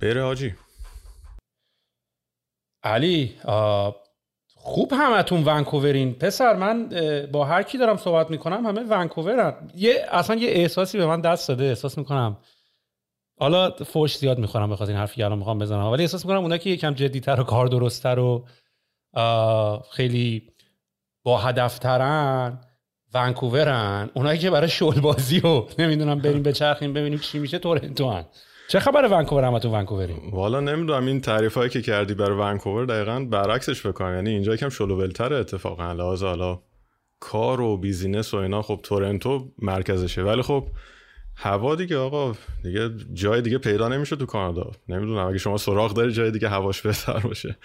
بره حاجی علی خوب همتون ونکوورین. پسر من با هر کی دارم صحبت می‌کنم همه ونکوورن. یه اصلا یه احساسی به من دست داده احساس می‌کنم. حالا فوش زیاد می‌خورم بخاطر این حرفی که الان می‌خوام بزنم. ولی احساس می‌کنم اونایی که یکم جدیتر و کار درستتر و خیلی با هدفترن ونکوورن. اونایی که برای شل بازی و نمی‌دونم بریم بچرخیم ببینیم چی میشه تورنتو هن چه خبر ونکوور؟ همتون ونکوورین والا نمی‌دونم این تعریف هایی که کردی برای ونکوور دقیقا برعکسش بکنم یعنی اینجا یکم شلوولتره اتفاقا. لحاظ حالا کار و بیزینس و اینا خب تورنتو مرکزشه. ولی خب هوا دیگه آقا دیگه جای دیگه پیدا نمیشه تو کانادا. نمی‌دونم اگه شما سراغ داری جای دیگه هواش بهتر باشه.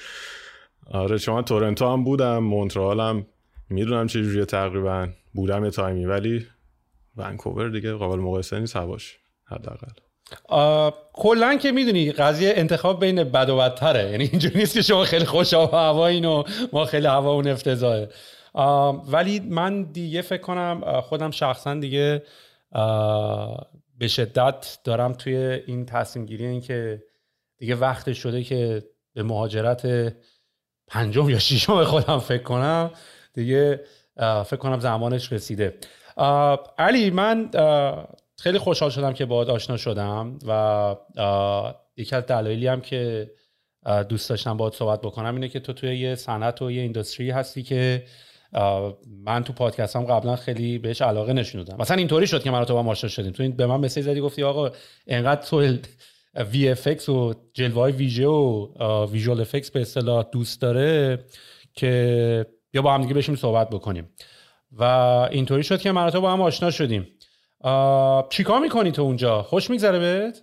آره شما تورنتو هم بودم مونترال هم. می‌دونم چه جوریه تقریبا. بودم یه تایمی ولی ونکوور دیگه قابل مقایسه نیست هواش حداقل. کلا که می‌دونی قضیه انتخاب بین بد و بدتره. یعنی اینجوری نیست که شما خیلی خوش آب و هوایین و ما خیلی هوا اون افتضاحه. ولی من دیگه فکر کنم خودم شخصا دیگه به شدت دارم توی این تصمیم گیری این که دیگه وقت شده که به مهاجرت پنجم یا ششم خودم فکر کنم دیگه فکر کنم زمانش رسیده. علی من خیلی خوشحال شدم که باهات آشنا شدم و یکی از دلایلی هم که دوست داشتم باهات صحبت بکنم اینه که تو توی یه صنعت و یه اینداستری هستی که من تو پادکست هم قبلا خیلی بهش علاقه نشون دادم. مثلا اینطوری شد که من تو با آشنا شدیم. تو این به من مسیج زدی گفتی آقا انقدر تو VFX و جلوه ویژه و visual effects به اصطلاح دوست داره که بیا با هم دیگه بشیم صحبت بکنیم. و اینطوری شد که تو با هم آشنا شدیم. چیکار می‌کنی تو اونجا؟ خوش میگذره بهت؟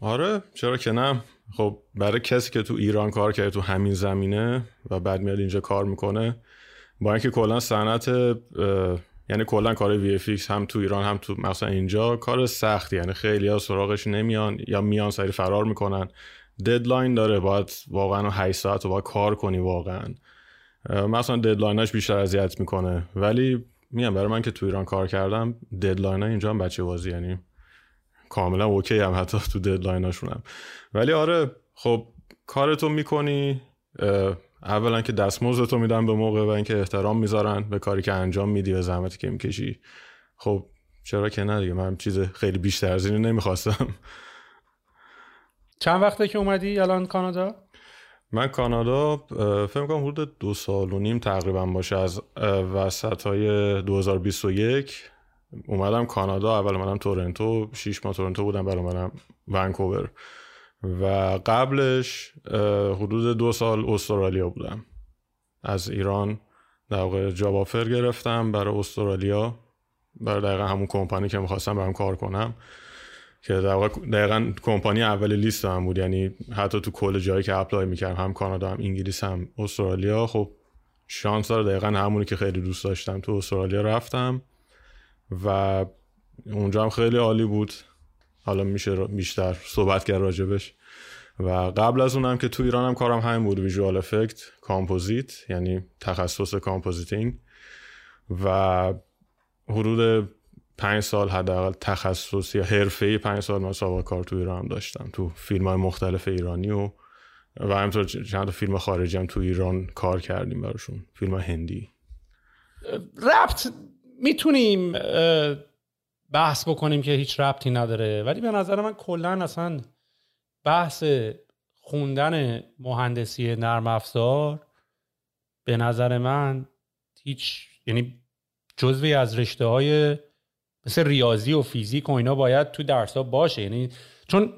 آره چرا که نه. خب برای کسی که تو ایران کار کرده تو همین زمینه و بعد میاد اینجا کار می‌کنه با اینکه کلا صنعت یعنی کلا کار VFX هم تو ایران هم تو مثلا اینجا کار سختی یعنی خیلی ها سراغش نمیان یا میان سری فرار می‌کنن. deadline داره. باید واقعا 8 ساعت رو باید کار کنی واقعا. مثلا deadline اش بیشتر اذیت می‌کنه. ولی میگم برای من که تو ایران کار کردم deadline اینجا هم بچه بازی یعنی کاملا okay هم حتی تو deadline اشونم ولی آره خب کارتو می‌کنی اولا که دستمزدتو میدن به موقع و اینکه احترام می‌ذارن به کاری که انجام میدی و زحمتی که می‌کشی. خب چرا که نه دیگه من چیز خیلی بیشتر از اینو نمی‌خواستم. چند وقته که اومدی الان کانادا؟ من کانادا فکر کنم حدود دو سال و نیم تقریبا باشه از وسط های 2021 اومدم کانادا اول اومدم تورنتو شیش ماه تورنتو بودم بعد اومدم ونکوور. و قبلش حدود دو سال استرالیا بودم. از ایران در واقع جاب آفر گرفتم برای استرالیا. برای دقیقا همون کمپانی که می‌خواستم برام کار کنم. که در واقع دقیقا کمپانی اول لیست هم بود. یعنی حتی تو کل جایی که اپلای می‌کردم هم کانادا هم انگلیس هم استرالیا خب شانس داره دقیقا همونی که خیلی دوست داشتم. تو استرالیا رفتم و اونجا هم خیلی عالی بود. حالا میشه بیشتر صحبت کرد راجبش. و قبل از اونم که تو ایران هم کارم همین بود visual effect composite یعنی تخصص compositing. و حدود پنج سال حداقل تخصص یا حرفه پنج سال من سابقه کار تو ایران داشتم تو فیلم های مختلف ایرانی و و همینطور چند تا فیلم خارجی هم تو ایران کار کردیم براشون فیلم هندی. ربط می‌تونیم بحث بکنیم که هیچ ربطی نداره ولی به نظر من کلا اصلا بحث خوندن مهندسی نرم افزار به نظر من هیچ یعنی جزوی از رشته های مثل ریاضی و فیزیک و اینا باید تو درس ها باشه. یعنی چون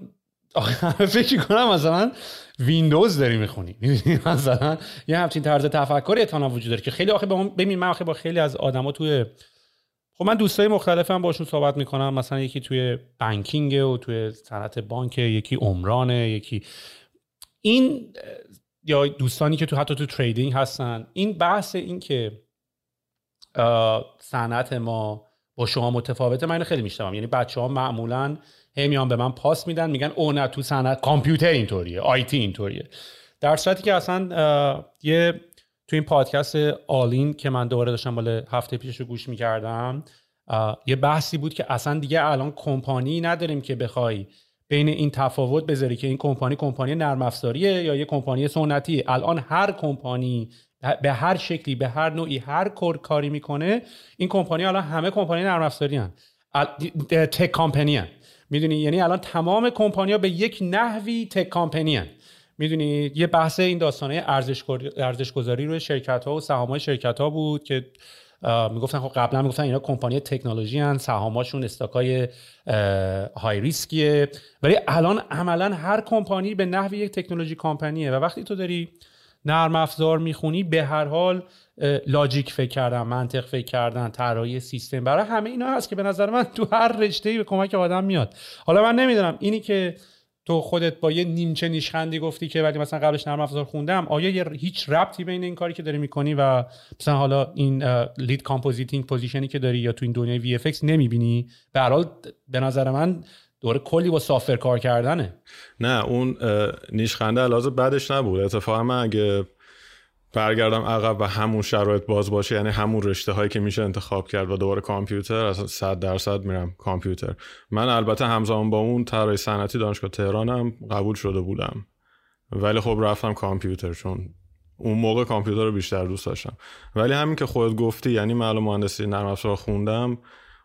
فکر کنم مثلا ویندوز داری می‌خونی. مثلا یه همچین طرز تفکری اتانا وجود داره که خیلی آخه ببین من آخه با خیلی از آدما توی خب من دوستای مختلفم باشون صحبت می‌کنم. مثلا یکی توی بانکینگ و توی صنعت بانک یکی عمرانه یکی این یا دوستانی که تو حتی تو تریدینگ هستن. این بحث این که صنعت ما با شما متفاوته من خیلی میشتم یعنی بچه ها معمولا هی میان به من پاس میدن میگن او نه تو صنعت کامپیوتر اینطوریه آیتی اینطوریه. در صورتی که اصلا یه تو این پادکست All-In که من دوباره داشتم مال هفته پیشش رو گوش می‌کردم یه بحثی بود که اصلا دیگه الان کمپانی نداریم که بخوای بین این تفاوت بذاری که این کمپانی کمپانی نرم افزاریه یا یه کمپانی سنتی. الان هر کمپانی به هر شکلی به هر نوعی هر کار کاری می‌کنه این کمپانی الان همه کمپانی نرم افزاری هن. tech company هن. می‌دونی یعنی الان تمام کمپانیا به یک نحوی تک کامپنی هن. می‌دونی یه بحث این داستانه ارزش گذاری روی شرکت ها و سهام های شرکت ها بود که می‌گفتن خب قبلا می‌گفتن اینا کمپانی تکنولوژی هن سهاماشون استاکای های ریسکیه ولی الان عملا هر کمپانی به نحوی یک تکنولوژی کمپانیه و وقتی تو داری نرم افزار می‌خونی به هر حال لاجیک فکر کردن منطق فکر کردن طراحی سیستم. برای همه اینا هست که به نظر من تو هر رشته به کمک آدم میاد. حالا من نمی‌دونم اینی که تو خودت با یه نیمچه نیشخندی گفتی که ولی مثلا قبلش نرم افزار خوندم آیا یه هیچ ربطی بین این کاری که داری می‌کنی و مثلا حالا این lead compositing position ی که داری یا تو این دنیای VFX نمی‌بینی؟ به هر حال به نظر من دوره کلی با software کار کردنه. نه اون نیشخنده علاوه بعدش نبود. اتفاقا من اگه برگردم عقب و همون شرایط باز باشه یعنی همون رشته هایی که میشه انتخاب کرد و دوباره کامپیوتر اصلا صد درصد میرم کامپیوتر. من البته همزمان با اون طراحی صنعتی دانشگاه تهرانم قبول شده بودم. ولی خب رفتم کامپیوتر چون اون موقع کامپیوتر رو بیشتر دوست داشتم. ولی همین که خودت گفتی یعنی معلوم مهندسی نرم افزار خوندم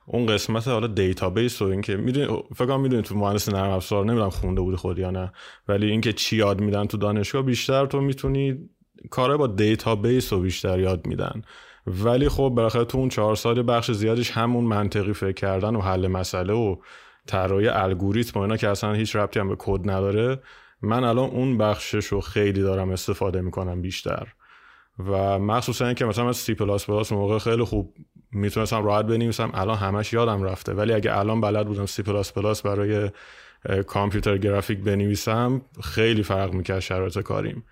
اون قسمت حالا database و اینکه می‌دونی فکر کنم می‌دونی تو مهندسی نرم افزار نمی‌دونم خونده بودی خود یا نه ولی اینکه چی یاد میدن تو دانشگاه بیشتر تو می‌تونی کار با database رو بیشتر یاد میدن. ولی خب بالاخره تو اون چهار سال بخش زیادش همون منطقی فکر کردن و حل مسئله و طراحی الگوریتم و اینا که اصلا هیچ ربطی هم به کد نداره من الان اون بخشش رو خیلی دارم استفاده می‌کنم بیشتر. و مخصوصا اینکه مثلا سی پلاس پلاس موقع خیلی خوب می‌تونستم راحت بنویسم. الان همش یادم رفته. ولی اگه الان بلد بودم C++ برای computer graphic بنویسم خیلی فرق می‌کرد شرایط کاریم.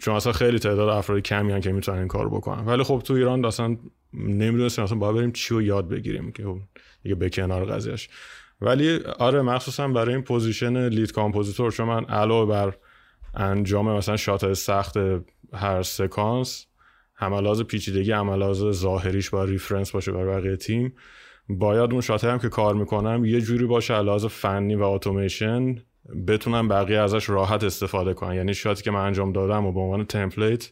چون اصلا خیلی تعداد افراد کمی هن که می‌تونن این کار بکنن. ولی خب تو ایران اصلا نمی‌دونستیم اصلا باید بریم چی رو یاد بگیریم که خب دیگه به کنار قضیهش ولی آره مخصوصا برای این position lead compositor چون من علاوه بر انجام مثلا shot سخت هر سکانس هملاز پیچیدگی هملاز ظاهریش با ریفرنس باشه برای بقیه تیم. باید اون shot هم که کار می‌کنم یه جوری باشه از لحاظ فنی و اتوماسیون بتونم بقیه ازش راحت استفاده کنن یعنی shot ی که من انجام دادم و به عنوان template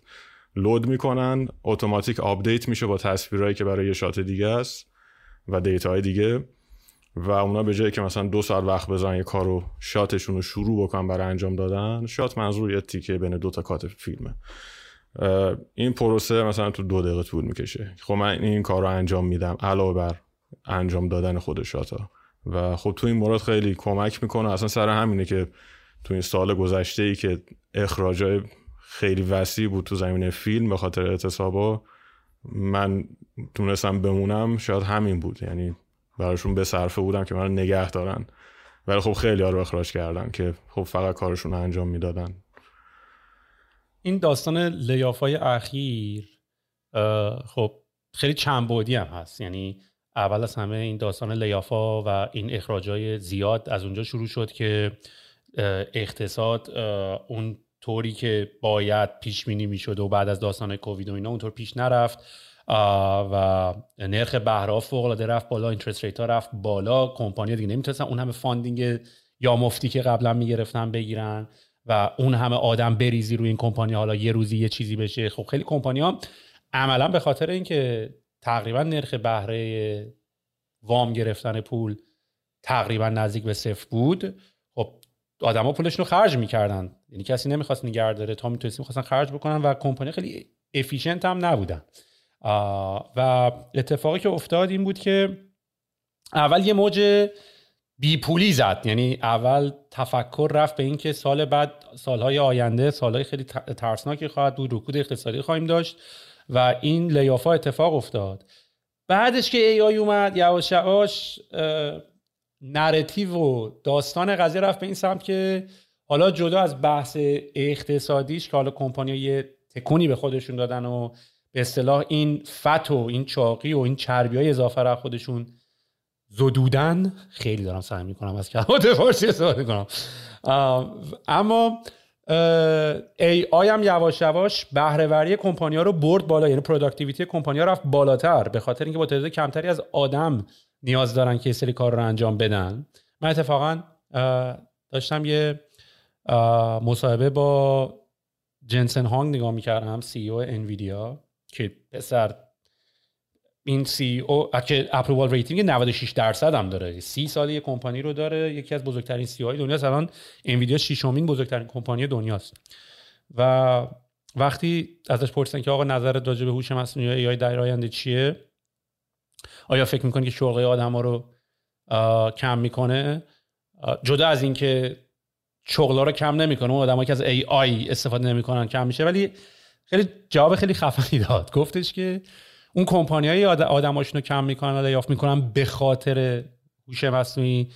load می‌کنن اتوماتیک update میشه با تصویرهایی که برای یه shot دیگه است و data های دیگه و اونا به جایی که مثلا دو ساعت وقت بذارن یه کارو shot شون رو شروع بکنن برای انجام دادن shot منظور یه تیکه بین دو تا کات فیلمه. این پروسه مثلا تو دو دقیقه طول می‌کشه. خب من این کار رو انجام میدم علاوه بر انجام دادن خود shot ا. و خب تو این مورد خیلی کمک می‌کنه. اصلا سر همینه که تو این سال گذشته ای که اخراجای خیلی وسیع بود تو زمینه فیلم به خاطر اعتصابا من تونستم بمونم شاید همین بود. یعنی براشون به صرفه بودم که من نگه دارن. ولی خب خیلی ها رو اخراج کردن که خب فقط کارشون انجام می‌دادن. این داستان لیافای اخیر خب خیلی چند بودی هم هست. یعنی اول از همه این داستان لیافا و این اخراجای زیاد از اونجا شروع شد که اقتصاد اون طوری که باید پیش بینی می‌شد و بعد از داستان کووید و اینا اونطور پیش نرفت و نرخ بهره فوق العاده رفت بالا interest rate ها رفت بالا کمپانی دیگه نمی‌تونستن اون همه funding یا مفتی که قبلا می‌گرفتن بگیرن. و اون همه آدم بریزی روی این کمپانی حالا یه روزی یه چیزی بشه. خب خیلی کمپانی ها عملا به خاطر اینکه تقریبا نرخ بهره وام گرفتن پول تقریبا نزدیک به صفر بود خب آدما پولشون رو خرج می‌کردن. یعنی کسی نمی‌خواست نگه داره. تا می‌تونستی می‌خواستن خرج بکنن و کمپانی خیلی افیشنت هم نبودن. و اتفاقی که افتاد این بود که اول یه موج پولی زد. یعنی اول تفکر رفت به اینکه سال بعد سالهای آینده سالهای خیلی ترسناکی خواهد بود رکود اقتصادی خواهیم داشت و این لیافا اتفاق افتاد. بعدش که AI اومد یواش یواش narrative و داستان قضیه رفت به این سمت که حالا جدا از بحث اقتصادیش که حالا کمپانی یه تکونی به خودشون دادن و به اصطلاح این fat و این چاقی و این چربی های اضافه را خودشون زدودن. خیلی دارم سعی می‌کنم از کلمات فارسی استفاده کنم. اما AI هم یواش یواش بهره‌وری کمپانی ها رو برد بالا یعنی productivity کمپانی ها رفت بالاتر به خاطر اینکه با تعداد کمتری از آدم نیاز دارن که سری کار رو انجام بدن. من اتفاقا داشتم یه مصاحبه با Jensen Huang نگاه می‌کردم CEO Nvidia که پسر این CEO که approval rating 96 درصد هم داره. سی سال یه کمپانی رو داره. یکی از بزرگترین CEO های دنیا الان Nvidia ششمین بزرگترین کمپانی دنیاست. و وقتی ازش پرسیدن که آقا نظرت راجع به هوش مصنوعی یا در آینده چیه؟ آیا فکر می‌کنی که شغل آدم ها رو کم می‌کنه؟ جدا از اینکه شغل رو کم نمی‌کنه اون آدمایی که از ای آی استفاده نمی‌کنن کم میشه. ولی خیلی جواب خیلی خفنی داد. گفتش که اون کمپانی های آدماشون رو کم می‌کنن و یافت می‌کنن به خاطر هوش مصنوعی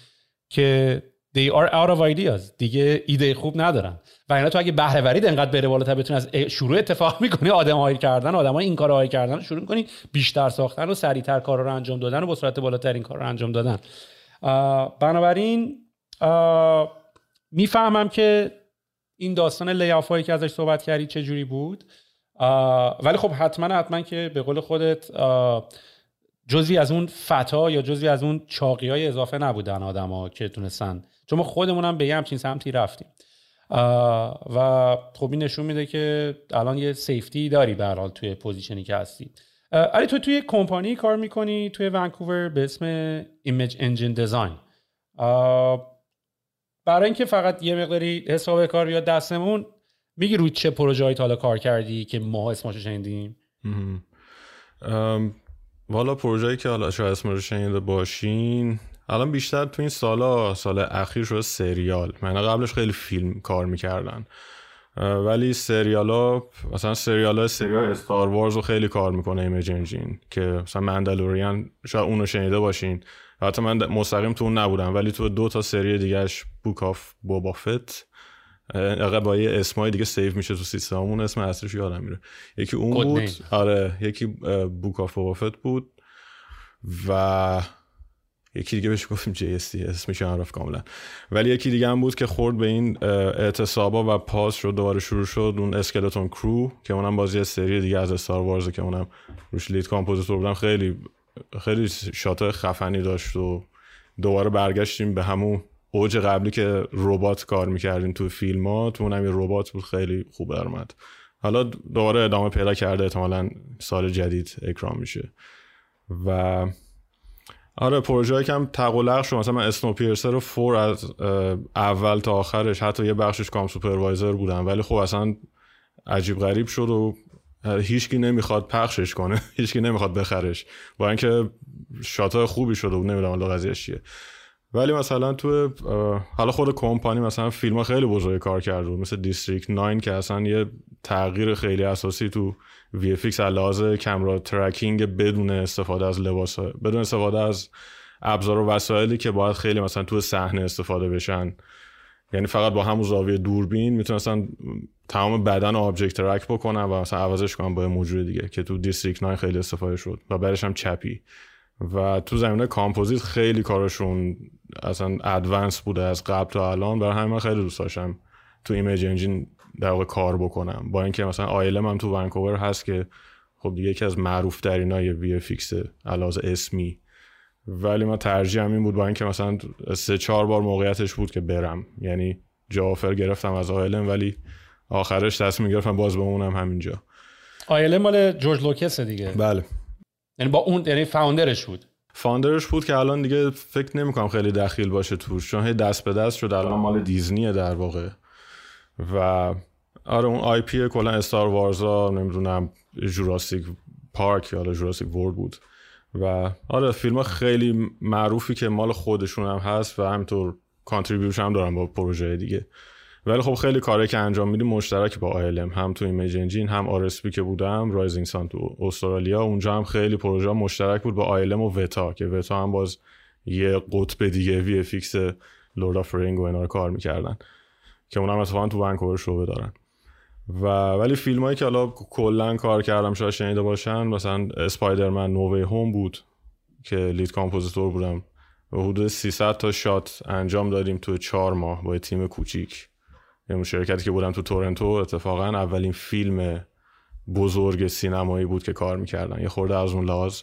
که they are out of ideas. دیگه ایده خوب ندارن. و اینا تو اگه بهره ورید انقدر بره بالاتر بتونی از شروع اتفاق می‌کنی آدم هایی کردن آدم این کار هایی کردن شروع می‌کنی بیشتر ساختن و سریعتر کار رو انجام دادن و با سرعت بالاتر این کار رو انجام دادن. بنابراین می‌فهمم که این داستان layoff هایی که ازش صحبت کردی چه جوری بود. ولی خب حتما حتما که به قول خودت جزوی از اون fat ا یا جزوی از اون چاقی های اضافه نبودن آدما که تونستن. چون ما خودمونم به یه همچین سمتی رفتیم. و خب این نشون میده که الان یه safety داری به حال توی position ی که هستی. علی تو توی کمپانی کار می‌کنی؟ توی ونکوور به اسم ایمیج انجین دیزاین برای اینکه فقط یه مقداری حساب کار یا دستمون میگی روی چه پروژه هایی حالا کار کردی که ما اسمشو شنیدیم؟ والا پروژه‌ای که حالا شاید اسمشو شنیده باشین الان بیشتر تو این سالا سال اخیر شده سریال. من قبلش خیلی فیلم کار می‌کردن. ولی سریال ها مثلا سریال ها سریال Star Wars رو خیلی کار می‌کنه Image Engine که مثلا Mandalorian شاید اونو شنیده باشین. حتی من مستقیم تو اون نبودم ولی تو دو تا سری دیگهش Book of Boba Fett با یه اسمای دیگه save میشه تو سیستممون اسم اصلیش یادم میره یکی اون بود آره یکی Book of Boba Fett بود و یکی دیگه بهش گفتیم جی اس اسمش عرف کاملا ولی یکی دیگه هم بود که خورد به این اعتصابا و pause شد دوباره شروع شد اون Skeleton Crew که اونم بازی سری دیگه از Star Wars که اونم روش lead compositor بودم خیلی خیلی shot خفنی داشت و دوباره برگشتیم به همون اوج قبلی که ربات کار می‌کردیم تو فیلم تو اونم یه ربات بود خیلی خوب دراومد حالا دوباره ادامه پیدا کرده احتمالا سال جدید اکران میشه. و آره پروژه کم تق و لق شد مثلا من Snowpiercer رو four از اول تا آخرش حتی یه بخشش comp supervisor بودم ولی خب اصلا عجیب غریب شد و هیچکی نمی‌خواد پخشش کنه هیچکی نمی‌خواد بخردش. با اینکه shot ای خوبی شده بود نمی‌دونم حالا قضیه چیه. ولی مثلا تو حالا خود کمپانی مثلا فیلم ها خیلی بزرگ کار کرده مثل District 9 که اصلا یه تغییر خیلی اساسی تو VFX از لحاظ camera tracking بدون استفاده از لباس بدون استفاده از ابزار و وسایلی که باید خیلی مثلا تو صحنه استفاده بشن. یعنی فقط با همون زاویه دوربین می‌تونستن تمام بدن object track بکنن و مثلا عوضش کنن با موجود دیگه که تو District 9 خیلی استفاده شد و بعدش هم Chappie. و تو زمینه کامپوزیت خیلی کارشون اصلا advanced بوده از قبل تا الان. برای همین من خیلی دوست داشتم تو Image Engine در واقع کار بکنم. با اینکه مثلا ILM هم تو ونکوور هست که خب دیگه یکی از معروف ترین های VFX از لحاظ اسمی. ولی من ترجیحم این بود با اینکه مثلا سه چهار بار موقعیتش بود که برم. یعنی job offer گرفتم از ILM ولی آخرش تصمیم گرفتم باز بمونم همینجا. ILM مال جورج لوکاس دیگه. بله. یعنی با اون یعنی founder ش بود. founder ش بود که الان دیگه فکر نمی‌کنم خیلی دخیل باشه توش چون هی دست به دست شد الان مال دیزنیه در واقع. و آره اون IP کلا Star Wars ا نمی‌دونم Jurassic Park یا Jurassic World بود. و آره فیلم خیلی معروفی که مال خودشون هم هست و همینطور contribution هم دارن با پروژه دیگه. ولی خب خیلی کاری که انجام میدیم مشترک با ILM. هم تو Image Engine هم RSP که بودم Rising Sun تو استرالیا. اونجا هم خیلی پروژه مشترک بود با ILM و Weta که Weta هم باز یه قطب دیگه VFX Lord of Ring و اینا رو کار می‌کردن که اونم اتفاقا تو ونکوور شعبه دارن. و ولی فیلم هایی که حالا کلا کار کردم شاید شنیده باشن مثلا Spider-Man No Way Home بود که lead compositor بودم. و حدود 300 تا shot انجام دادیم تو چهار ماه با تیم کوچیک. یه شرکتی که بودم تو تورنتو اتفاقا اولین فیلم بزرگ سینمایی بود که کار می‌کردن. یه خورده از اون لحاظ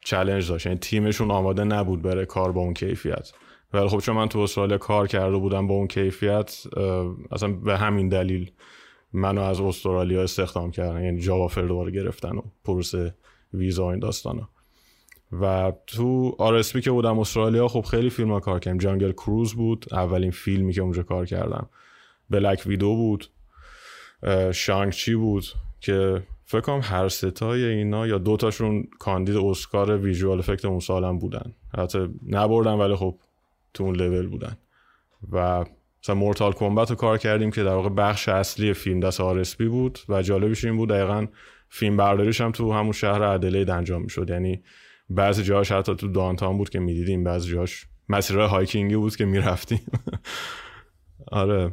چلنج داشت. یعنی تیمشون آماده نبود بره کار با اون کیفیت. ولی خب چون من تو استرالیا کار کرده بودم با اون کیفیت اصلا به همین دلیل منو از استرالیا استخدام کردن. یعنی جاوا دوباره گرفتن و پروسه ویزا این داستانا. و تو آرسپی که بودم استرالیا خب خیلی فیلم ها کار کردم جانگل کروز بود اولین فیلمی که اونجا کار کردم. بلک ویدو بود. شانگ چی بود؟ که فکر کنم هر سه تای اینا یا دوتاشون کاندید اسکار visual effect اون سال هم بودن. حتی نبردن ولی خب تو اون لول بودن. و مثلا Mortal Kombat رو کار کردیم که در واقع بخش اصلی فیلم دست RSP بود و جالبش این بود دقیقا فیلم برداریش هم تو همون شهر ادلید انجام می‌شد. یعنی بعضی جاهاش حتی تو downtown بود که می‌دیدیم بعضی جاهاش مسیرهای hiking ی بود که می‌رفتیم. آره.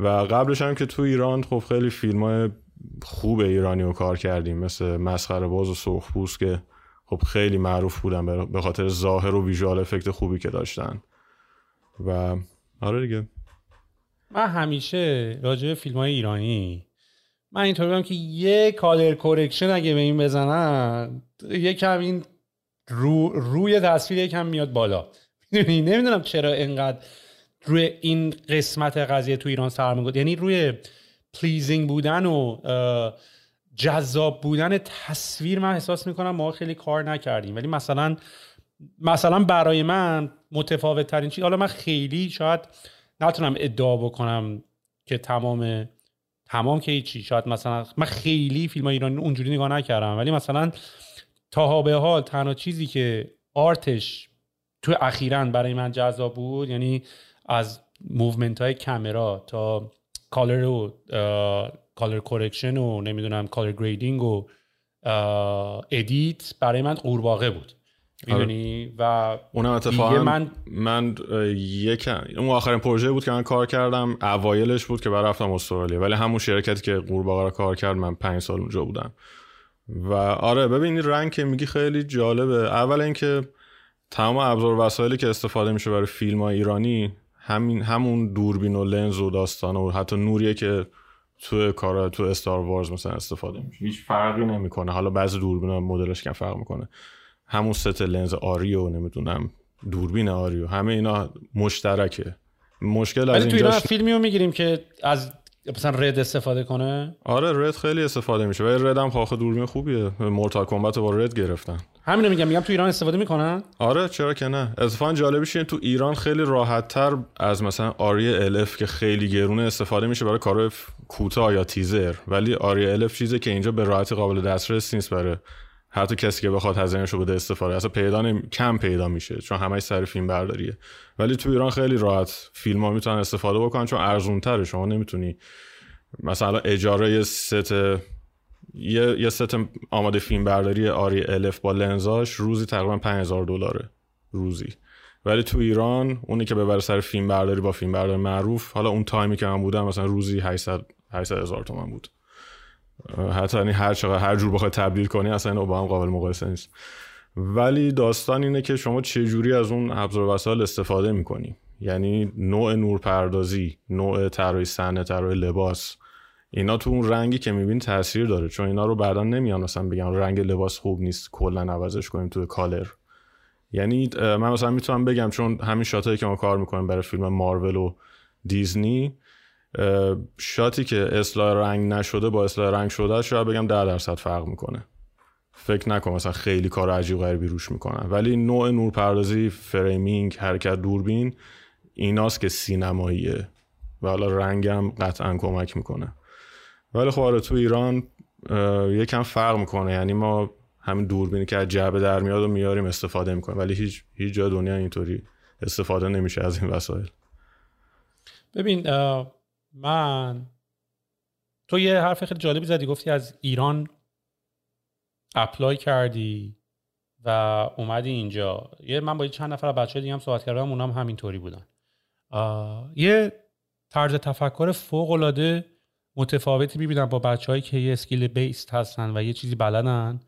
و قبلش هم که تو ایران خب خیلی فیلم های خوب ایرانی رو کار کردیم مثل مسخره باز و سرخپوست که خب خیلی معروف بودن به خاطر ظاهر و visual effect خوبی که داشتن. و آره دیگه. من همیشه راجع فیلم های ایرانی من اینطور بودم که یه color correction اگه به این بزنن یکم این رو روی تصویر یکم میاد بالا. نمی‌دونم چرا اینقدر روی این قسمت قضیه تو ایران سر یعنی روی pleasing بودن و جذاب بودن تصویر من احساس می‌کنم ما خیلی کار نکردیم. ولی مثلا مثلا برای من متفاوت ترین چیز حالا من خیلی شاید نتونم ادعا بکنم که تمام تمام که چی شاید مثلا من خیلی فیلم ایرانی اونجوری نگاه نکردم. ولی مثلا تا به حال تنها چیزی که art ش تو اخیرا برای من جذاب بود یعنی از movement های کامرا تا color و color correction و نمی‌دونم color grading و edit برای من قورباغه بود. می‌دونی؟ و اونم اتفاقا من من یکم اون آخرین پروژه بود که من کار کردم. اوایلش بود که رفتم استرالیا. ولی همون شرکتی که قورباغه رو کار کرد من پنج سال اونجا بودم. و آره ببین رنگ که میگی خیلی جالبه. اول اینکه تمام ابزار وسایلی که استفاده میشه برای فیلم های ایرانی همین همون دوربین و لنز و داستان و حتی نوریه که تو کار تو Star Wars مثلا استفاده میشه. هیچ فرقی نمی‌کنه. حالا بعضی دوربین مدلش کم فرق می‌کنه. همون ست لنز ARRI و نمی‌دونم دوربین ARRI و. همه اینا مشترکه. مشکل از تو فیلمی رو می‌گیریم که از مثلا رد استفاده کنه؟ آره رد خیلی استفاده میشه. ولی رد هم خاخ دوربین خوبیه. مورتال کمبت با رد گرفتن. همین میگم میگم تو ایران استفاده می‌کنن؟ آره چرا که نه. اتفاقا جالبش تو ایران خیلی راحت تر از مثلا آری الف که خیلی گرونه استفاده میشه برای کار کوتاه یا تیزر. ولی آری الف چیزی که اینجا به راحتی قابل دسترس نیست برای حتی کسی که بخواد هزینه‌شو بده استفاده. اصلا پیدا کم پیدا میشه چون همه سر فیلم برداریه. ولی تو ایران خیلی راحت فیلم ها می‌تونن استفاده بکنن چون ارزون تره شما نمی‌تونی مثلا اجاره ست یه, یه ست آماده فیلم برداری ARRI LF با لنزاش روزی تقریبا 5000 دلاره. روزی. ولی تو ایران اونی که ببره سر فیلم برداری با فیلم برداری معروف حالا اون تایمی که من بودم مثلا روزی 800 800 هزار تومن بود. حتی یعنی هر چقدر هر جور بخوای تبدیل کنی اصلا اینو با هم قابل مقایسه نیست. ولی داستان اینه که شما چه جوری از اون ابزار وسایل استفاده می‌کنی؟ یعنی نوع نورپردازی نوع طراحی صحنه طراحی لباس اینا تو اون رنگی که می‌بینی تاثیر داره چون اینا رو بعدا نمیان مثلا بگم رنگ لباس خوب نیست کلا عوضش کنیم تو color. یعنی من مثلا می‌تونم بگم چون همین shot ایی که ما کار می‌کنیم برای فیلم مارول و Disney shot ی که اصلاح رنگ نشده با اصلاح رنگ شده شاید بگم ده درصد فرق می‌کنه. فکر نکن مثلا خیلی کار عجیب غریبی روش می‌کنن. ولی نوع نورپردازی framing حرکت دوربین ایناست که سینماییه و حالا رنگم قطعا کمک می‌کنه. ولی خب آره تو ایران یکم فرق می‌کنه. یعنی ما همین دوربینی که از جعبه در میاد و میاریم استفاده می‌کنیم. ولی هیچ هیچ جای دنیا اینطوری استفاده نمیشه از این وسایل. ببین من تو یه حرف خیلی جالبی زدی گفتی از ایران apply کردی و اومدی اینجا. یه من با چند نفر بچه دیگه هم صحبت کردم اونم همینطوری بودن. یه طرز تفکر فوق العاده متفاوتی می‌بینم با بچه‌هایی که یه skill based هستن و یه چیزی بلدن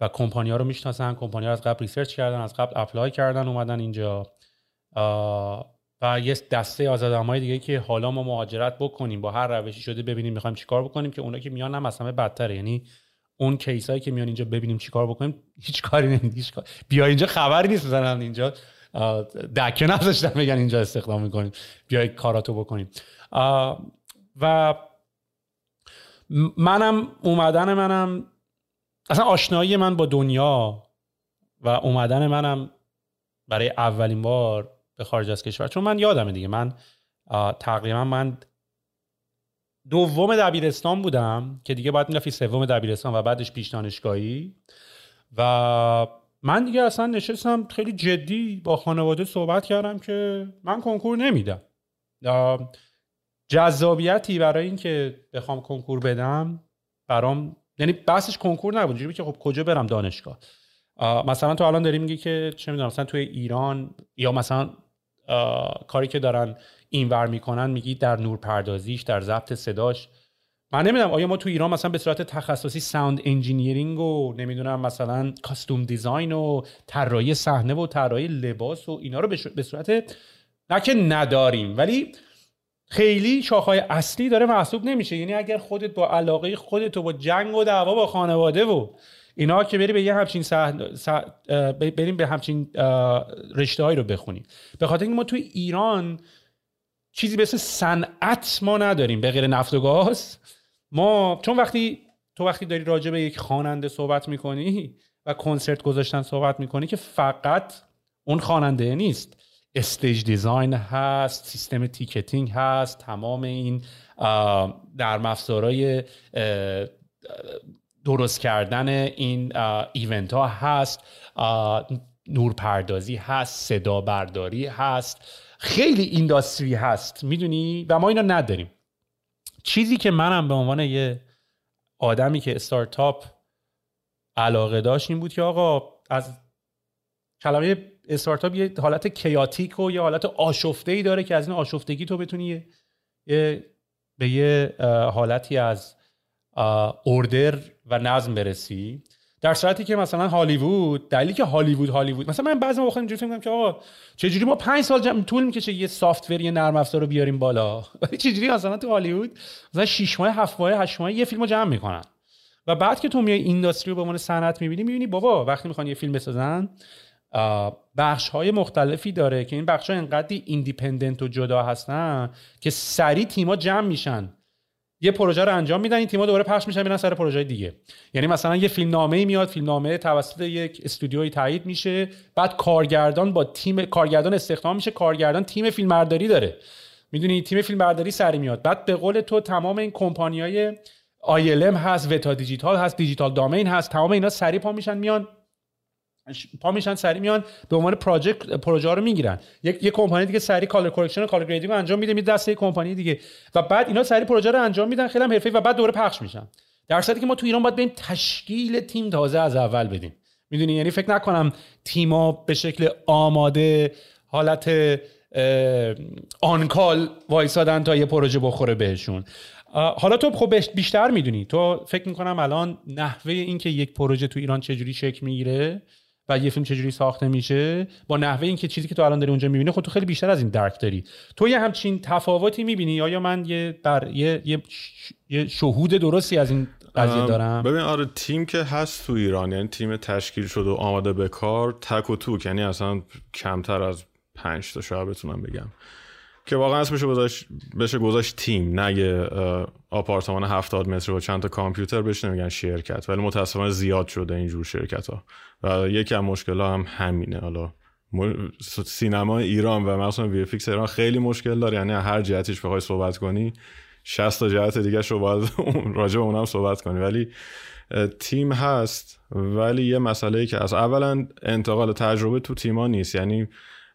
و کمپانی ها رو می‌شناسن. کمپانی از قبل research کردن از قبل apply کردن اومدن اینجا. و یه دسته از های دیگه که حالا ما مهاجرت بکنیم با هر روشی شده ببینیم می‌خوایم چیکار بکنیم که اونا که میان هم اصلا بدتره. یعنی اون کیسایی که میان اینجا ببینیم چیکار بکنیم هیچ کاری نمیدی بیا اینجا خبری نیست بزنن اینجا. دکه نذاشتن بگن اینجا استخدام می‌کنیم. بیای کاراتو بکنیم. و منم اومدن منم اصلا آشنایی من با دنیا و اومدن منم برای اولین بار به خارج از کشور. چون من یادمه دیگه من تقریبا من دوم دبیرستان بودم که دیگه باید می‌رفتی سوم دبیرستان و بعدش پیش دانشگاهی. و من دیگه اصلا نشستم خیلی جدی با خانواده صحبت کردم که من کنکور نمیدم. جذابیتی برای اینکه بخوام کنکور بدم برام یعنی بحثش کنکور نبود. جوری که خب کجا برم دانشگاه؟ مثلا تو الان داری میگی که چه می‌دونم مثلا توی ایران یا مثلا کاری که دارن اینور می‌کنن میگی در نور پردازیش در ضبط صداش. من نمی‌دونم آیا ما تو ایران مثلا به صورت تخصصی sound engineering و نمی‌دونم مثلا costume design و طراحی صحنه و طراحی لباس و اینا رو به صورت نه که نداریم ولی خیلی شاخهای اصلی داره محسوب نمیشه. یعنی اگر خودت با علاقه خودت و با جنگ و دعوا با خانواده و اینا که بری به یه همچین بریم به همچین رشته رو بخونیم. به خاطر اینکه ما تو ایران چیزی به صنعت ما نداریم. به غیر نفت و گاز. ما چون وقتی تو وقتی داری راجع به یک خواننده صحبت می‌کنی و کنسرت گذاشتن صحبت می‌کنی که فقط اون خواننده نیست. stage design هست سیستم ticketing هست تمام این نرم افزارهای درست کردن این event ها هست. نورپردازی هست صدا برداری هست. خیلی industry هست می‌دونی؟ و ما اینو نداریم. چیزی که منم به عنوان یه آدمی که استارتاپ علاقه داشت این بود که آقا از کلمه استارتاپ یه حالت کیاتیک و یه حالت آشفته ای داره که از این آشفتگی تو بتونی یه به یه حالتی از اوردر و نظم برسی. در صورتی که مثلا هالیوود دلیلی که هالیوود هالیوود مثلا من بعضی موقع اینجوری فکر که آقا چجوری ما 5 سال جمع طول می‌کشه یه سافتور یه نرم افزار رو بیاریم بالا؟ ولی چجوری مثلا تو هالیوود مثلا 6 ماه 7 ماه 8 ماه یه فیلمو جمع می‌کنن. و بعد که تو میای اینداستری رو به عنوان صنعت می‌بینی می‌بینی بابا وقتی می‌خوان یه فیلم بسازن بخش های مختلفی داره که این بخش ها انقدر ایندیپندنت و جدا هستن که سریع تیما جمع میشن. یه پروژه رو انجام میدن این تیم‌ها دوباره پخش میشن میرن سر پروژه دیگه. یعنی مثلا یه فیلمنامه میاد فیلمنامه توسط یک استودیوی تایید میشه بعد کارگردان با تیم کارگردان استخدام میشه کارگردان تیم فیلمبرداری داره. می‌دونی تیم فیلمبرداری سریع میاد. بعد به قول تو تمام این کمپانیای ILM هست Weta Digital هست Digital Domain هست تمام اینا سریع پا میشن میان پا میشن سریع میان به عنوان پروژه پروژه رو می‌گیرن. یک یک کمپانی دیگه سریع color correction و color grading رو انجام میده میده دست کمپانی دیگه. و بعد اینا سریع پروژه رو انجام میدن خیلی هم حرفه‌ای و بعد دوره پخش میشن. در که ما تو ایران باید بریم تشکیل تیم تازه از اول بدیم. می‌دونی؟ یعنی فکر نکنم تیما به شکل آماده حالت آنکال وایسادن تا یه پروژه بخوره بهشون. حالا تو خب بیشتر می‌دونی. تو فکر می‌کنم الان نحوه اینکه یک پروژه تو ایران چجوری شکل می‌گیره و یه فیلم چجوری ساخته میشه؟ با نحوه اینکه چیزی که تو الان داری اونجا می‌بینی خب تو خیلی بیشتر از این درک داری. تو یه همچین تفاوتی می‌بینی؟ یا من یه بر یه, یه, یه شهود درستی از این قضیه دارم؟ ببین آره تیم که هست تو ایران یعنی تیم تشکیل شده و آماده به کار تک و توک یعنی اصلا کمتر از پنج تا شاید بتونم بگم. که واقعا اسمشو گذاشت بشه گذاشت تیم نه یه آپارتمان 70 متر و چند تا کامپیوتر بهش نمیگن شرکت ولی متاسفانه زیاد شده اینجور شرکت ها و یکی از مشکل ها هم همینه. حالا سینما ایران و مثلا وی افیکس ایران خیلی مشکل داره. یعنی هر جهتش بخوای صحبت کنی 60 تا جهت دیگه رو باید راجع به اونم صحبت کنی. ولی تیم هست ولی یه مسئله که از اولا انتقال تجربه تو تیما نیست. یعنی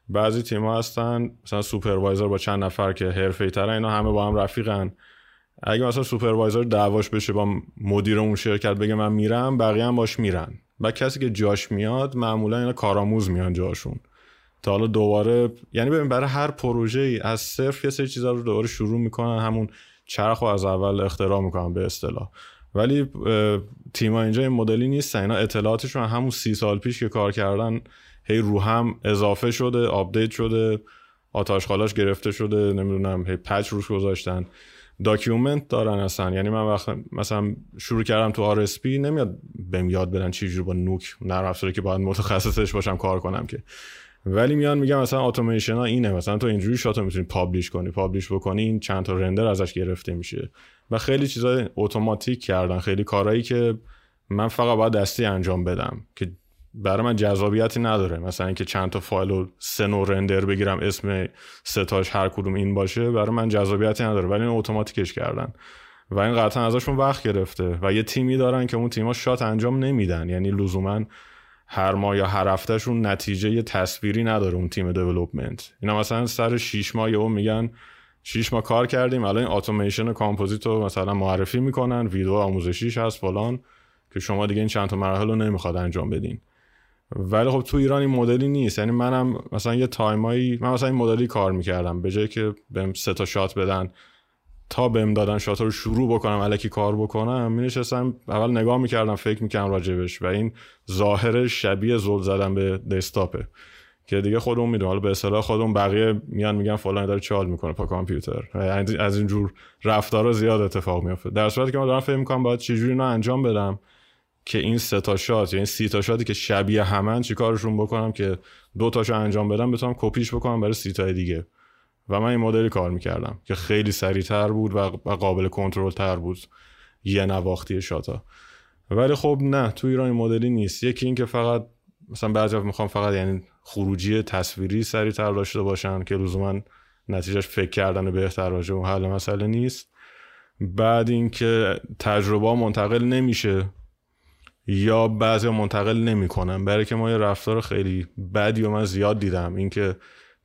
بعضی تیم‌ها هستن مثلا supervisor با چند نفر که حرفه‌ای ترن اینا همه با هم رفیقن. اگه مثلا supervisor دعواش بشه با مدیر اون شرکت بگه من میرم بقیه هم باش میرن. و کسی که جاش میاد معمولا اینا کارآموز میان جاشون. تا حالا دوباره یعنی ببین برای هر پروژه ای از صفر یه سری چیزا رو دوباره شروع می‌کنن همون چرخ از اول اختراع می‌کنن به اصطلاح. ولی تیما اینجا این مدلی نیستن اینا اطلاعاتشون همون سی سال پیش که کار کردن هی رو هم اضافه شده update شده آت آشغالاش گرفته شده نمی‌دونم هی patch روش گذاشتن. document دارن اصلا. یعنی من وقت مثلا شروع کردم تو RSP نمیاد بهم یاد بدن چی با Nuke نرم افزاری که باید متخصصش باشم کار کنم که. ولی میان میگم مثلا اتوماسیون اینه. مثلا تو اینجوری shot و می‌تونی publish کنی. publish بکنی این چند تا render ازش گرفته میشه. و خیلی چیزای اتوماتیک کردن. خیلی کارهایی که من فقط باید دستی انجام بدم. که برای من جذابیتی نداره. مثلا اینکه چند تا فایل و سه نوع render بگیرم اسم ستاش هر کدوم این باشه برای من جذابیتی نداره. ولی این اتوماتیکش کردن. و این قطعا ازشون وقت گرفته. و یه تیمی دارن که اون تیم‌ها shot انجام نمیدن. یعنی لزوما هر ماه یا هر هفتهشون نتیجه یه تصویری نداره اون تیم development اینا مثلا سر 6 ماه یهو میگن 6 ماه کار کردیم الان این اتوماسیون کامپوزیت رو مثلا معرفی می‌کنن ویدیو آموزشیش هست فلان که شما دیگه این چند تا مراحل رو نمی‌خواد انجام بدین. ولی خب تو ایران این مدلی نیست. یعنی منم مثلا یه time ایی من مثلا این مدلی کار می‌کردم. به جای که بهم سه تا shot بدن تا بهم دادن shot رو شروع بکنم الکی کار بکنم می نشستم اول نگاه می‌کردم فکر می‌کردم راجبش و این ظاهر شبیه زل زدن به desktop ه که دیگه خودمون می‌دونم حالا به اصطلاح خودمون بقیه میان میگن فلان داره chill می‌کنه پا کامپیوتر. یعنی از اینجور رفتارا زیاد اتفاق میافته. در صورتی که من دارم فکر می‌کنم باید چجوری اینا انجام بدم. که این سه تا شات یعنی سی تا شاتی که شبیه همن چیکارشون بکنم که دو تاشو انجام بدم بتونم کپیش بکنم برای سی تا دیگه. و من این مدلی کار می‌کردم که خیلی سریعتر بود و قابل کنترل تر بود یه نواختی شاتا. ولی خب نه تو ایران این مدلی نیست. یکی این که فقط مثلا بعضی می‌خوام فقط یعنی خروجی تصویری سریعتر داشته باشن که لزوما نتیجهش فکر کردن بهتر راجع و حل مسئله نیست. بعد اینکه تجربه منتقل نمیشه. یا بعضی منتقل نمی‌کنن. برای که ما یه رفتار خیلی بدی و من زیاد دیدم. اینکه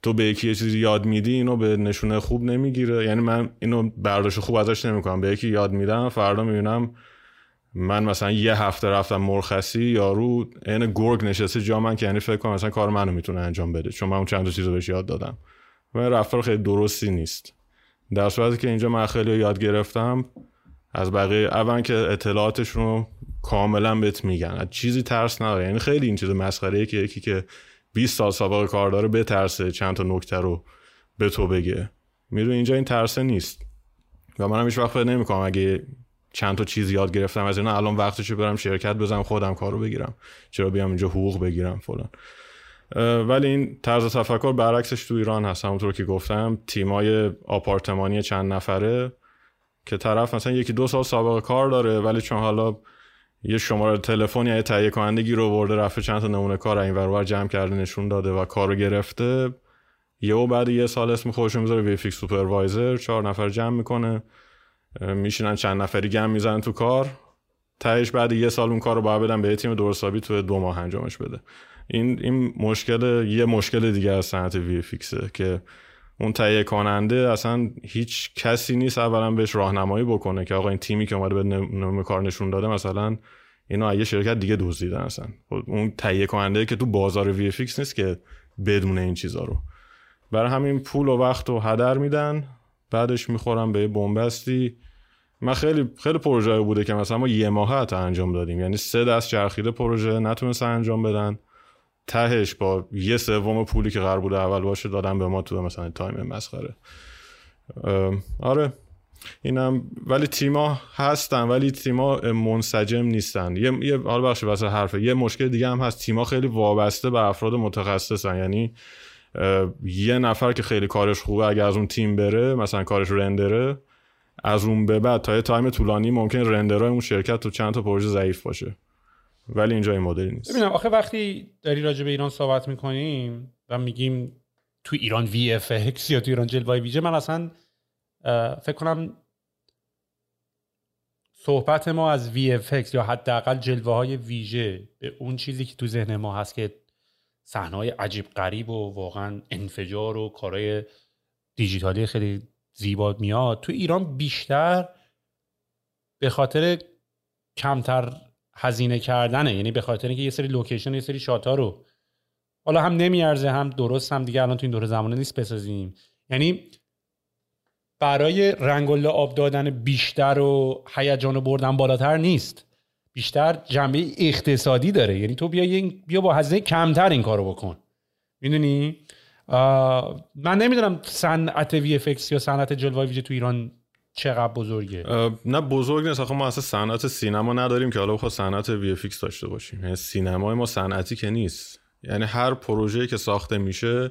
تو به یکی یه چیزی یاد میدی اینو به نشونه خوب نمی‌گیره. یعنی من اینو برداشت خوب ازش نمی‌کنم. به یکی یاد میدم فردا می‌بینم من مثلا یه هفته رفتم مرخصی یارو عین گرگ نشسته جا من که یعنی فکر کنم مثلا کار منو می‌تونه انجام بده. چون من اون چند تا چیزو بهش یاد دادم. و رفتار خیلی درستی نیست. در صورتی که اینجا من خیلی یاد گرفتم از بقیه اول که اطلاعاتشون رو کاملا بهت میگن. از چیزی ترس نداره. یعنی خیلی این چیز مسخره که یکی که 20 سال سابقه کار داره بترسه چند تا نکته رو به تو بگه. می‌دونی اینجا این ترسه نیست. و منم هیچ وقت نمی‌کنم اگه چند تا چیز یاد گرفتم از اینا الان وقتش برم شرکت بزنم خودم کارو بگیرم. چرا بیام اینجا حقوق بگیرم فلان. ولی این طرز تفکر برعکسش تو ایران هست. همونطور که گفتم تیمای آپارتمانی چند نفره که طرف مثلا یکی دو سال سابقه کار داره ولی چون حالا یه شماره تلفن یا یه تهیه کنندگی رو برده رفته چند تا نمونه کار این ور جمع کرده نشون داده و کارو گرفته یهو بعد یه سال اسم خودش می‌ذاره VFX supervisor چهار نفر جمع می‌کنه میشینن چند نفری گند می‌زنن تو کار تهش بعد یه سال اون کار رو باید بدن به یه تیم درست حسابی تو دو ماه انجامش بده. این این مشکل یه مشکل دیگه از صنعت وی فیکسه که اون تهیه کننده اصلا هیچ کسی نیست اولا بهش راهنمایی بکنه که آقا این تیمی که اومده به نمونه کار نشون داده مثلا اینو یه شرکت دیگه دزدیدن اصلا. خب اون تهیه کننده که تو بازار وی نیست که بدون این چیزا رو. برای همین پول و وقت و هدر میدن بعدش می‌خورم به بنبستی. من خیلی خیلی پروژه بوده که مثلا ما یه حتی انجام دادیم. یعنی سه دست چرخیده پروژه نتونستن انجام بدن. تهش با یه سوم پولی که قرار بوده اول باشه دادن به ما تو مثلا time مسخره. آره. اینم ولی تیما هستن ولی تیما منسجم نیستن. یه یه حالا بخش واسه حرفه. یه مشکل دیگه هم هست. تیما خیلی وابسته به افراد متخصصن. یعنی یه نفر که خیلی کارش خوبه اگه از اون تیم بره مثلا کارش render ه از اون به بعد تا یه time طولانی ممکن render های اون شرکت تو چند تا پروژه ضعیف باشه. ولی اینجا این مدلی نیست. ببینم آخه وقتی داری راجع به ایران صحبت می‌کنیم و میگیم تو ایران وی اف یا تو ایران جلوه ویژه من اصلا فکر کنم صحبت ما از VFX یا حداقل جلوه های ویژه به اون چیزی که تو ذهن ما هست که صحنه های عجیب غریب و واقعا انفجار و کارهای دیجیتالی خیلی زیبا میاد تو ایران بیشتر به خاطر کمتر هزینه کردنه. یعنی به خاطر اینکه یه سری لوکیشن یه سری شات رو حالا هم نمیارزه هم درست هم دیگه الان تو این دوره زمانه نیست بسازیم. یعنی برای رنگ و آب دادن بیشتر و هیجان بردن بالاتر نیست. بیشتر جنبه اقتصادی داره. یعنی تو بیا بیا با هزینه کمتر این کارو بکن. می‌دونی؟ من نمی‌دونم صنعت وی یا صنعت جلوه ویژه تو ایران چقدر بزرگه؟ نه بزرگ نیست. آخه ما اصلا صنعت سینما نداریم که حالا بخواد صنعت وی داشته باشیم. یعنی سینمای ما صنعتی که نیست. یعنی هر پروژه‌ای که ساخته میشه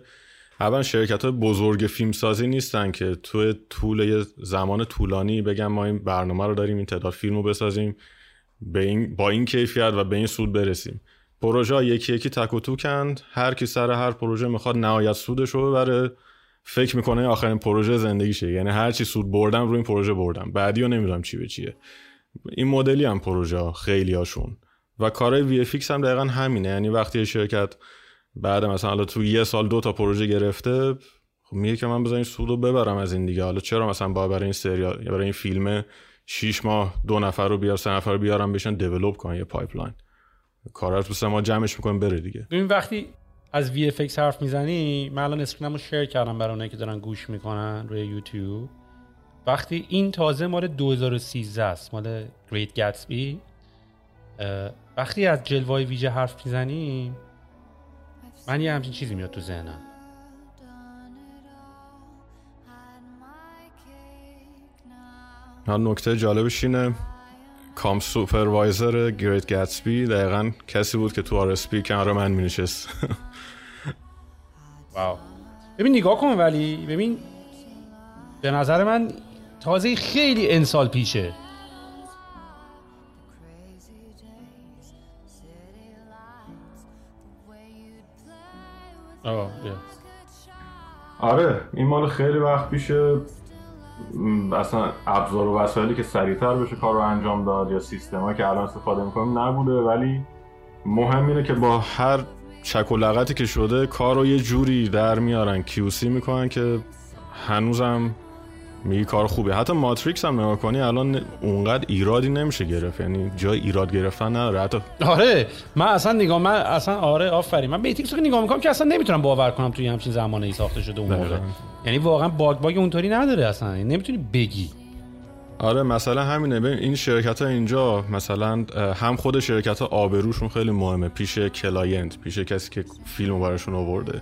اول شرکت های بزرگ فیلم سازی نیستن که تو طول یه زمان طولانی بگم ما این برنامه رو داریم این تعداد فیلم رو بسازیم به این با این کیفیت و به این سود برسیم. پروژه یکی یکی تک و توکند. هر کی سر هر پروژه می‌خواد نهایت سودش رو ببره. فکر می‌کنه آخرین پروژه زندگیشه. یعنی هر چی سود بردم روی این پروژه بردم. بعدی رو نمی‌دونم چی به چیه. این مدلی هم پروژه خیلی هاشون و کارهای VFX هم دقیقا همینه. یعنی وقتی شرکت بعد مثلا تو یه سال دو تا پروژه گرفته خب میگه که من بذارین سود رو ببرم از این دیگه. حالا چرا مثلا با برای این سریال یا برای این فیلم 6 ماه دو نفر رو بیار سه نفر رو بیارم بشینن develop کنن یه pipeline کارا رو ماه جمعش می‌کنیم بره دیگه. ببین وقتی از VFX حرف می‌زنی؟ من الان screen مو share کردم برای اونایی که دارن گوش می‌کنن روی یوتیوب. وقتی این تازه مال 2013 است مال Great Gatsby وقتی از جلوه ویژه حرف می‌زنی من یه همچین چیزی میاد تو ذهنم. نکته جالبش اینه comp supervisor Great Gatsby دقیقا کسی بود که تو RSP کنار من می نشست واو. ببین نگاه کن ولی ببین به نظر من تازه خیلی انسال پیشه آره این مال خیلی وقت پیشه. اصلا ابزار و وسایلی که سریعتر بشه کار رو انجام داد یا سیستما که الان استفاده می‌کنیم نبوده ولی مهم اینه که با هر چک و لگدی که شده کار رو یه جوری در میارن. QC می‌کنن که هنوزم میگی کار خوبه. حتی Matrix هم نگاه کنی الان اونقدر ایرادی نمیشه گرفت. یعنی جای ایراد گرفتن نداره. حتی آره من اصلا نگاه من اصلا آره آفرین. من Matrix رو نگاه می‌کنم که اصلا نمی‌تونم باور کنم توی همچین زمانه ای ساخته شده اون موقع. یعنی واقعا bug bug اونطوری نداره اصلا. یعنی نمی‌تونی بگی. آره مثلا همینه. ببین این شرکت ها اینجا مثلا هم خود شرکت ها آبروشون خیلی مهمه. پیش client پیش کسی که فیلم براشون آورده.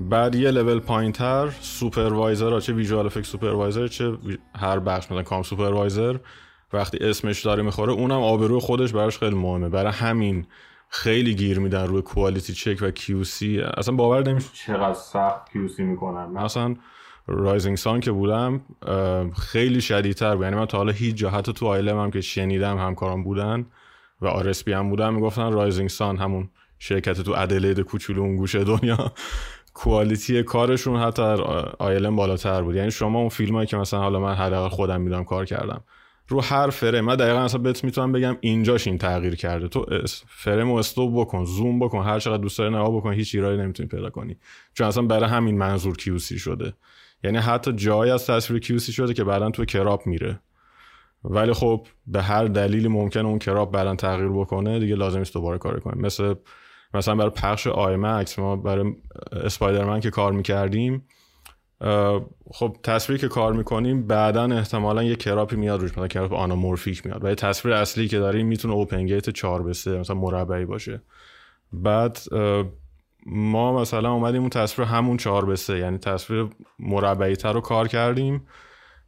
بعد یه لول پایینتر supervisor ها چه visual effect supervisor چه هر بخش مثلا comp supervisor وقتی اسمش داره می‌خوره اونم آبرو خودش براش خیلی مهمه. برای همین خیلی گیر میدن روی quality check و QC اصلا باور نمیشه چقدر سخت QC می‌کنن. مثلا Rising Sun که بودم خیلی شدیدتر بود. یعنی من تا حالا هیچ جا حتی تو ILM هم که شنیدم همکاران بودن و RSP هم بودن می‌گفتن Rising Sun همون شرکت تو ادلید کوچولو اون گوشه دنیا quality کارشون حتی ILM بالاتر بود. یعنی شما اون فیلم هایی که مثلا حالا من حداقل خودم میدم کار کردم رو هر فریم من دقیقا اصلا بهت می‌تونم بگم اینجاش این تغییر کرده. تو فریم رو stop بکن زوم بکن هر چقدر دوست داری نگاه بکن هیچ ایرادی نمی‌تونی پیدا کنی. چون اصلا برای همین منظور QC شده. یعنی حتی جایی از تصویر QC شده که بعدا تو crop میره. ولی خب به هر دلیلی ممکن اون crop بعدا تغییر بکنه دیگه لازم است دوباره کار کنیم. مثل مثلا برای پخش آی مکس ما برای اسپایدرمن که کار می‌کردیم خب تصویری که کار می‌کنیم بعدا احتمالا یه crop ی میاد روش مثلا crop anamorphic میاد. و تصویر اصلی که داریم می‌تونه open gate 4 به 3 مثلا مربعی باشه. بعد ما مثلا اومدیم اون تصویر همون 4 به 3 یعنی تصویر مربعی تر رو کار کردیم.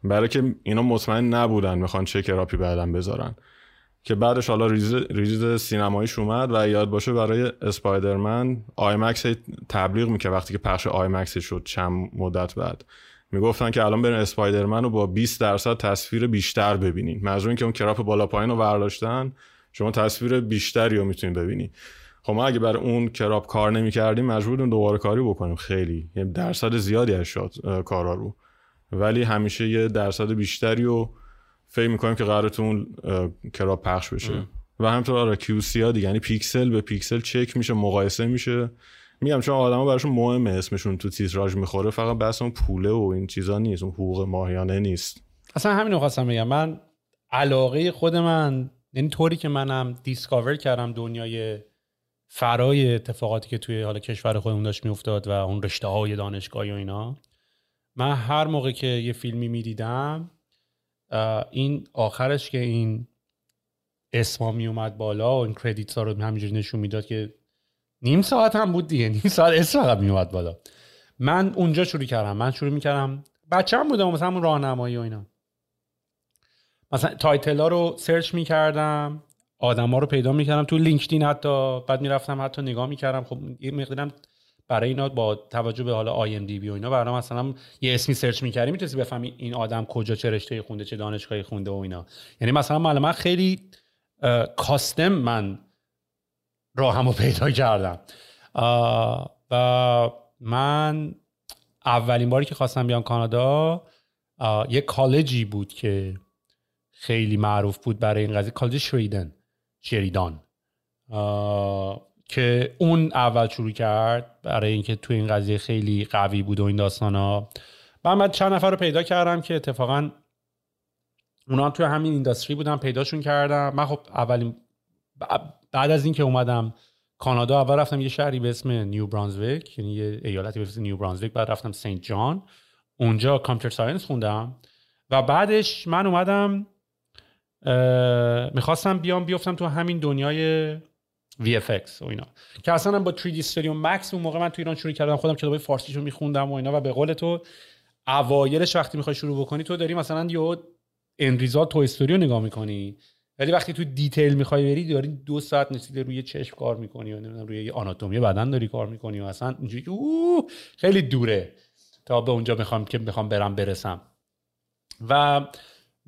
برای که اینا مطمئن نبودن می‌خوان چه crop ی بعدا بذارن. که بعدش حالا ریز, ریز سینماییش اومد و یاد باشه برای اسپایدرمن آیمکس تبلیغ می‌کرد وقتی که پخش آیمکس شد چند مدت بعد. می‌گفتن که الان برین اسپایدرمن رو با 20 درصد تصویر بیشتر ببینین. منظور که اون crop بالا پایین رو برداشتن شما تصویر بیشتری رو می‌تونید ببینی خب ما اگه برای اون crop کار نمی‌کردیم مجبور بودیم دوباره کاری بکنیم. خیلی. یعنی درصد زیادی از شد کارا رو. ولی همیشه یه درصد بیشتری رو فکر می‌کنیم که قراره تو اون crop پخش بشه. و همینطور آره ها دیگه یعنی پیکسل به پیکسل چک میشه مقایسه میشه. میگم چون آدما براشون مهمه اسمشون تو تیتراژ می‌خوره فقط بس اون پوله و این چیزا نیست اون حقوق ماهیانه نیست. اصلا همین رو خواستم بگم. من علاقه خود من یعنی طوری که منم دیسکاور کردم دنیای فرای اتفاقاتی که توی حالا کشور خودمون داشت میافتاد و اون رشته های دانشگاهی و اینا من هر موقع که یه فیلمی می‌دیدم این آخرش که این اسما می اومد بالا و این کردیت ها رو همینجوری نشون می‌داد که نیم ساعت هم بود دیگه نیم ساعت اسم فقط می اومد بالا. من اونجا شروع کردم من شروع می‌کردم بچه هم بودم مثلا همون راهنمایی و اینا. مثلا title ها رو search می‌کردم. آدم ها رو پیدا می‌کردم. تو لینکدین حتی بعد می‌رفتم حتی نگاه می‌کردم. خب یه مقدارم برای اینا با توجه به حالا IMDb و اینا برای مثلا یه اسمی search می‌کردی می‌تونستی بفهمی این آدم کجا چه رشته خونده چه دانشگاهی خونده و اینا. یعنی مثلا من خیلی کاستم من راهمو پیدا کردم. و من اولین باری که خواستم بیام کانادا یه کالجی بود که خیلی معروف بود برای این قضیه. کالج شریدن شریدان که اون اول شروع کرد برای اینکه تو این قضیه خیلی قوی بود و این داستان ها بعد چند نفر رو پیدا کردم که اتفاقا اونا هم توی همین اینداستری بودن پیداشون کردم. من خب اولین بعد از اینکه اومدم کانادا اول رفتم یه شهری به اسم نیو برانزویک یعنی یه ایالتی به اسم نیو برانزویک. بعد رفتم سنت جان. اونجا computer science خوندم. و بعدش من اومدم می‌خواستم بیام بیفتم تو همین دنیای VFX و اینا. که اصلا با 3D Studio Max اون موقع من تو ایران شروع کردم خودم کتاب فارسیشو میخوندم و اینا و به قول تو اوایلش وقتی می‌خوای شروع بکنی تو داری مثلا یه انریزا تو استوریو نگاه می‌کنی. ولی وقتی تو دیتیل می‌خوای بری داری دو ساعت نسیده روی چشم کار می‌کنی و نمی‌دونم روی آناتومی بدن داری کار می‌کنی و اصلا اینجوری خیلی دوره تا به اونجا می‌خوام که می‌خوام برم برسم. و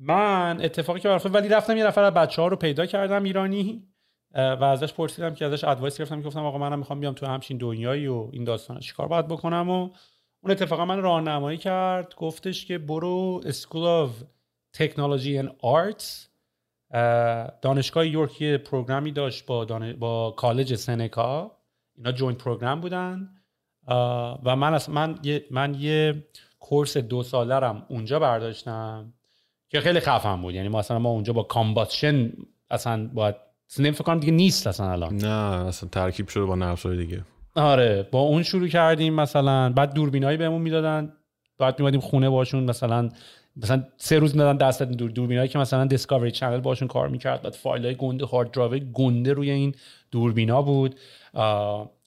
من اتفاقی که برفت ولی رفتم یه نفر از بچه ها رو پیدا کردم ایرانی و ازش پرسیدم که ازش ادوایس گرفتم گفتم آقا منم می‌خوام بیام تو همچین دنیایی و این داستان چیکار باید بکنم و اون اتفاقا من راهنمایی کرد گفتش که برو school of technology and arts دانشگاه یورک یه program ی داشت با, با کالج سنکا اینا joint program بودن و من من یه من یه course دو ساله اونجا برداشتم. که خیلی خفن بود. یعنی مثلا ما اونجا با Combustion اصلا باید سینم فکر کنم دیگه نیست اصلا الان. نه اصلا ترکیب شده با نفسای دیگه. آره با اون شروع کردیم مثلا. بعد دوربینایی بهمون می‌دادن. بعد میومدیم خونه باشون مثلا مثلا سه روز می‌دادن دست دور دوربینایی که مثلا Discovery Channel باشون کار می‌کرد. بعد فایل های گنده hard drive گنده روی این دوربینا بود.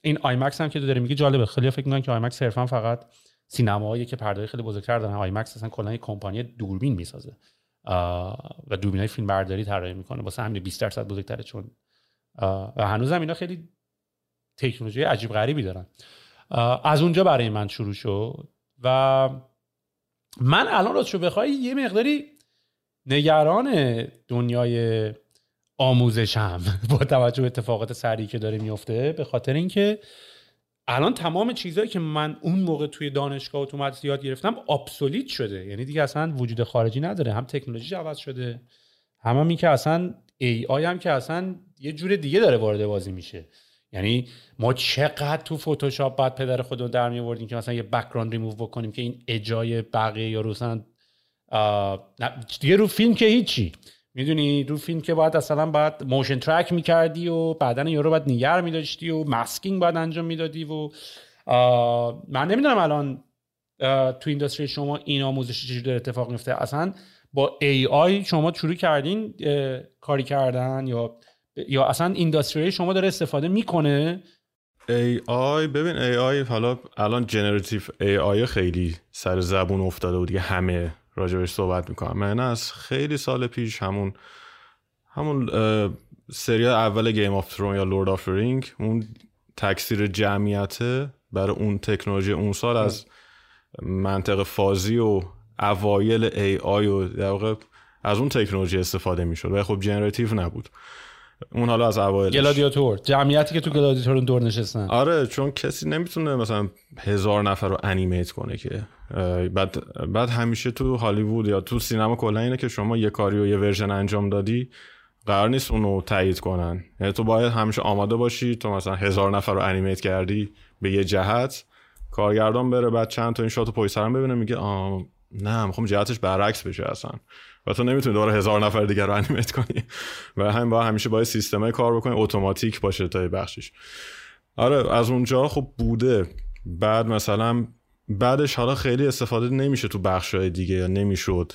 این آیمکس هم که داره میگه جالبه. خیلی فکر می‌کنن که آیمکس صرفا فقط سینماهایی که پرده خیلی بزرگتر دارن. آیمکس اصلا کلا کمپانی دوربین می‌سازه. و دوربین های فیلم برداری طراحی می‌کنه. واسه همین 20 درصد بزرگتره چون و هنوز هم اینا خیلی تکنولوژی عجیب غریبی دارن. از اونجا برای من شروع شد و من الان راستشو بخوای یه مقداری نگران دنیای آموزشم با توجه به اتفاقات سریعی که داره میفته به خاطر اینکه الان تمام چیزهایی که من اون موقع توی دانشگاه و تو مدرسه یاد گرفتم ابسولیت شده. یعنی دیگه اصلا وجود خارجی نداره. هم تکنولوژی عوض شده. هم, هم این که اصلا AI هم که اصلا یه جور دیگه داره وارد بازی میشه. یعنی ما چقدر تو فتوشاپ بعد پدر خودمون در می آوردیم که مثلا یه بک‌گراند ریموو بکنیم که این اجای بقیه یا مثلا دیگه رو فیلم که هیچی. می‌دونی رو فیلم که باید اصلا باید motion track می‌کردی و بعدا یارو باید نیگر میداشتی و masking باید انجام می‌دادی و من نمی‌دونم الان تو industry شما این آموزش چجوری داره اتفاق میفته اصلا با AI شما شروع کردین کاری کردن یا یا اصلا industry شما داره استفاده می‌کنه؟ AI ببین AI حالا الان generative AI خیلی سر زبون افتاده و دیگه همه راجبش صحبت می‌کنم. من از خیلی سال پیش همون همون سری اول Game of Thrones یا Lord of the Rings اون تکثیر جمعیته برای اون تکنولوژی اون سال از منطق فازی و اوایل AI و در واقع از اون تکنولوژی استفاده می‌شد. و خب generative نبود. اون حالا از اوایل گلادیاتور. جمعیتی که تو گلادیاتور دور نشستن. آره چون کسی نمی‌تونه مثلا هزار نفر رو animate کنه که. بعد بعد همیشه تو هالیوود یا تو سینما کلا اینه که شما یه کاری و یه version انجام دادی قرار نیست اونو تایید کنن. یعنی تو باید همیشه آماده باشی تو مثلا هزار نفر رو انیمیت کردی به یه جهت کارگردان بره بعد چند تا این شاتو پشت سرم ببینه میگه آ نه می‌خوام جهتش برعکس بشه اصلا. و تو نمی‌تونی دوباره هزار نفر دیگر رو انیمیت کنی. و همین با همیشه باید سیستمه کار بکنی اتوماتیک باشه تا بخشش. آره از اونجا خب بوده. بعد مثلا بعدش حالا خیلی استفاده نمیشه تو بخشهای دیگه یا نمی‌شد.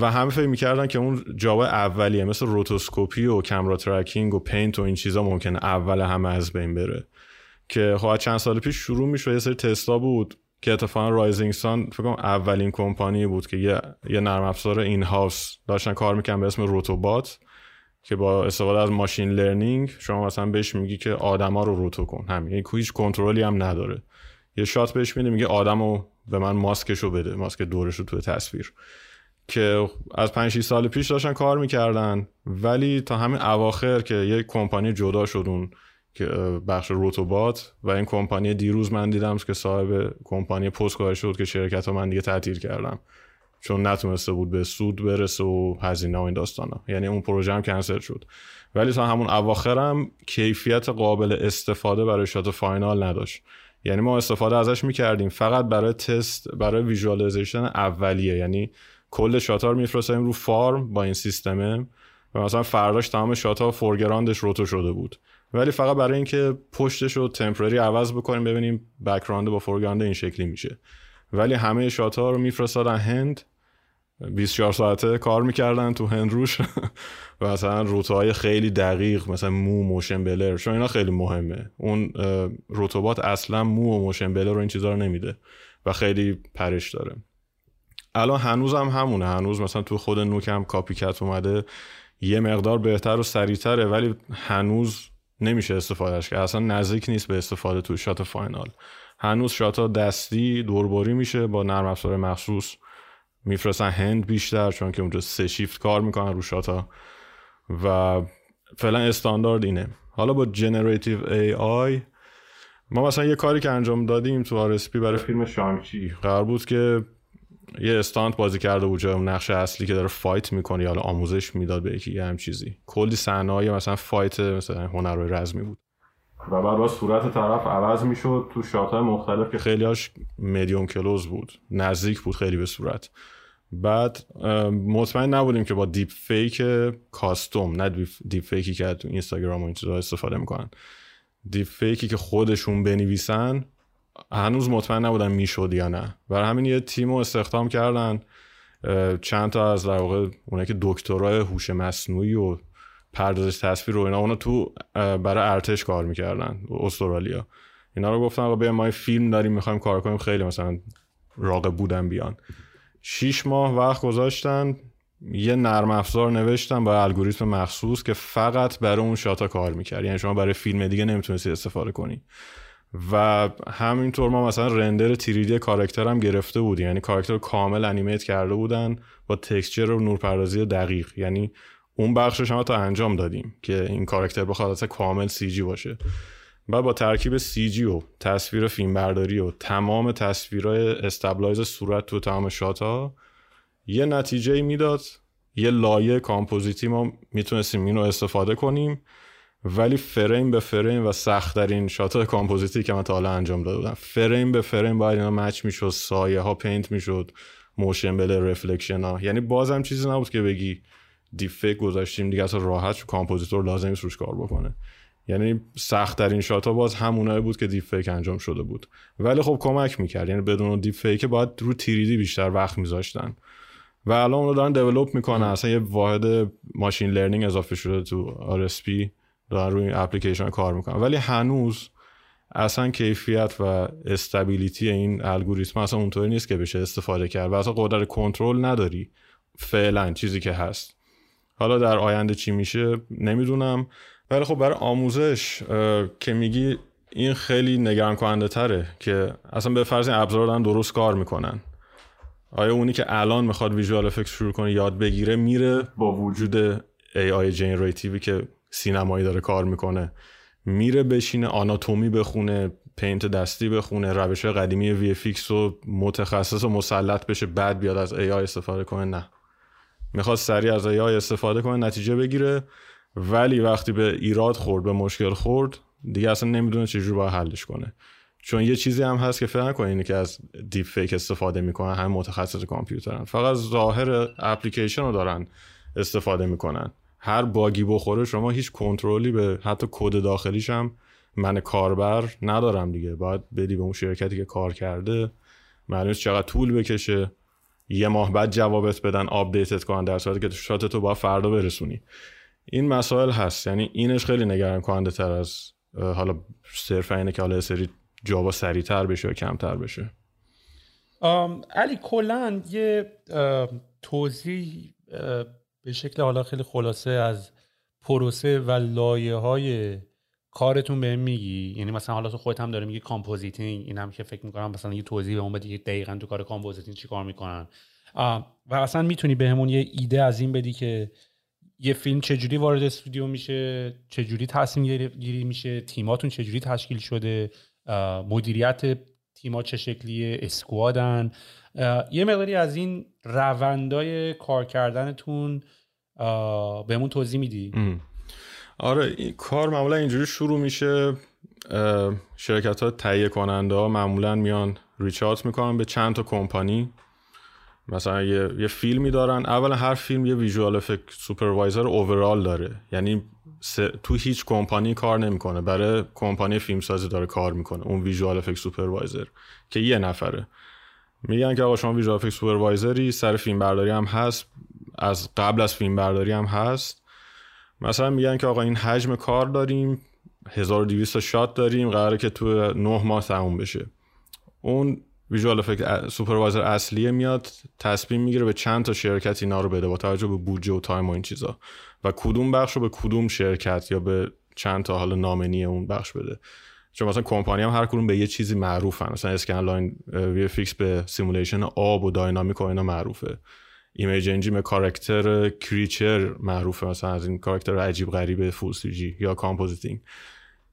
و همه فکر می‌کردن که اون جابای اولیه مثل roto scopy و camera tracking و paint و این چیزا ممکنه اول همه از بین بره. که خب چند سال پیش شروع میشه یه سری تستا بود. که اتفاقا Rising Sun فکر کنم اولین کمپانی بود که یه, نرم افزار in-house داشتن. کار می‌کنن به اسم RotoBot که با استفاده از machine learning شما مثلا بهش میگی که آدما رو roto کن. همین. یعنی هیچ کنترلی هم نداره. یه shot بهش میده میگه آدمو به من ماسکشو بده ماسک دورشو تو تصویر. که از 5 سال پیش داشتن کار می‌کردن. ولی تا همین اواخر که یه کمپانی جدا شد اون که بخش Rotobot و این کمپانی دیروز من دیدم که صاحب کمپانی پست شد که شرکت رو من دیگه تعطیل کردم. چون نتونسته بود به سود برسه و هزینه و این داستانا. یعنی اون پروژه هم کنسل شد. ولی تا همون اواخرم کیفیت قابل استفاده برای shot final نداشت. یعنی ما استفاده ازش می‌کردیم. فقط برای تست برای visualization اولیه. یعنی کل shot ا رو میفرستیم رو farm با این سیستمه و مثلا فرداش تمام shot ا foreground ش roto شده بود. ولی فقط برای اینکه پشتش رو temporary عوض بکنیم ببینیم background با foreground این شکلی میشه. ولی همه shot ها رو میفرستادن هند 24 ساعته کار می‌کردن تو هند روش. و مثلا roto های خیلی دقیق مثلا مو motion blur چون اینا خیلی مهمه. اون Rotobot اصلا مو و motion blur رو این چیزا رو نمیده و خیلی پرش داره. الان هنوز هم همونه. هنوز مثلا تو خود Nuke هم CopyCat اومده. یه مقدار بهتر و سریعتره ولی هنوز نمیشه استفادهش که اصلا نزدیک نیست به استفاده تو shot final. هنوز shot دستی دوربری میشه با نرم افزار مخصوص. میفرستن هند بیشتر چون که اونجا سه شیفت کار می‌کنن رو shot ا و فعلا استاندارد اینه. حالا با generative AI ما مثلا یه کاری که انجام دادیم تو RSP برای فیلم Shang-Chi. قرار بود که یه stunt بازی کرده بود اون نقش اصلی که داره fight می‌کنه یا آموزش می‌داد به یکی هم چیزی. کلی صحنه مثلا fight مثلا هنرهای رزمی بود. و بعد با صورت طرف عوض می‌شد تو shot های مختلف که خیلی هاش medium close بود. نزدیک بود خیلی به صورت. بعد مطمئن نبودیم که با deepfake custom نه دیپ فیکی که تو اینستاگرام و این چیزا استفاده می‌کنن. دیپ فیکی که خودشون بنویسن هنوز مطمئن نبودن می‌شد یا نه. برای همین یه تیم رو استخدام کردن. چند تا از در واقع اونایی که دکترای هوش مصنوعی و پردازش تصویر رو اینا اونا تو برای ارتش کار می‌کردن استرالیا. اینا رو گفتن آقا ما فیلم داریم می‌خوایم کار کنیم خیلی مثلا راقب بودن بیان. شیش ماه وقت گذاشتن یه نرم افزار نوشتن با الگوریتم مخصوص که فقط برای اون شاتا کار می‌کرد. یعنی شما برای فیلم دیگه نمی‌تونستی استفاده کنی. و همینطور ما مثلا render 3D کاراکتر هم گرفته بودیم. یعنی کاراکتر کامل animate کرده بودن با texture و نورپردازی دقیق. یعنی اون بخشش هم تا انجام دادیم که این کاراکتر بخواد اصلا کامل CG باشه. و با ترکیب CG و تصویر فیلم برداری و تمام تصویرهای stabilize صورت تو تمام shot ها یه نتیجه می‌داد. یه لایه کامپوزیتی ما می‌تونستیم اینو استفاده کنیم. ولی فریم به فریم و سختترین shot composite ی که من تا حالا انجام داده بودم. فریم به فریم باید اینا match می‌شد سایه ها paint می‌شد motion blur reflection ها یعنی بازم چیزی نبود که بگی دیفک گذاشتیم دیگه اصلا راحت compositor لازم روش کار بکنه. یعنی سخت ترین shot ها باز همونایی بود که دیپ فیک انجام شده بود. ولی خب کمک می‌کرد. یعنی بدون دیپ فیک باید رو 3D بیشتر وقت میذاشتن. و الان اونو دارن develop می‌کنن. اصلا یه واحد ماشین لرنینگ اضافه شده تو RSP دارن روی این اپلیکیشن کار می‌کنن. ولی هنوز اصلا کیفیت و استابیلیتی این الگوریتم اصلا اونطوری نیست که بشه استفاده کرد و اصلا قدرت کنترل نداری. فعلا چیزی که هست. حالا در آینده چی میشه نمی‌دونم. ولی خب برای آموزش که میگی این خیلی نگران کننده تره که اصلا به فرض این ابزار دارن درست کار می‌کنن. آیا اونی که الان می‌خواد visual effect شروع کنه یاد بگیره میره با وجود AI generative ی که سینمایی داره کار می‌کنه. میره بشینه آناتومی بخونه paint دستی بخونه روش قدیمی VFX و متخصص و مسلط بشه بعد بیاد از AI استفاده کنه. نه. می‌خواد سریع از AI استفاده کنه نتیجه بگیره ولی وقتی به ایراد خورد به مشکل خورد دیگه اصلا نمی‌دونه چجور باید حلش کنه. چون یه چیزی هم هست که فکر نکنین که از دیپ فیک استفاده می‌کنن هم متخصص کامپیوترن. فقط ظاهر اپلیکیشن رو دارن استفاده می‌کنن. هر bug ی بخوره شما هیچ کنترلی به حتی کد داخلیش هم من کاربر ندارم دیگه. باید بدی به اون شرکتی که کار کرده معلومه چقدر طول بکشه. یه ماه بعد جوابت بدن update ت کنن در صورتی که shot تو باید فردا برسونی. این مسائل هست. یعنی اینش خیلی نگران کننده تر از حالا صرف اینه که حالا سری job ا سریعتر بشه یا کمتر بشه. علی کلا یه توضیح به شکل حالا خیلی خلاصه از پروسه و لایه های کارتون بهم بگی. یعنی مثلا حالا تو خودت هم داره میگی compositing این هم که فکر می‌کنم مثلا یه توضیح به اون بدی دقیقا تو کار compositing چی کار می‌کنن. و اصلا می‌تونی بهمون یه ایده از این بدی که یه فیلم چجوری وارد استودیو میشه چجوری تصمیم گیری میشه تیماتون چجوری تشکیل شده مدیریت تیما چه شکلیه اسکوادن. یه مقداری از این روندای کار کردنتون بهمون توضیح میدی؟ آره کار معمولا اینجوری شروع میشه. شرکت ها تهیه کننده ها معمولا میان ریچارت می‌کنن به چند تا کمپانی. مثلا یه, یه فیلمی دارن. اولا هر فیلم یه visual effect supervisor overall داره. یعنی تو هیچ کمپانی کار نمی‌کنه. برای کمپانی فیلمسازی داره کار می‌کنه. اون visual effect supervisor که یه نفره. میگن که آقا شما visual effect supervisor ی سر فیلم برداری هم هست از قبل از فیلم برداری هم هست. مثلا میگن که آقا این حجم کار داریم 1200 shot داریم قراره که تو 9 ماه تموم بشه. اون visual effect supervisor اصلیه میاد تصمیم می‌گیره به چند تا شرکت اینا رو بده با توجه به بودجه و time و این چیزا. و کدوم بخش رو به کدوم شرکت یا به چند تا حالا نامنی اون بخش بده. چون مثلا کمپانی هم هر کدوم به یه چیزی معروفن. مثلا Scanline VFX به simulation آب و dynamic و اینا معروفه. Image Engine به کاراکتر creature معروفه. مثلا از این کاراکتر عجیب غریب full یا compositing.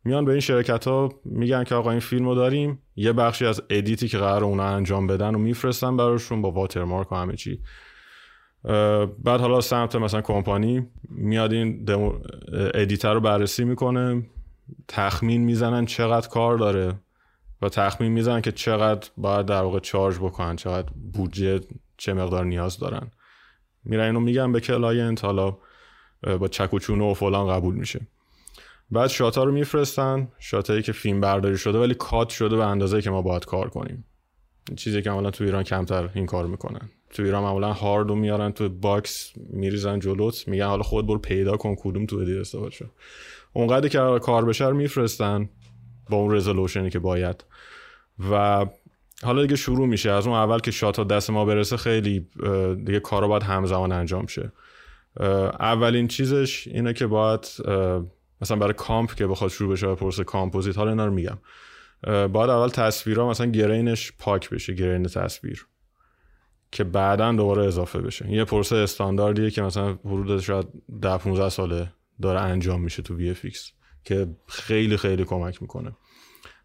میان به این شرکت ها میگن که آقا این فیلم داریم. یه بخشی از edit ی که قرار اونا انجام بدن و میفرستن براشون با watermark و همه چی. بعد حالا سمت مثلا کمپانی میاد این edit رو بررسی می‌کنه. تخمین می‌زنن چقدر کار داره و تخمین می‌زنن که چقدر باید در واقع charge بکنن چقدر بودجه چه مقدار نیاز دارن. میرن اینو میگن به client حالا با چک و فلان قبول میشه. بعد shot ا رو میفرستن shot ایی که فیلم برداری شده ولی کات شده به اندازه که ما باید کار کنیم. چیزی که معمولا تو ایران کمتر این کار می‌کنن. تو ایران معمولا هارد رو میارن تو box میریزن جلوت میگن حالا خود برو پیدا کن کدوم تو edit استفاده شد اونقدر که کار بشه رو میفرستن با اون resolution ی که باید. و حالا دیگه شروع میشه. از اون اول که shot دست ما برسه خیلی دیگه کارا باید همزمان انجام شه. اولین چیزش اینه که باید مثلا برای comp که بخواد شروع بشه پروسه کامپوزیت حالا اینا رو میگم. باید اول تصویرها مثلا grain ش پاک بشه grain تصویر. که بعدا دوباره اضافه بشه. یه پروسه استانداردیه که مثلا حدود شاید 10 15 ساله. داره انجام میشه تو وی که خیلی خیلی کمک می‌کنه.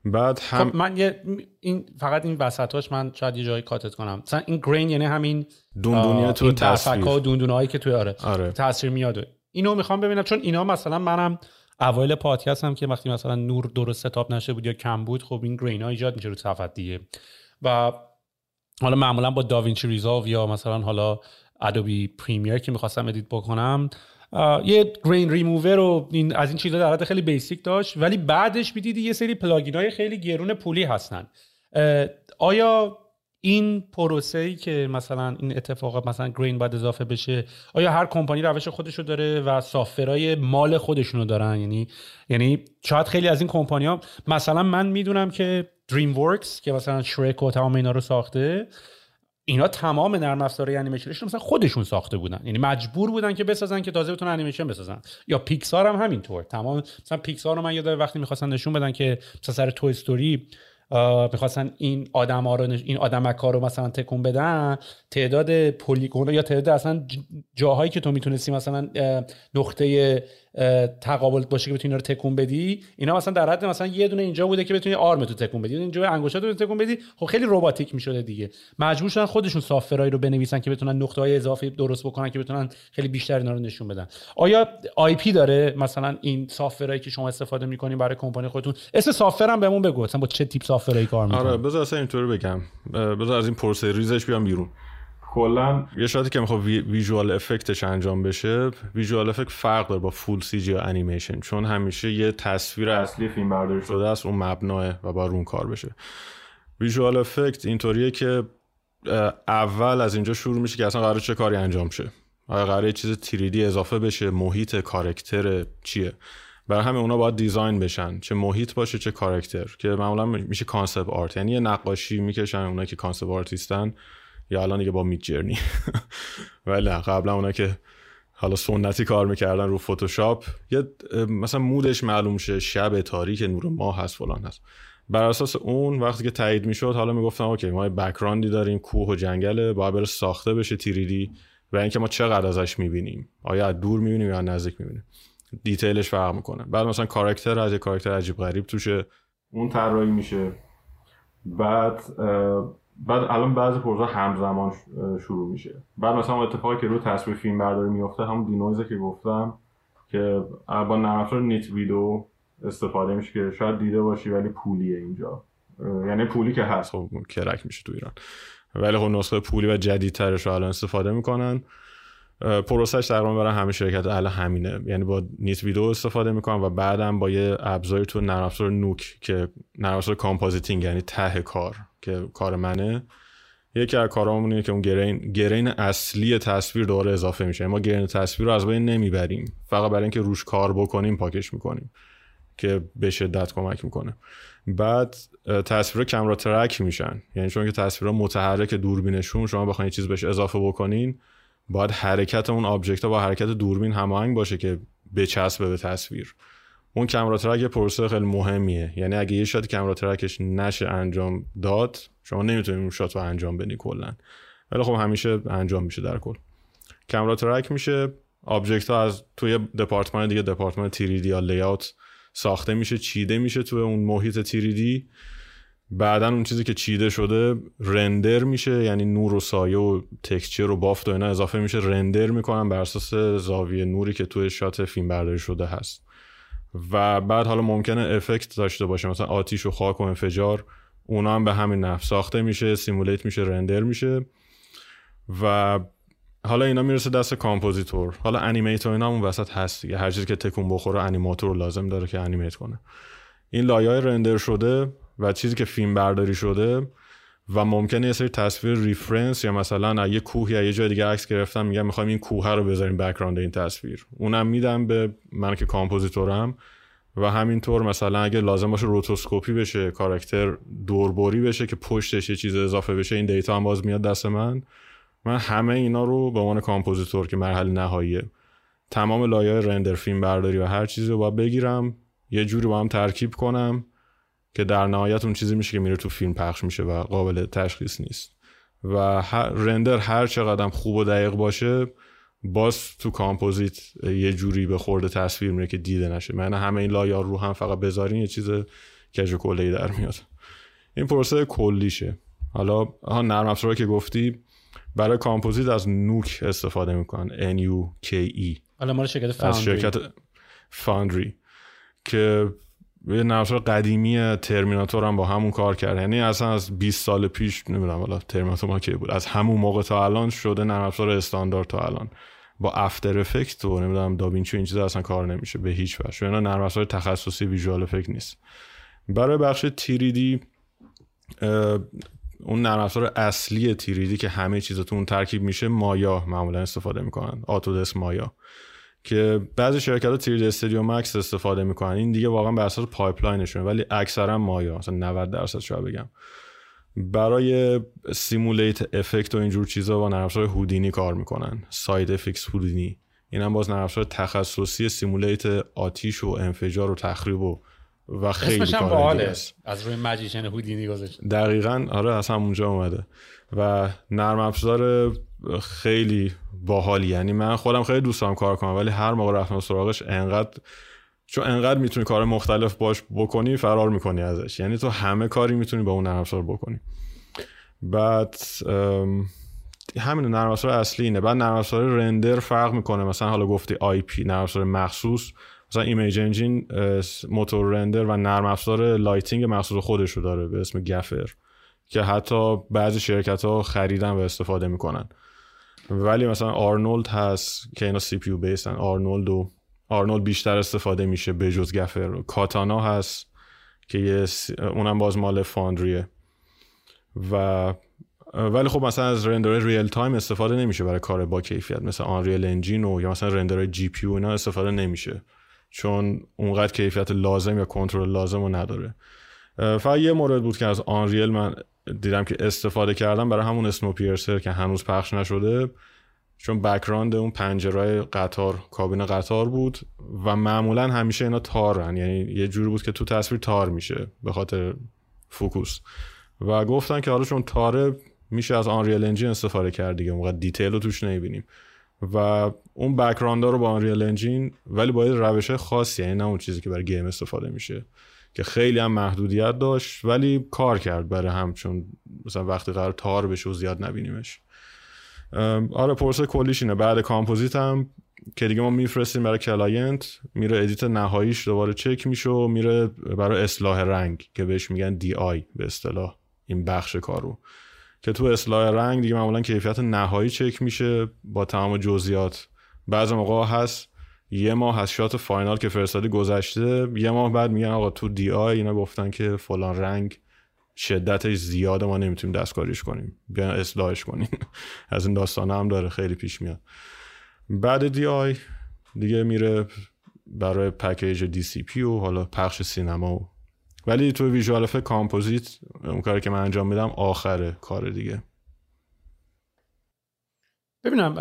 بعد هم خب من یه این فقط این وسطاش من شاید یه جایی کاتت کنم. مثلا این grain یعنی همین دوندونی تو تصویر. و دوندونهایی که توی آره, آره. تاثیر میاد. اینو می‌خوام ببینم چون اینا مثلا منم اوایل پادکست هم که وقتی مثلا نور درست setup نشه بود یا کم بود خب این grain ها ایجاد میشه رو صفحت دیگه. و حالا معمولا با DaVinci Resolve یا مثلا حالا Adobe Premiere که می‌خواستم edit بکنم یه گرین ریموور و این از این چیزا در حد خیلی basic داشت ولی بعدش می‌دیدی یه سری plugin های خیلی گرون پولی هستن. آیا این پروسه ای که مثلا این اتفاق مثلا گرین باید اضافه بشه آیا هر کمپانی روش خودشو داره و سافرای مال خودشونو دارن؟ یعنی یعنی شاید خیلی از این کمپانی ها مثلا من می‌دونم که دریم ورکس که مثلا شرک و تمام اینا رو ساخته اینا تمام نرم افزارهای انیمیشنشون مثلا خودشون ساخته بودن. یعنی مجبور بودن که بسازن که تازه بتونن انیمیشن بسازن. یا پیکسار هم همینطور. تمام مثلا پیکسار رو من یاد وقتی می‌خواستن نشون بدن که مثلا سر توی استوری می‌خواستن این آدم ها رو این آدمک ها رو مثلا تکون بدن تعداد polygon یا تعداد اصلا جاهایی که تو می‌تونستی مثلا نقطه تقابل باشه که بتونی رو تکون بدی. اینا مثلا در حد مثلا یه دونه اینجا بوده که بتونی arm تو تکون بدی. اینجا انگشتات رو تکون بدی. خب خیلی رباتیک می‌شده دیگه. مجبور شدن خودشون software ایی رو بنویسن که بتونن نقطه های اضافه درست بکنن که بتونن خیلی بیشتر اینا رو نشون بدن. آیا IP داره مثلا این software ایی که شما استفاده می‌کنین برای کمپانی خودتون؟ اسم software هم بهمون بگو. مثلا با چه تیپ software ایی کار می‌کنین آره بذار اصلا اینطوری بگم. بذار از این پرسه ریزش بیام بیرون. کلا یه شاتی که می‌خواد ویژوال افکتش انجام بشه ویژوال افکت فرق داره با فول سی جی انیمیشن چون همیشه یه تصویر اصلی فیلم برداری شده است اون مبناه و با اون کار بشه. ویژوال افکت اینطوریه که اول از اینجا شروع میشه که اصلا قرار چه کاری انجام شه. آیا قرار یه چیز تیریدی اضافه بشه محیط کارکتر چیه. برای همه اونا باید design بشن چه محیط باشه چه کاراکتر که معمولا میشه concept art یعنی یه نقاشی می‌کشن اونا که concept artist ن یا الان دیگه با Midjourney ولی قبلا اونا که حالا سنتی کار می‌کردن رو فتوشاپ یه مثلا mood ش معلوم شه شب تاریک نور ماه هست فلان هست. بر اساس اون وقتی که تایید می‌شد حالا می‌گفتم اوکی ما background ی داریم کوه و جنگله باید بره ساخته بشه 3D و اینکه ما چقدر ازش می‌بینیم. آیا از دور می‌بینیم یا نزدیک می‌بینیم. دیتیلش فرق می‌کنه. بعد مثلا کاراکتر از یه کاراکتر عجیب غریب توشه. اون طراحی میشه. بعد بعد الان بعضی پروژه همزمان شروع میشه. بعد مثلا اتفاقی که رو تصویر فیلم برداری میفته همون دینویزه که گفتم که با نرم نیت ویدو استفاده میشه که شاید دیده باشی ولی پولیه اینجا. یعنی پولی که هست. خب کرک میشه تو ایران. ولی خب نسخه پولی و جدیدترش رو الان استفاده می‌کنن. پروسش تقریبا برای همه شرکت الان همینه. یعنی با Neat Video استفاده می‌کنن و بعدم با یه ابزاری تو نرم افزار Nuke که نرم افزار compositing یعنی ته کار که کار منه. یکی از کارامون اینه که اون grain grain اصلی تصویر دوباره اضافه میشه. ما grain تصویر رو از بین نمی‌بریم. فقط برای اینکه روش کار بکنیم پاکش می‌کنیم که به شدت کمک می‌کنه. بعد تصویر camera track میشن. یعنی چون که تصویر متحرک دوربینشون شما بخواید چیز بهش اضافه بکنین باید حرکت اون object با حرکت دوربین هماهنگ باشه که بچسبه به تصویر. اون camera track پروسه خیلی مهمیه. یعنی اگه یه shot camera track ش نشه انجام داد شما نمی‌تونید اون shot رو انجام بدی کلا. ولی خب همیشه انجام میشه در کل. camera track میشه object ها از توی دپارتمان دیگه دپارتمان 3D یا layout ساخته میشه چیده میشه توی اون محیط 3D بعدا اون چیزی که چیده شده render میشه یعنی نور و سایه و texture و بافت و اینا اضافه میشه render می‌کنن بر اساس زاویه نوری که توی shot فیلم برداری شده هست. و بعد حالا ممکنه effect داشته باشه مثلا آتیش و خاک و انفجار اونا هم به همین نفس ساخته میشه simulate میشه render میشه. و حالا اینا می‌رسه دست compositor. حالا animator اینا اون وسط هست دیگه. هر چیزی که تکون بخوره انیماتور لازم داره که animate کنه. این لایه render شده و چیزی که فیلم برداری شده و ممکنه یه سری تصویر reference یا مثلا یه کوه یا یه جای دیگه عکس گرفتم میگم می‌خوایم این کوه رو بذاریم background این تصویر. اونم میدم به من که compositor م و همینطور مثلا اگه لازم باشه روتوسکوپی بشه کاراکتر دوربری بشه که پشتش یه چیز اضافه بشه این data هم باز میاد دست من. من همه اینا رو به عنوان compositor که مرحله نهاییه تمام لایه رندر فیلم برداری و هر چیزی رو باید بگیرم یه جوری با هم ترکیب کنم که در نهایت اون چیزی میشه که میره تو فیلم پخش میشه و قابل تشخیص نیست. و رندر هر چقدر خوب و دقیق باشه باز تو کامپوزیت یه جوری به خورده تصویر میره که دیده نشه. من همه این لایار رو هم فقط بذارین یه چیز کج کلی در میاد. این پروسه کلیشه. حالا ها نرم افزارا که گفتی برای کامپوزیت از Nuke استفاده می‌کنن. N U K E. حالا مال شرکت از شرکت Foundry که یه نرم قدیمی ترمیناتور هم با همون کار کرد. یعنی اصلا از 20 سال پیش نمی‌دونم حالا ترمیناتور ما کی بود از همون موقع تا الان شده نرم استاندارد تا الان. با After Effect و نمی‌دونم DaVinci این چیزا اصلا کار نمیشه به هیچ وجه. اینا نرم افزار تخصصی visual effect نیست. برای بخش 3D اون نرم افزار اصلی 3D که همه چیزاتون اون ترکیب میشه مایا معمولا استفاده می‌کنن. Autodesk Maya. که بعضی شرکت ها 3D Studio Max استفاده می‌کنن. این دیگه واقعا بر اساس pipeline شونه ولی اکثرا مایا مثلا 90 درصد شاید بگم. برای simulate effect و اینجور چیزا با نرم افزار هودینی کار می‌کنن. SideFX Houdini. این هم باز نرم تخصصی simulate آتیش و انفجار و تخریب و و خیلی کار از روی مجیشن هودینی گذاشته. دقیقا آره از همونجا اومده. و نرم افزار خیلی باحالی. یعنی من خودم خیلی دوست دارم کار کنم ولی هر موقع رفتم سراغش انقدر چون انقدر می‌تونی کار مختلف باش بکنی فرار می‌کنی ازش. یعنی تو همه کاری می‌تونی با اون نرم افزار بکنی. بعد همین نرم افزار اصلی اینه. بعد نرم افزار رندر فرق می‌کنه. مثلا حالا گفتی آی پی نرم افزار مخصوص. مثلا Image Engine موتور render و نرم افزار lighting مخصوص خودش رو داره به اسم Gaffer که حتی بعضی شرکت ها خریدن و استفاده می‌کنن. ولی مثلا آرنولد هست که اینا CPU base ن Arnold و آرنولد بیشتر استفاده میشه به جز Gaffer. Katana هست که یه اونم باز مال Foundry ه. و ولی خب مثلا از render real-time استفاده نمیشه برای کار با کیفیت. مثل Unreal Engine و یا مثلا render GPU اینا استفاده نمیشه. چون اونقدر کیفیت لازم یا کنترل لازم رو نداره. فقط یه مورد بود که از Unreal من دیدم که استفاده کردم برای همون Snowpiercer که هنوز پخش نشده چون background اون پنجره‌های قطار کابین قطار بود و معمولا همیشه اینا تارن. یعنی یه جوری بود که تو تصویر تار میشه به خاطر focus. و گفتن که حالا چون تار میشه از Unreal Engine استفاده کرد دیگه. موقع detail رو توش نمی‌بینیم. و اون background رو با Unreal Engine ولی باید روش خاصی یعنی نه اون چیزی که برای game استفاده میشه. که خیلی هم محدودیت داشت ولی کار کرد برای هم چون مثلا وقتی قراره تار بشه و زیاد نبینیمش. آره پروسه کلیش اینه. بعد کامپوزیت هم که دیگه ما میفرستیم برای client میره ادیت نهاییش دوباره چک میشه و میره برای اصلاح رنگ که بهش میگن DI به اصطلاح این بخش کارو. که تو اصلاح رنگ دیگه معمولا کیفیت نهایی چک میشه با تمام جزئیات. بعضی موقع هست یه ماه از شات final که فرستادی گذشته یه ماه بعد میگن آقا تو DI اینا گفتن که فلان رنگ شدتش زیاده ما نمی‌تونیم دستکاریش کنیم. بیان اصلاحش کنیم. از این داستان هم داره خیلی پیش میاد. بعد DI دیگه میره برای package DCP و حالا پخش سینما و ولی تو visual effect composite اون کاری که من انجام میدم آخره کار دیگه. ببینم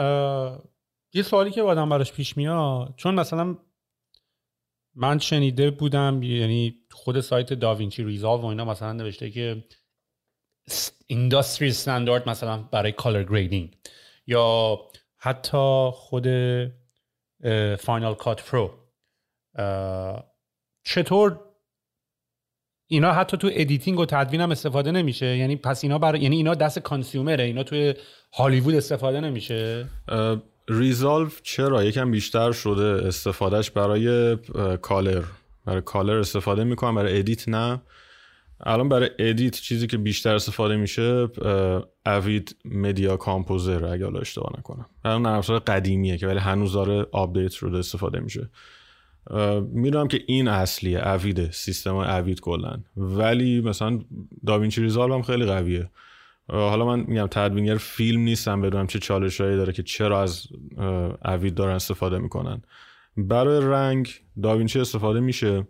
یه سوالی که آدم براش پیش میاد چون مثلا من شنیده بودم یعنی خود سایت DaVinci Resolve و اینا مثلا نوشته که industry standard مثلا برای color grading یا حتی خود Final Cut Pro چطور اینا حتی تو editing و تدوین هم استفاده نمیشه؟ یعنی پس اینا برای یعنی اینا دست consumer ه اینا توی هالیوود استفاده نمیشه؟ Resolve چرا؟ یکم بیشتر شده استفادهش برای color. برای color استفاده می‌کنم برای edit نه. الان برای edit چیزی که بیشتر استفاده میشه Avid Media Composer اگه حالا اشتباه نکنم. الان نرم قدیمیه که ولی هنوز داره update شده استفاده میشه. می‌دونم که این اصلیه اوید سیستم اوید کلا. ولی مثلا داوینچی ریزالو هم خیلی قویه. حالا من میگم تدوینگر فیلم نیستم بدونم چه چالشهایی داره که چرا از اوید دارن استفاده می‌کنن برای رنگ داوینچی استفاده میشه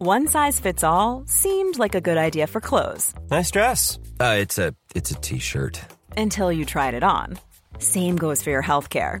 One size fits all seemed like a good idea for clothes. Nice dress. Uh, it's a it's a t-shirt. Until you tried it on. Same goes for your healthcare.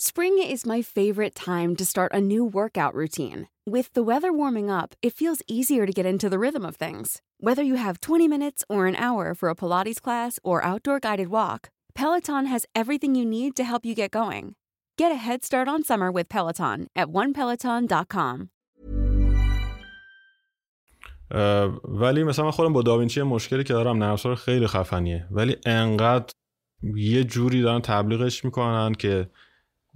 Spring is my favorite time to start a new workout routine. With the weather warming up, it feels easier to get into the rhythm of things. Whether you have 20 minutes or an hour for a Pilates class or outdoor guided walk, Peloton has everything you need to help you get going. Get a head start on summer with Peloton at onepeloton.com. ولی مثلا من خودم با داوینچی مشکلی که دارم نرم افزار خیلی خفنیه ولی انقدر یه جوری دارن تبلیغش میکنن که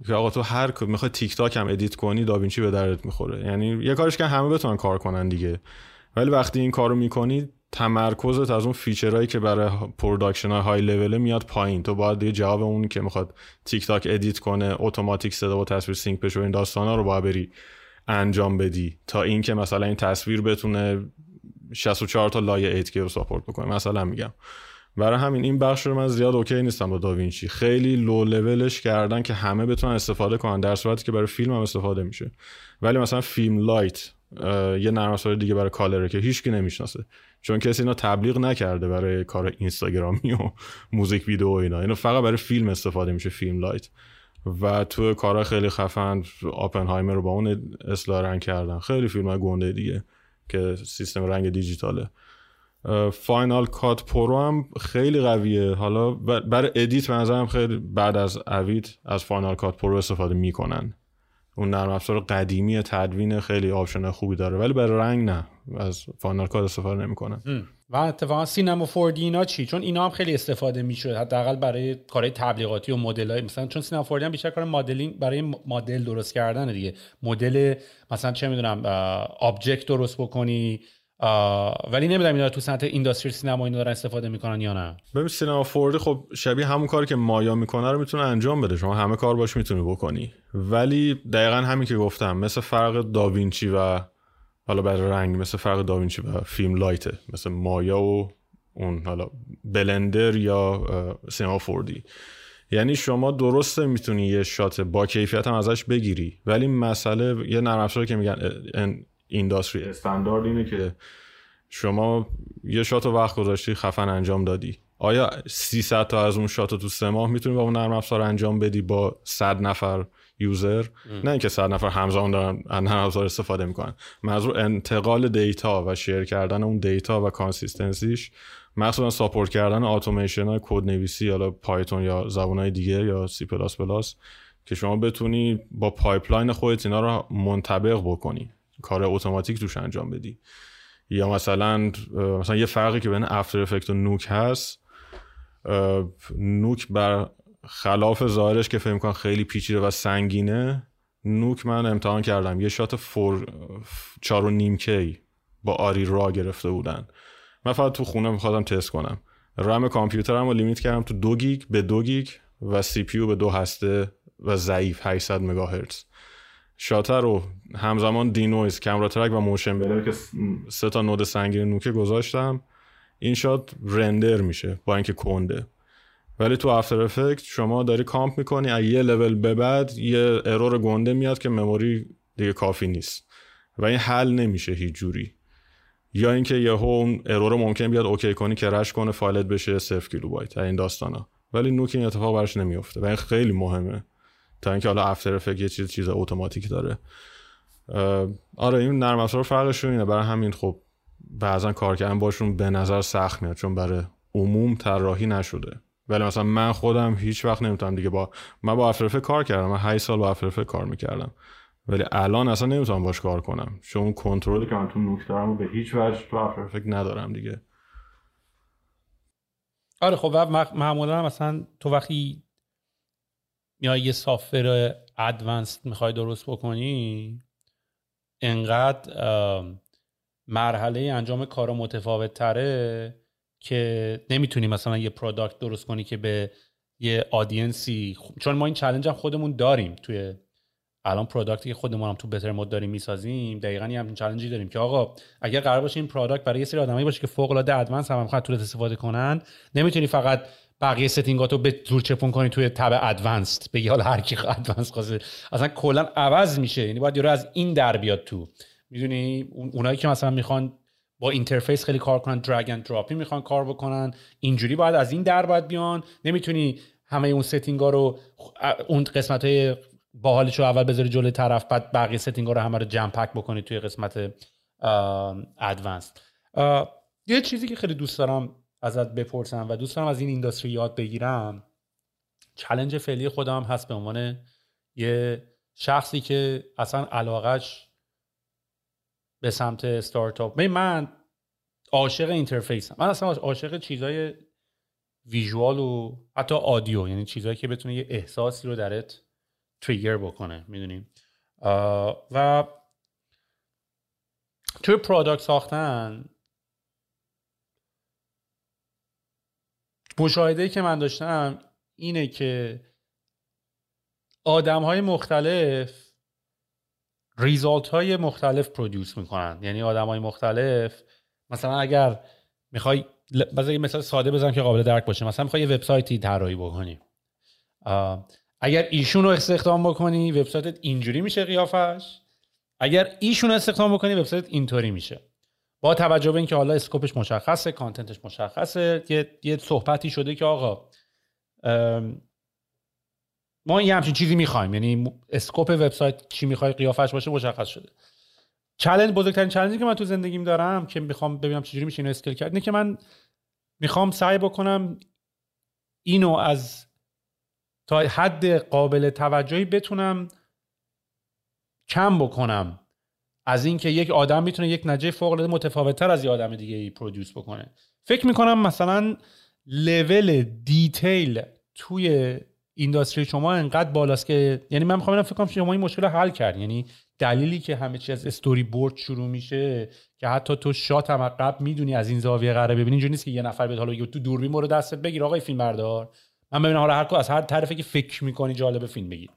که آقا تو هر می‌خوای تیک تاک هم edit کنی DaVinci به دردت می‌خوره. یعنی یه کارش که همه بتونن کار کنن دیگه. ولی وقتی این کارو می‌کنی تمرکزت از اون feature هایی که برای production های high level میاد پایین. تو باید یه جواب اون که می‌خواد TikTok edit کنه اتوماتیک صدا و تصویر sync بشه و این داستانا رو باید بری انجام بدی. تا اینکه مثلا این تصویر بتونه 64 تا لایه 8K رو support بکنه. مثلا میگم. برای همین این بخش رو من زیاد okay نیستم با DaVinci. خیلی لو لولش کردن که همه بتونن استفاده کنن در صورتی که برای فیلم هم استفاده میشه. ولی مثلا FilmLight یه نرم افزار دیگه برای color ه که هیچکی نمی‌شناسه. چون کسی اینا تبلیغ نکرده برای کار اینستاگرامی و music video و اینا. اینو فقط برای فیلم استفاده میشه FilmLight. و تو کارا خیلی خفن Oppenheimer رو با اون اصلاح رنگ کردن. خیلی فیلم گنده دیگه که سیستم رنگ دیجیتاله. Final Cut Pro هم خیلی قویه. حالا برای edit به خیلی بعد از Avid از Final Cut Pro استفاده می‌کنن. اون نرم افزار قدیمی تدوین خیلی option خوبی داره ولی برای رنگ نه. از Final Cut استفاده نمی‌کنن. و اتفاقا Cinema 4 اینا چی؟ چون اینا هم خیلی استفاده می‌شد حداقل برای کارهای تبلیغاتی و های مثلا چون Cinema 4 هم بیشتر کار مدلینگ برای مدل درست کردن دیگه. مدل مثلا چه می‌دونم object درست بکنی ولی نمی‌دونم اینا تو صنعت industry سینما اینا دارن استفاده می‌کنن یا نه. ببین Cinema 4D خب شبیه همون کاری که مایا می‌کنه رو می‌تونه انجام بده. شما همه کار باش می‌تونی بکنی. ولی دقیقا همین که گفتم مثل فرق DaVinci و حالا برای رنگ مثل فرق DaVinci و FilmLight ه. مثل مایا و اون حالا بلندر یا Cinema 4D. یعنی شما درسته می‌تونی یه شات با کیفیت هم ازش بگیری ولی مسئله یه نرم که میگن industry. standard اینه که شما یه شات وقت گذاشتی خفن انجام دادی. آیا 300 تا از اون شات تو سه ماه می‌تونی با اون نرم افزار انجام بدی با 100 نفر user؟ نه اینکه 100 نفر همزمان دارن نرم افزار استفاده می‌کنن. منظور انتقال data و share کردن اون data و consistency ش مخصوصا support کردن اتوماسیون های کد نویسی یا Python یا زبان های دیگه یا سی پلاس پلاس که شما بتونی با pipeline خودت اینا رو منطبق بکنی. کار اتوماتیک توش انجام بدی. یا مثلا مثلا یه فرقی که بین After Effects و Nuke هست Nuke بر خلاف ظاهرش که فکر کنم خیلی پیچیده و سنگینه Nuke من امتحان کردم. یه شات four چار و نیم K با ARRI را گرفته بودن. من فقط تو خونه میخواستم تست کنم. رم کامپیوترم رو limit کردم تو دو گیگ به دو گیگ و CPU به دو هسته و ضعیف 800 مگاهرتز. شاتر رو همزمان denoise camera track و motion blur که سه تا node سنگین Nuke ه گذاشتم. این shot render میشه با اینکه کنده. ولی تو After Effects شما داری comp می‌کنی از یه لول به بعد یه error گنده میاد که memory دیگه کافی نیست. و این حل نمیشه هیچ جوری. یا اینکه یهو اون error ممکن بیاد OK کنی crash کنه فایلت بشه 0 کیلوبایت این داستانا. ولی Nuke این اتفاق براش نمیفته و این خیلی مهمه. تا اینکه حالا After Effects یه چیز چیز automatic داره. آره این نرم افزار فرقشون اینه. برای همین خب بعضا کار کردن باشون به نظر سخت میاد چون برای عموم طراحی نشده. ولی مثلا من خودم هیچ وقت نمی‌تونم دیگه با من با افتر کار کردم. من 8 سال با افتر کار می‌کردم. ولی الان اصلا نمی‌تونم باش کار کنم. چون کنترلی که من تو نوک دارم به هیچ وجه تو افتر ندارم دیگه. آره خب معمولا مثلا تو وقتی یا یه software advanced می‌خوای درست بکنی انقدر مرحله انجام کار متفاوت تره که نمی‌تونی مثلا یه product درست کنی که به یه audience ی چون ما این challenge هم خودمون داریم. توی الان product ی که خودمون هم تو Bettermode داریم می‌سازیم دقیقا یه همین challenge ی داریم که آقا اگر قرار باشه این product برای یه سری آدمایی باشه که فوق العاده advanced هم می‌خوان tool استفاده کنن نمی‌تونی فقط بقیه setting اتو به زور چپون کنی توی tab advanced بگی حالا هر کی advanced خواسته. اصلا کلا عوض میشه. یعنی باید یارو از این در بیاد تو. می‌دونی؟ اونایی که مثلا می‌خوان با interface خیلی کار کنن drag and drop ی می‌خوان کار بکنن اینجوری باید از این در باید بیان. نمی‌تونی همه اون setting ها رو اون قسمت های باحالش اول بذاری جلوی طرف بعد بقیه setting ها رو همه رو جمع pack بکنی توی قسمت advanced. یه چیزی که خیلی دوست دارم ازت بپرسم و دوست دارم از این industry یاد بگیرم challenge فعلی خودم هست به عنوان یه شخصی که اصلا علاقش به سمت ستارتاپ من عاشق interface من اصلا عاشق چیزای visual و حتی audio یعنی چیزهایی که بتونه یه احساسی رو درت trigger بکنه می‌دونیم و توی پرادکت ساختن مشاهده که من داشتم اینه که آدم های مختلف ریزالت های مختلف پرودیوس می‌کنن. یعنی آدم های مختلف مثلا اگر می‌خوای بذار یه مثال ساده بزنم که قابل درک باشه. مثلا می‌خوای یه وبسایتی طراحی بکنی. اگر ایشون رو استخدام بکنی وبسایتت اینجوری میشه قیافش. اگر ایشون استخدام بکنی وبسایت اینطوری میشه. با توجه به اینکه حالا scope ش مشخصه content ش مشخصه یه, یه صحبتی شده که آقا ما یه همچین چیزی می‌خوایم. یعنی scope وبسایت چی می‌خوای قیافش باشه مشخص شده. چالش بزرگترین challenge ی که من تو زندگیم دارم که می‌خوام ببینم چجوری میشه اینو scale کرد اینه که من می‌خوام سعی بکنم اینو از تا حد قابل توجهی بتونم کم بکنم. از اینکه یک آدم می‌تونه یک نجه فوق العاده متفاوتتر از یه آدم دیگه ای پرودوس بکنه. فکر می‌کنم مثلا لول دیتیل توی اینداستری شما انقدر بالاست که یعنی من می‌خوام فکر کنم شما این مشکل رو حل کرد. یعنی دلیلی که همه چی از استوری بورد شروع میشه که حتی تو شات هم قبل می‌دونی از این زاویه قراره ببینی. اینجوری نیست که یه نفر به حالا تو دوربین رو دستت بگیر آقای فیلم بردار من ببینم حالا هر از هر طرفی که فکر می‌کنی جالب فیلم بگیر.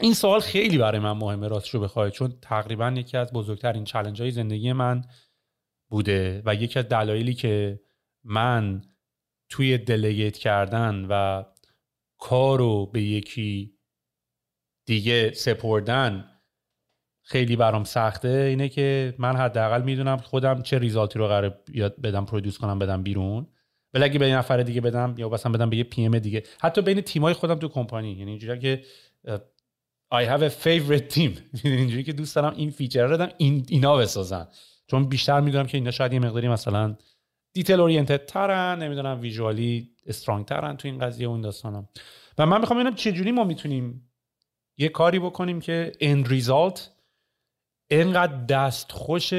این سوال خیلی برای من مهمه راستشو بخوای. چون تقریبا یکی از بزرگترین چلنج های زندگی من بوده و یکی از دلایلی که من توی دلیگیت کردن و کارو به یکی دیگه سپردن خیلی برام سخته. اینه که من حداقل می‌دونم خودم چه result ی رو قرار بدم produce کنم بدم بیرون. ولی اگه به یه نفر دیگه بدم یا مثلا بدم به یه PM دیگه. حتی بین تیمای خودم تو کمپانی. یعنی اینجوری که I have a favorite team. اینجوری که دوست دارم این feature رو بدم این اینا بسازن. چون بیشتر می‌دونم که اینا شاید یه مقداری مثلا detail oriented ترن نمی‌دونم visually strong ترن تو این قضیه اون داستانم و من می‌خوام ببینم چه جوری ما می‌تونیم یه کاری بکنیم که end ریزالت اینقدر دستخوش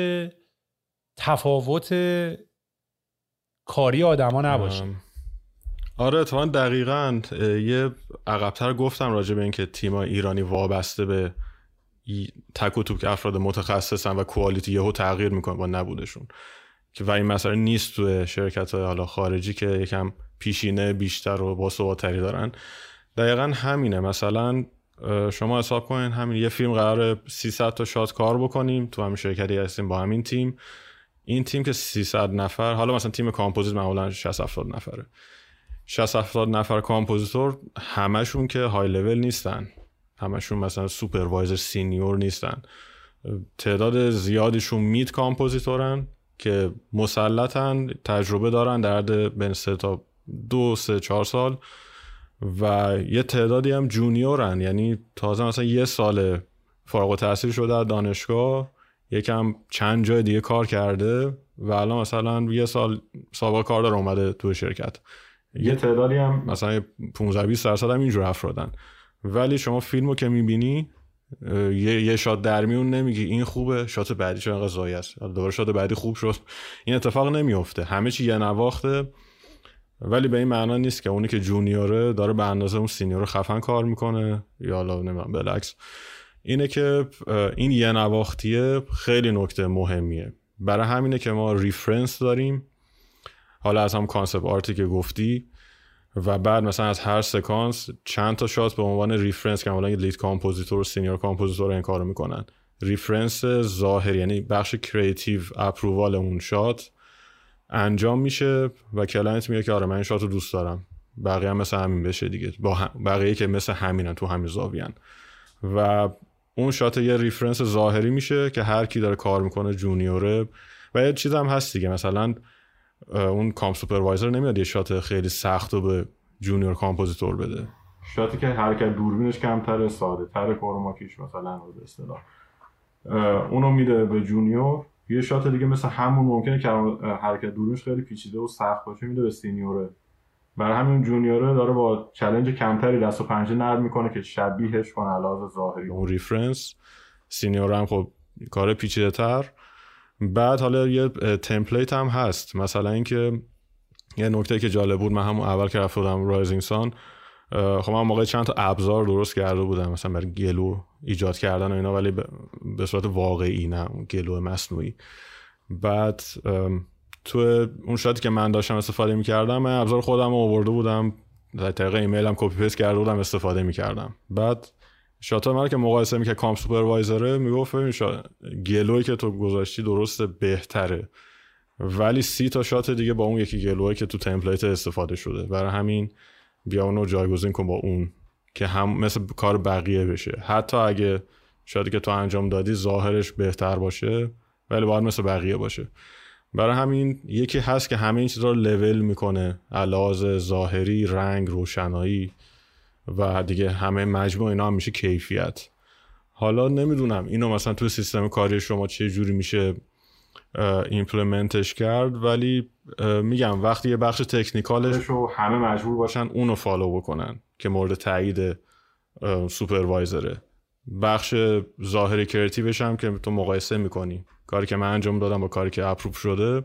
تفاوت کاری آدما نباشه. آره اتفاقا دقیقا یه عقبتر گفتم راجع به اینکه تیم ایرانی وابسته به تک و توک که افراد متخصصن و کوالیتی یهو تغییر می‌کنه با نبودشون. که و این مسئله نیست تو شرکت های حالا خارجی که یکم پیشینه بیشتر و باثباتتری دارن. دقیقا همینه. مثلا شما حساب کنین همین یه فیلم قرار 300 تا shot کار بکنیم تو همین شرکتی هستیم با همین تیم. این تیم که 300 نفر حالا مثلا تیم کامپوزیت معمولا 60 70 نفره. 60 70 نفر compositor همشون که های لول نیستن. همشون مثلا supervisor senior نیستن. تعداد زیادیشون mid compositor ن که مسلطن تجربه دارن در حد بین سه تا دو سه چهار سال و یه تعدادی هم جونیورن. یعنی تازه مثلا یه سال فارغ و تحصیل شده از دانشگاه یکم چند جای دیگه کار کرده و الان مثلا یه سال سابقه کار داره اومده تو شرکت. یه تعدادی هم مثلا 15 20 درصد هم اینجور افرادن ولی شما فیلمو که می‌بینی یه یه shot در میون نمیگی. این خوبه shot بعدی چه انقدر ضایع است. دوباره shot بعدی خوب شد. این اتفاق نمیفته همه چی یه نواخته. ولی به این معنا نیست که اونی که junior ه داره به اندازه اون senior خفن کار می‌کنه. یا حالا نمی‌دونم بالعکس. اینه که این یه نواختیه خیلی نکته مهمیه. برای همینه که ما reference داریم. حالا از هم concept art ی که گفتی و بعد مثلا از هر سکانس چند تا shot به عنوان reference که حالا lead compositor و senior compositor این کارو می‌کنن. reference ظاهر یعنی بخش creative approval اون shot انجام میشه و client میگه که آره من این shot رو دوست دارم. بقیه هم مثل همین بشه دیگه. با بقیه که مثل همینن تو همین زاویان و اون shot یه reference ظاهری میشه که هر کی داره کار می‌کنه junior ه و یه چیز هم هست دیگه. مثلا اون comp supervisor نمیاد یه shot خیلی سخت رو به junior compositor بده. shot ی که حرکت دوربینش کمتر ساده تر chroma key ش مثلا به اصطلاح. اونو میده به junior. یه shot دیگه مثل همون ممکنه که حرکت دوربینش خیلی پیچیده و سخت باشه میده به senior ه. برای همین junior ه داره با challenge کمتری دست و پنجه نرم می‌کنه که شبیهش کنه از لحاظ ظاهری. اون reference. senior هم خب کار پیچیده تر بعد حالا یه template هم هست. مثلا اینکه یه نکته که جالب بود من همون اول که رفته بودم Rising Sun خب من موقع چند تا ابزار درست کرده بودم. مثلا برای glow ایجاد کردن و اینا ولی به صورت واقعی نه glow مصنوعی. بعد تو اون shot ی که من داشتم استفاده می‌کردم من ابزار خودم رو آورده بودم. از طریق ایمیل هم copy paste کرده بودم استفاده می‌کردم. بعد shot من که مقایسه می‌کرد comp supervisor ه می‌گفت glow ی که تو گذاشتی درست بهتره. ولی سی تا شات دیگه با اون یکی گلوه که تو تمپلیت استفاده شده. برای همین بیا اونو جایگزین کن با اون که هم مثل کار بقیه بشه. حتی اگه شاید که تو انجام دادی ظاهرش بهتر باشه ولی باید مثل بقیه باشه. برای همین یکی هست که همه این چیزا رو لول می‌کنه. علاوه ظاهری رنگ روشنایی. و دیگه همه مجموع اینا هم میشه کیفیت. حالا نمی‌دونم اینو مثلا تو سیستم کاری شما چه جوری میشه implement ش کرد ولی میگم وقتی یه بخش technical ش رو همه مجبور باشن اونو follow بکنن که مورد تایید supervisor ه بخش ظاهری creative ش هم که تو مقایسه می‌کنی. کاری که من انجام دادم با کاری که approve شده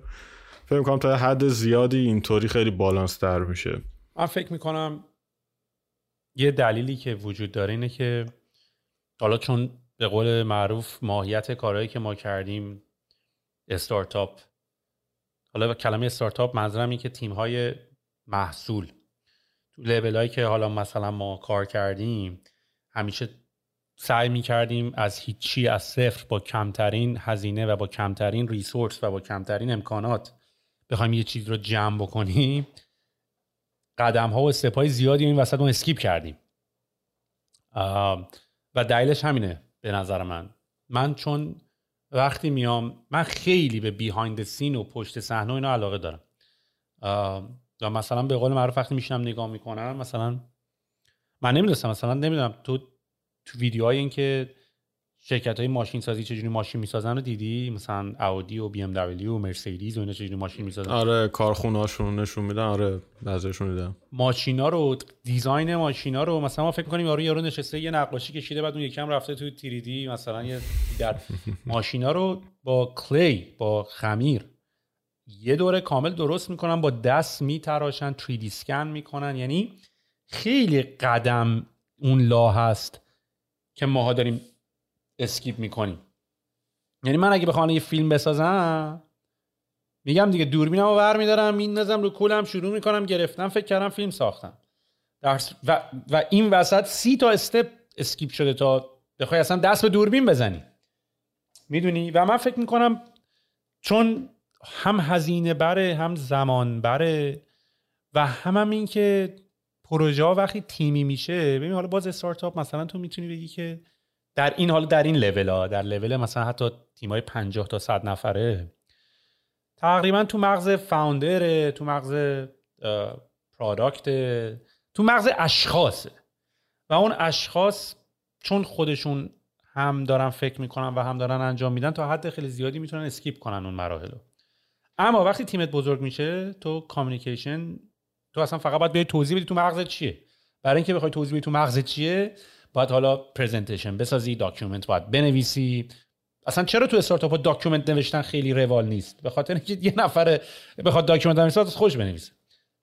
فکر می‌کنم تا حد زیادی اینطوری خیلی بالانس در میشه. من فکر می‌کنم یه دلیلی که وجود داره اینه که حالا چون به قول معروف ماهیت کارهایی که ما کردیم استارتاپ حالا کلمه استارتاپ منظورم اینه که تیم های محصول تو level هایی که حالا مثلا ما کار کردیم همیشه سعی می کردیم از هیچی از صفر با کمترین هزینه و با کمترین resource و با کمترین امکانات بخوایم یه چیز رو جمع بکنیم. قدم ها و step زیادی این وسط ما skip کردیم. و دلیلش همینه به نظر من. من چون وقتی میام من خیلی به بیهایند سین و پشت صحنه اینا علاقه دارم. و مثلا به قول معروف وقتی میشینم نگاه می‌کنم مثلا من نمی‌دونستم مثلا نمی‌دونم تو تو ویدیوهای این که شرکت های ماشین سازی چجوری ماشین می‌سازن رو دیدی؟ مثلا اودی و بی ام دبلیو و مرسدس و اینا چجوری ماشین می‌سازن؟ آره کارخونه هاشون نشون میدن. آره بعضیشون دیدم ماشینا رو دیزاین ماشینا رو مثلا ما فکر می‌کنیم یارو یارو نشسته یه نقاشی کشیده بعد اون یکم رفته تو تیریدی مثلا یه در ماشینا رو با کلی با خمیر. یه دوره کامل درست می‌کنن با دست میتراشن 3D سکن می‌کنن. یعنی خیلی قدم اون لا هست که ماها داریم اسکیپ می‌کنیم یعنی من اگه بخوام یه فیلم بسازم میگم دیگه دوربینم رو ور میدارم میندازم رو کولم شروع می‌کنم گرفتم فکر کردم فیلم ساختم. و, و این وسط سی تا step skip شده تا بخوای اصلا دست به دوربین بزنی. می‌دونی؟ و من فکر می‌کنم چون هم هزینه بره هم زمان بره و هم, هم این که پروژه ها وقتی تیمی میشه ببین حالا باز استارتاپ مثلا تو می‌تونی بگی که در این حال در این لول ها در لول مثلا حتی تیم های 50 تا 100 نفره. تقریبا تو مغز founder تو مغز product تو مغز اشخاصه و اون اشخاص چون خودشون هم دارن فکر می‌کنن و هم دارن انجام میدن تا حد خیلی زیادی می‌تونن skip کنن اون مراحل اما وقتی تیمت بزرگ میشه تو communication تو اصلا فقط باید توضیح بدی تو مغز چیه. برای اینکه بخوای توضیح بدی تو مغز چیه باید حالا presentation بسازی document باید بنویسی. اصلا چرا تو startup document نوشتن خیلی روال نیست؟ به خاطر اینکه یه نفر بخواد document بنویسه خودش بنویسه.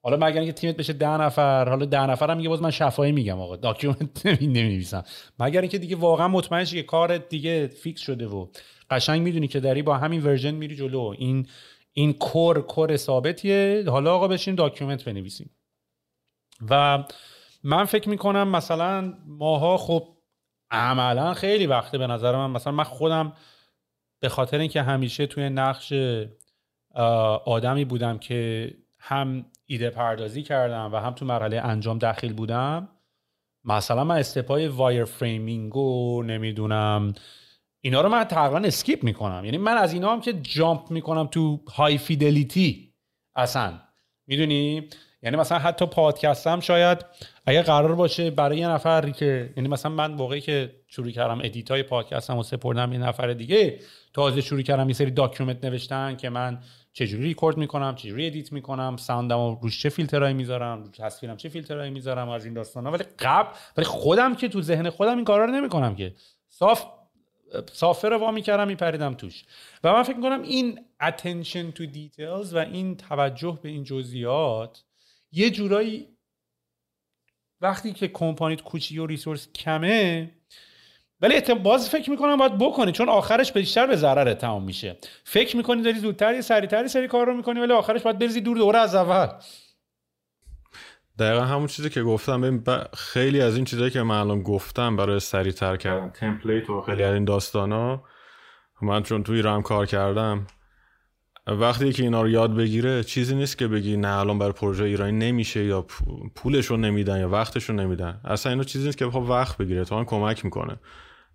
حالا مگر اینکه تیمت بشه ده نفر حالا ده نفر هم میگه باز من شفاهی میگم آقا document نمی‌نویسم. مگر اینکه دیگه واقعا مطمئن که کار دیگه fix شده و قشنگ می‌دونی که داری با همین version میری جلو. این این core core ثابتیه. حالا آقا بشین document بنویسیم. و من فکر می‌کنم مثلا ماها خب عملا خیلی وقته به نظر من. مثلا من خودم به خاطر اینکه همیشه توی نقش آدمی بودم که هم ایده پردازی کردم و هم تو مرحله انجام داخل بودم مثلا من step ای wireframing و نمی‌دونم اینا رو من تقریبا skip می‌کنم. یعنی من از اینا هم که jump می‌کنم تو high fidelity اصلا. می‌دونی؟ یعنی مثلا حتی پادکستم شاید اگه قرار باشه برای یه نفری که یعنی مثلا من موقعی که شروع کردم edit های پادکستم و سپردم یه نفر دیگه تازه شروع کردم یه سری document نوشتن که من چجوری ریکورد می‌کنم چجوری edit می‌کنم sound م رو روش چه فیلترایی می‌ذارم رو تصویرم چه فیلترایی می‌ذارم از این داستانا. ولی قبل ولی خودم که تو ذهن خودم این کارا رو نمی‌کنم که. صاف software رو وا می‌کردم میپریدم توش. و من فکر می‌کنم این attention to details و این توجه به این جزئیات یه جورایی وقتی که کمپانیت کوچی و ریسورس کمه ولی باز فکر می‌کنم باید بکنی چون آخرش بیشتر به ضرر تمام میشه. فکر می‌کنی داری زودتر یه سریعتر سری کار رو می‌کنی ولی آخرش باید بریزی دور دوره از اول. دقیقا همون چیزی که گفتم. خیلی از این چیزایی که من الان گفتم برای سریعتر کردن تمپلیت و خیلی از این داستانا من چون توی رم کار کردم وقتی که اینا رو یاد بگیره چیزی نیست که بگی نه الان برای پروژه ایرانی نمیشه یا پولش رو نمیدن یا وقتش رو نمیدن. اصلا اینا چیزی نیست که بخواد وقت بگیره تو کمک می‌کنه.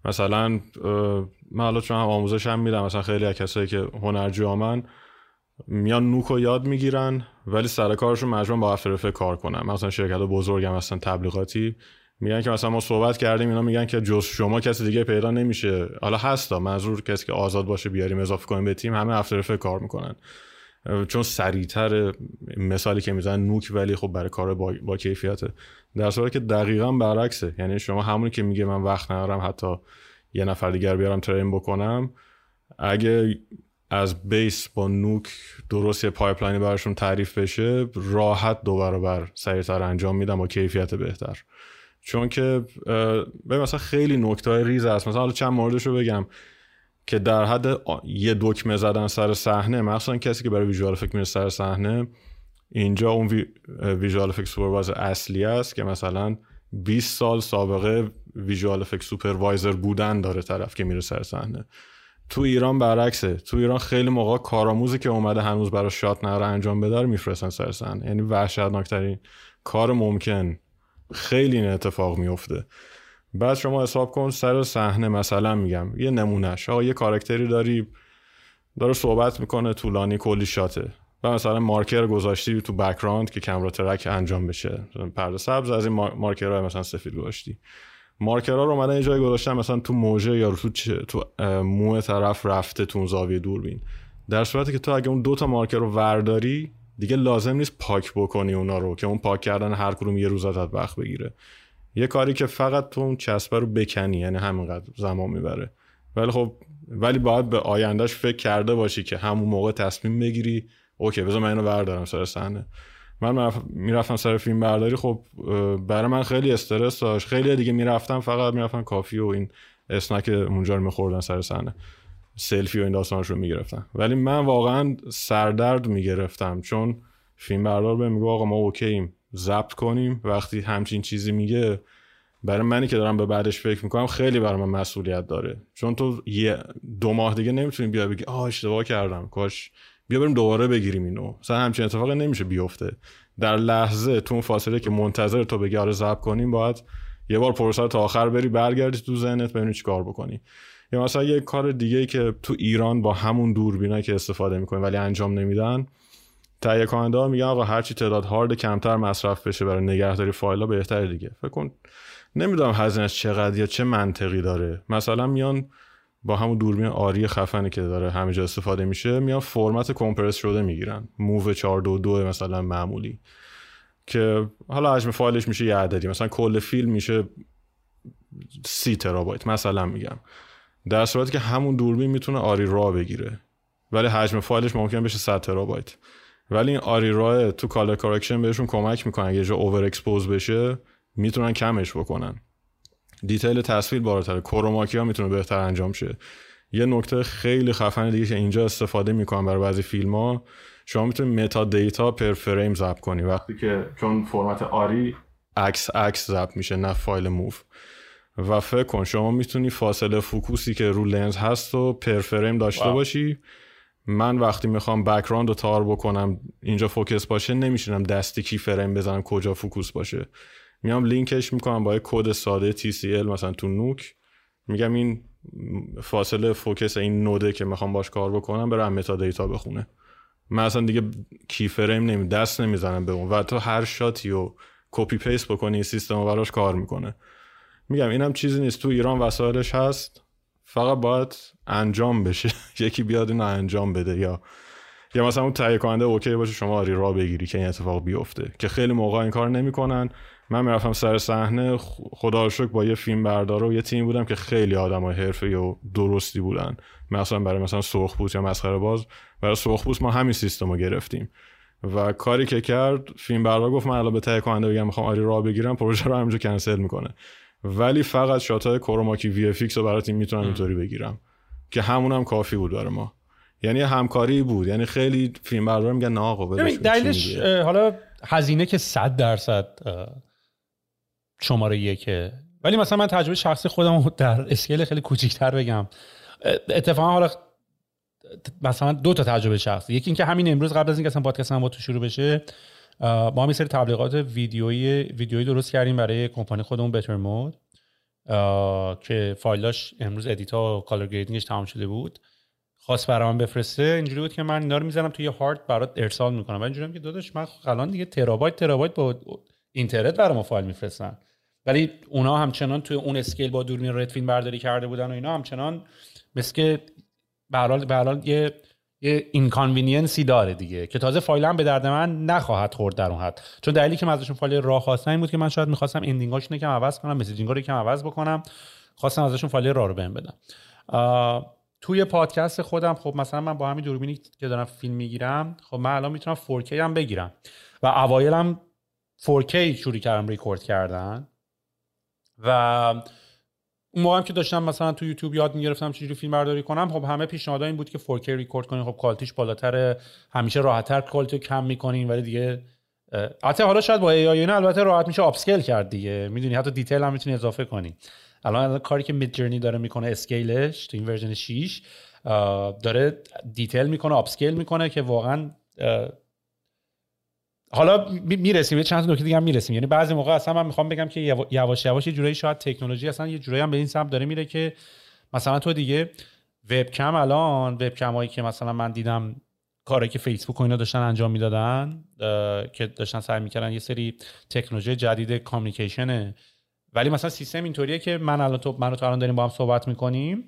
مثلا من حالا چون هم آموزش هم میدم مثلا خیلی از کسایی که هنرجو من میان نوک رو یاد می‌گیرن ولی سر کارشون مجبور با افتر کار کنن. مثلا شرکت بزرگم هستن تبلیغاتی. میگن که مثلا ما صحبت کردیم اینا میگن که جز شما کسی دیگه پیدا نمیشه. حالا هستا منظور کسی که آزاد باشه بیاریم اضافه کنیم به تیم همه افتر کار می‌کنن. چون سریعتر مثالی که می‌زنن Nuke ولی خب برای کار با, با کیفیته. در صورتی که دقیقا برعکسه. یعنی شما همونی که میگه من وقت ندارم حتی یه نفر دیگر بیارم train بکنم اگه از base با Nuke درست یه pipeline ی براشون تعریف بشه راحت دو برابر سریعتر انجام میدم با کیفیت بهتر. چون که به مثلا خیلی نکته ریز هست مثلا حالا چند موردش رو بگم. که در حد یه دکمه زدن سر صحنه مخصوصا کسی که برای visual effect میره سر صحنه اینجا اون vi... visual effect supervisor اصلی است که مثلا 20 سال سابقه visual effect supervisor بودن داره طرف که میره سر صحنه. تو ایران برعکسه. تو ایران خیلی موقع کارآموزی که اومده هنوز برای شات نره انجام بده میفرستن سر صحنه. یعنی وحشتناکترین کار ممکن. خیلی این اتفاق میفته بعد شما حساب کن سر صحنه مثلا میگم یه نمونهش. آقا یه کارکتری داری داره صحبت می‌کنه طولانی کلی شاته و مثلا مارکر گذاشتی تو بکراند که کمرا ترک انجام بشه. پرده سبز از این مارکرها مثلا سفید گذاشتی. مارکرها رو اومدن یه جایی گذاشتن مثلا تو موجه یا تو تو مو طرف رفته تو زاویه دوربین. در صورتی که تو اگه اون دو تا مارکر رو ورداری دیگه لازم نیست پاک بکنی اونا رو که اون پاک کردن هر کدوم یه روز ازت وقت بگیره. یه کاری که فقط تو اون چسبه رو بکنی یعنی همینقدر زمان می‌بره. ولی خب ولی باید به آیندهش فکر کرده باشی که همون موقع تصمیم بگیری اوکی بذار من اینو بردارم سر صحنه. من می‌رفتم سر فیلم برداری خب برای من خیلی استرس داشت. خیلی دیگه می‌رفتم فقط می‌رفتم کافی و این اسنک اونجا رو میخوردن سر صحنه. سلفی و این داستانش رو می‌گرفتم ولی من واقعا سردرد می‌گرفتم چون فیلم بردار به میگه آقا ما اوکییم ضبط کنیم وقتی همچین چیزی میگه برای منی که دارم به بعدش فکر می‌کنم خیلی برای من مسئولیت داره. چون تو یه دو ماه دیگه نمی‌تونی بیا بگی آه اشتباه کردم کاش بیا بریم دوباره بگیریم اینو. مثلا همچین اتفاقی نمیشه بیفته. در لحظه تو اون فاصله که منتظر تو بگی آره ضبط کنیم باید یه بار پروسه تا آخر بری برگردی تو ذهنت ببینی چیکار بکنی. یا مثلا یه کار دیگه ای که تو ایران با همون دوربینا که استفاده می‌کنیم ولی انجام نمیدن تهیه کننده ها میگن آقا هرچی تعداد هارد کمتر مصرف بشه برای نگهداری فایل ها بهتره دیگه. فکر کن نمی‌دونم هزینهش چقدر یا چه منطقی داره. مثلا میان با همون دوربین آری خفنی که داره همه جا استفاده میشه میان فرمت کمپرس شده می‌گیرن. موو 422 مثلا معمولی. که حالا حجم فایلش میشه یه عددی. مثلا کل فیلم میشه سی ترابایت. مثلا میگم. در صورتی که همون دوربین می‌تونه آری را بگیره. ولی حجم فایلش ممکن بشه 100 ترابایت. ولی این ARRIRAW تو color correction بهشون کمک می‌کنن اگه جا over expose بشه می‌تونن کمش بکنن. detail تصویر بالاتر. کروماکی ها می‌تونه بهتر انجام شه. یه نکته خیلی خفن دیگه که اینجا استفاده می‌کنن برای بعضی فیلم ها. شما می‌تونید metadata per frame ضبط کنی. وقتی که چون فرمت آری عکس عکس ضبط میشه نه فایل MOV و فکر کن شما می‌تونی فاصله فوکوسی که رو لنز هست و per frame داشته باشی. من وقتی می‌خوام background رو تار بکنم اینجا focus باشه نمیشینم دستی keyframe بزنم کجا focus باشه. میام لینکش می‌کنم با یه کد ساده TCL مثلا تو Nuke. میگم این فاصله focus این node ه که می‌خوام باش کار بکنم برم metadata بخونه. من اصلا دیگه keyframe نمی دست نمی‌زنم به اون. و تو هر شاتی و copy paste بکنی سیستم براش کار می‌کنه. میگم اینم چیزی نیست. تو ایران وسایلش هست. فقط باید انجام بشه. یکی بیاد اینو انجام بده یا یا مثلا اون تهیه کننده اوکی باشه شما آری را بگیری که این اتفاق بیفته. که خیلی موقع این کار نمی‌کنن. من می‌رفتم سر صحنه خدا شکر با یه فیلم بردار و یه تیم بودم که خیلی آدمای حرفه‌ای و درستی بودن. مثلا برای مثلا سرخپوست یا مسخره باز. برای سرخپوست ما همین سیستم رو گرفتیم. و کاری که کرد فیلم بردار گفت من الان به تهیه کننده بگم می‌خوام آری راه بگیرم پروژه رو همینجا کنسل می‌کنه. ولی فقط شاتای کروماکی VFX رو برای تیم می‌تونم اینطوری بگیرم. که همون هم کافی بود برای ما. یعنی همکاری بود. یعنی خیلی فیلم بردار میگن نه آقا دلیلش حالا هزینه که 100 درصد شماره یکه. ولی مثلا من تجربه شخصی خودم در scale خیلی کوچیکتر بگم. اتفاقا حالا مثلا دو تا تجربه شخصی. یکی اینکه همین امروز قبل از اینکه اصلا پادکست ما تو شروع بشه ما هم سری تبلیغات ویدیویی ویدیویی درست کردیم برای کمپانی خودمون Better Mood که فایلاش امروز edit ا و color grading ش تمام شده بود. خواست برام بفرسته. اینجوری بود که من اینا رو می‌زنم توی هارد برات ارسال می‌کنم. و اینجوری که داداش من الان دیگه ترابایت ترابایت با اینترنت برام فایل میفرستن. ولی اونا همچنان توی اون scale با دوربین RED فیلم برداری کرده بودن و اینا همچنان مثل که به یه یه inconveniency داره دیگه که تازه فایل هم به درد من نخواهد خورد در اون حد. چون دلیلی که من ازشون فایل raw خواستم این بود که من شاید می‌خواستم ending اشون یکم عوض کنم messaging رو یکم عوض بکنم. خواستم ازشون فایل raw رو بهم بدم توی پادکست خودم خب مثلا من با همین دوربینی که دارم فیلم می‌گیرم خب من الان می‌تونم 4K هم بگیرم. و اوایلم 4K شروع کردم ریکورد کردن. و اون موقع که داشتم مثلا تو یوتیوب یاد می‌گرفتم چجوری فیلم برداری کنم خب همه پیشنهاد این بود که 4K ریکورد کنین خب quality ش بالاتر همیشه راحتتر quality کم می‌کنین ولی دیگه حتی حالا شاید با AI البته راحت میشه upscale کرد دیگه. می‌دونی حتی detail هم می‌تونی اضافه کنی. الان کاری که Midjourney داره می‌کنه scale ش تو این version 6 داره detail می‌کنه upscale می‌کنه که واقعا حالا می‌رسیم یه چند نکته دیگه هم می‌رسیم. یعنی بعضی موقع اصلا من می‌خوام بگم که یواش یواش یه جورایی شاید تکنولوژی اصلا یه جورایی هم به این سمت داره میره که مثلا تو دیگه وبکم الان وبکم هایی که مثلا من دیدم کاری که فیسبوک و اینا داشتن انجام می‌دادن که داشتن سعی می‌کردن یه سری تکنولوژی جدید communication ه. ولی مثلا سیستم اینطوریه که من الان تو منو تو الان داریم با هم صحبت می‌کنیم.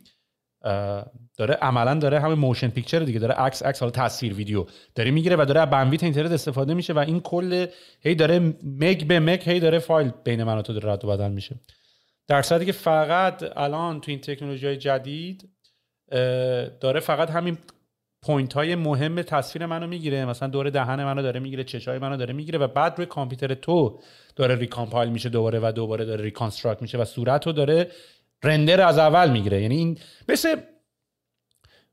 داره عملا داره همه motion picture دیگه داره عکس عکس حالا تصویر ویدیو داره می‌گیره و داره از bandwidth اینترنت استفاده میشه و این کل هی داره مگ به مگ هی داره فایل بین من و تو داره رد و بدل میشه. در صورتی که فقط الان تو این تکنولوژی های جدید داره فقط همین point های مهم تصویر منو می‌گیره مثلا دور دهن منو داره می‌گیره چشای منو داره می‌گیره و بعد روی کامپیوتر تو داره recompile میشه دوباره و دوباره داره reconstruct میشه و صورت رو داره render از اول می‌گیره. یعنی این مثل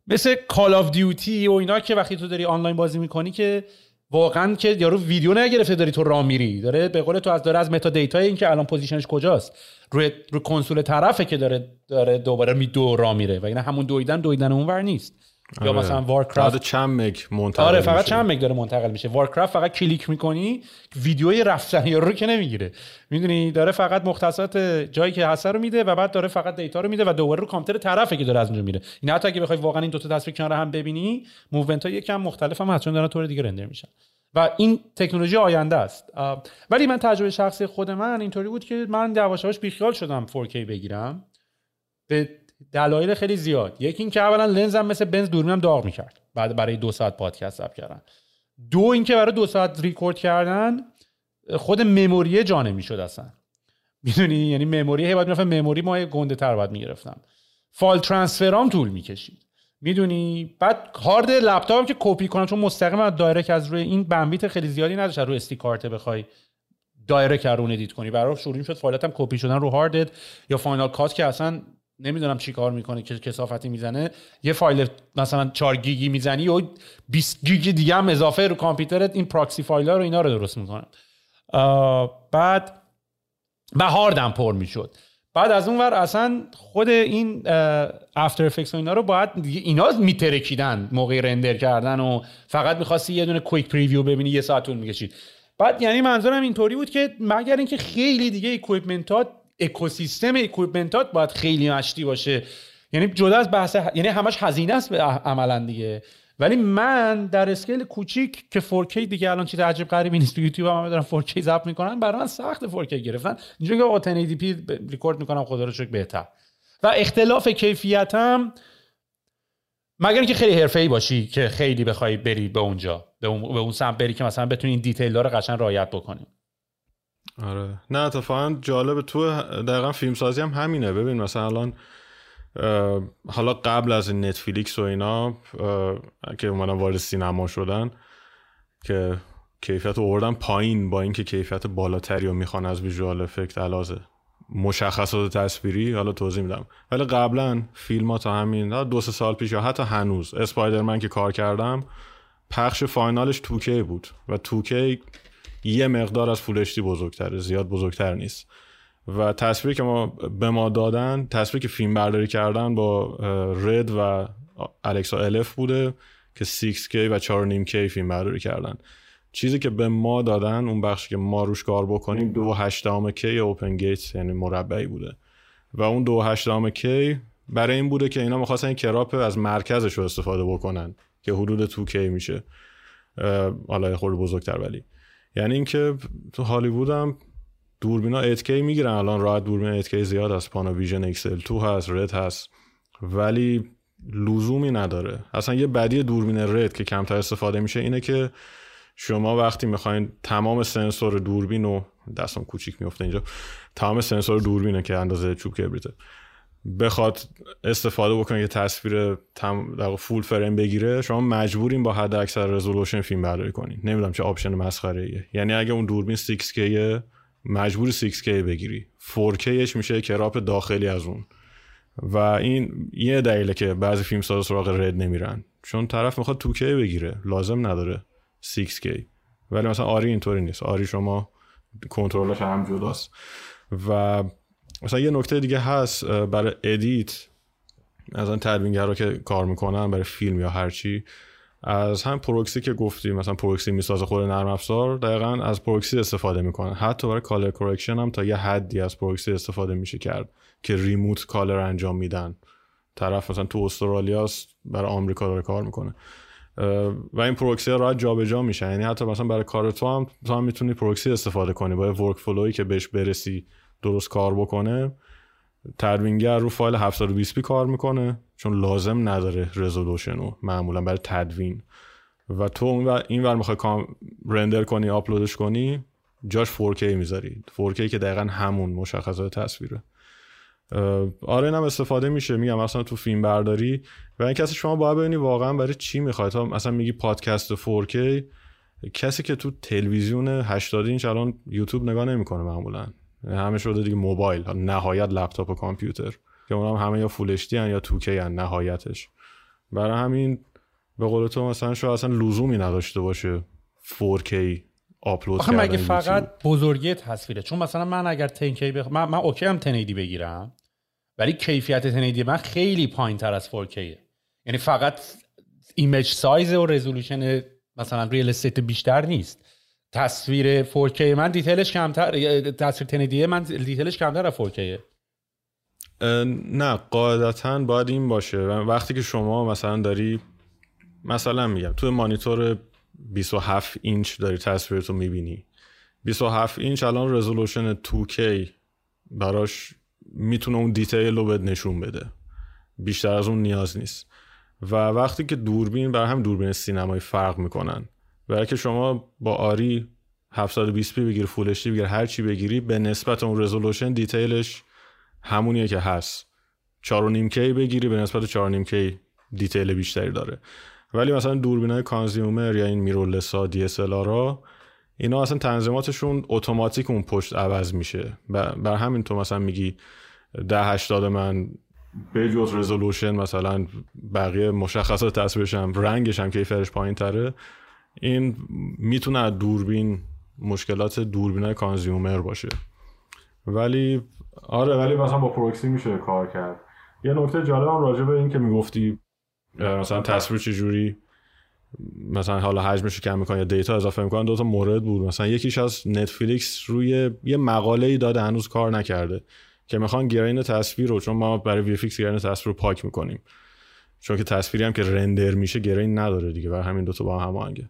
مثل Call of Duty و اینا که وقتی تو داری آنلاین بازی می‌کنی که واقعا که یارو ویدیو نگرفته داری تو راه میری. داره به قول تو از داره از metadata این که الان position ش کجاست. روی رو کنسول طرفه که داره داره دوباره می دو راه میره. و اینا همون دویدن دویدن اونور نیست. یا آره. مثلا Warcraft چند مگ منتقل آره فقط چند مگ داره منتقل میشه. Warcraft فقط کلیک می‌کنی ویدیوی رفتن یا رو که نمی‌گیره. می‌دونی داره فقط مختصات جایی که هست رو میده و بعد داره فقط data رو میده و دوباره رو کامپیوتر طرفه که داره از اونجا میره. این حتی اگه بخوای واقعا این دو تا تصویر کنار هم ببینی movement ها یکم مختلف هم چون دارن طور دیگه render میشن. و این تکنولوژی آینده است. ولی من تجربه شخصی خود من اینطوری بود که من یواش یواش بیخیال شدم 4K بگیرم. به دلایل خیلی زیاد. یکی اینکه اولا لنزم مثل بنز دوربینم داغ می‌کرد بعد برای دو ساعت پادکست ضبط کردن. دو اینکه برای دو ساعت ریکورد کردن خود مموری جا نمی‌شد اصلا. می‌دونی؟ یعنی memory هی باید می‌رفتم memory ما گنده تر باید می‌گرفتم. file transfer ام طول می‌کشید. می‌دونی؟ بعد هارد لپتاپم که کپی کنم چون مستقیم از direct از روی این بمبیت خیلی زیادی نداشت روی SD card بخوای direct رو edit کنی. برای شروع شد فایلاتم کپی شدن رو هاردت یا Final Cut که اصلا نمی‌دونم چی کار می‌کنه که کسافتی می‌زنه. یه فایل مثلا 4 گیگی می‌زنی و 20 گیگ دیگه هم اضافه رو کامپیوترت این پراکسی فایل ها رو اینا رو درست می‌کنن بعد به هاردم پر می‌شد. بعد از اون ور اصلا خود این After Effects و اینا رو باید اینا میترکیدن موقع render کردن و فقط می‌خواستی یه دونه quick preview ببینی یه ساعت طول می‌کشید. بعد یعنی منظورم اینطوری بود که مگر اینکه خیلی دیگه equipment ات اکوسیستم equipment ات باید خیلی مشتی باشه. یعنی جدا از بحث یعنی همش هزینه است عملا دیگه. ولی من در scale کوچیک که 4K دیگه الان چیز عجیب غریبی نیست تو یوتیوب هم دارم 4K ضبط می‌کنن برای من سخت 4K گرفتن. اینجوری که 1080p ریکورد می‌کنم خدا رو شکر بهتر. و اختلاف کیفیت هم مگر اینکه خیلی حرفه‌ای باشی که خیلی بخوای بری به اونجا به اون, به سمت بری که مثلا بتونی این دیتیل رو قشنگ رعایت بکنی. آره. نه اتفاقا جالب تو دقیقا فیلم سازی هم همینه. ببین مثلا الان حالا قبل از نتفلیکس و اینا که اومدن وارد سینما شدن که کیفیت رو آوردن پایین با اینکه کیفیت بالاتری رو می‌خوان از ویژوال افکت علاوه. مشخصات تصویری حالا توضیح میدم. ولی قبلا فیلم ها تا همین دو سه سال پیش یا حتی هنوز اسپایدرمن که کار کردم پخش فاینالش توکی بود؟ و توکی یه مقدار از فولشتی بزرگتره زیاد بزرگتر نیست. و تصویری که ما به ما دادن تصویری که فیلم برداری کردن با رد و الکسا الف بوده که 6K و 4.5K فیلم برداری کردن. چیزی که به ما دادن اون بخشی که ما روش کار بکنیم دو هشتام کی اوپن گیت یعنی مربعی بوده. و اون دو هشتام کی برای این بوده که اینا می‌خواستن کراپ از مرکزش رو استفاده بکنن که حدود تو کی میشه. حالا خورده بزرگتر ولی. یعنی اینکه تو هالیوود هم دوربینا 8K می‌گیرن. الان راحت دوربین 8K زیاد از ویژن اکسل 2 هست رد هست. ولی لزومی نداره. اصلا یه بدی دوربین رد که کمتر استفاده میشه اینه که شما وقتی می‌خواین تمام سنسور دوربین رو دستم کوچیک میفته اینجا. تمام سنسور دوربینه که اندازه چوب کبریته. بخواد استفاده بکنه یه تصویر تم... full frame بگیره شما مجبورین با حد اکثر resolution فیلم برداری کنین. نمی‌دونم چه option مسخره ایه یعنی اگه اون دوربین 6K مجبور 6K بگیری. 4K ش میشه crop داخلی از اون. و این یه دلیله که بعضی فیلم ساز سراغ RED نمیرن. چون طرف می‌خواد 2K بگیره. لازم نداره 6K ولی مثلا ARRI اینطوری نیست. ARRI شما کنترلش هم جداست. و مثلا یه نکته دیگه هست برای edit از آن تدوینگرها که کار می‌کنن برای فیلم یا هرچی از هم پروکسی که گفتیم مثلا پروکسی می‌سازه خود نرم افزار دقیقا از پروکسی استفاده می‌کنن حتی برای color correction هم تا یه حدی از پروکسی استفاده میشه کرد که remote color انجام میدن. طرف مثلا تو استرالیا برای آمریکا داره کار می‌کنه. و این پروکسی راحت جابجا میشه یعنی حتی مثلا برای کار تو هم تو هم می‌تونی پروکسی استفاده کنی با workflow ی که بهش برسی. درست کار بکنه تدوینگر رو فایل 720p کار می‌کنه چون لازم نداره resolution رو معمولا برای تدوین. و تو اون این ور می‌خوای render کنی آپلودش کنی جاش 4K می‌ذاری. 4K که دقیقا همون مشخصات تصویره. آره اینم استفاده میشه. میگم اصلا تو فیلم برداری و این کسی شما باید ببینی واقعا برای چی می‌خواد تا مثلا میگی پادکست 4K کسی که تو تلویزیون 80 اینچ الان یوتیوب نگاه نمی‌کنه معمولا. همه شده دیگه موبایل نهایت لپتاپ و کامپیوتر. که اونم همه یا فول اچ یا 2K هن نهایتش. برای همین به قول تو مثلا شاید اصلا لزومی نداشته باشه 4K آپلود کردن مگه فقط بزرگی تصویره؟ چون مثلا من اگر 10K بخ... من, من okay هم 1080 بگیرم ولی کیفیت 1080 من خیلی پایین تر از 4K یعنی فقط image size و رزولوشن مثلا real estate بیشتر نیست. تصویر 4K من detail ش کمتر تصویر 1080 من detail ش کمتر از 4K نه قاعدتا باید این باشه. وقتی که شما مثلا داری مثلا میگم تو مانیتور 27 اینچ داری تصویرتو می‌بینی. 27 اینچ الان رزولوشن 2K براش می‌تونه اون detail رو بهت نشون بده. بیشتر از اون نیاز نیست. و وقتی که دوربین برای هم دوربین سینمایی فرق می‌کنن. برای که شما با ARRI 720p بگیر full HD بگیر هر چی بگیری به نسبت اون رزولوشن detail ش همونیه که هست. 4.5K بگیری به نسبت 4.5K detail بیشتری داره. ولی مثلا دوربین های consumer یا این mirrorless ا DSLR ها اینا اصلا تنظیماتشون اتوماتیک اون پشت عوض میشه. بر همین تو مثلا میگی ده هشتاد من به جز رزولوشن مثلا بقیه مشخصات تصویرش هم رنگش هم کیفیتش پایین تره این می‌تونه دوربین مشکلات دوربین های consumer باشه. ولی آره ولی مثلا با پروکسی میشه کار کرد. یه نکته جالب هم راجع به این که می‌گفتی مثلا تصویر چجوری؟ مثلا حالا حجمش کم می‌کنه یا data اضافه می‌کنن دو تا مورد بود. مثلا یکیش از نتفلیکس روی یه مقاله ای داده هنوز کار نکرده که می‌خوان grain تصویر رو چون ما برای VFX grain تصویر رو پاک می‌کنیم. چون که تصویری هم که رندر میشه grain نداره دیگه برای همین دو تا با هم هماهنگه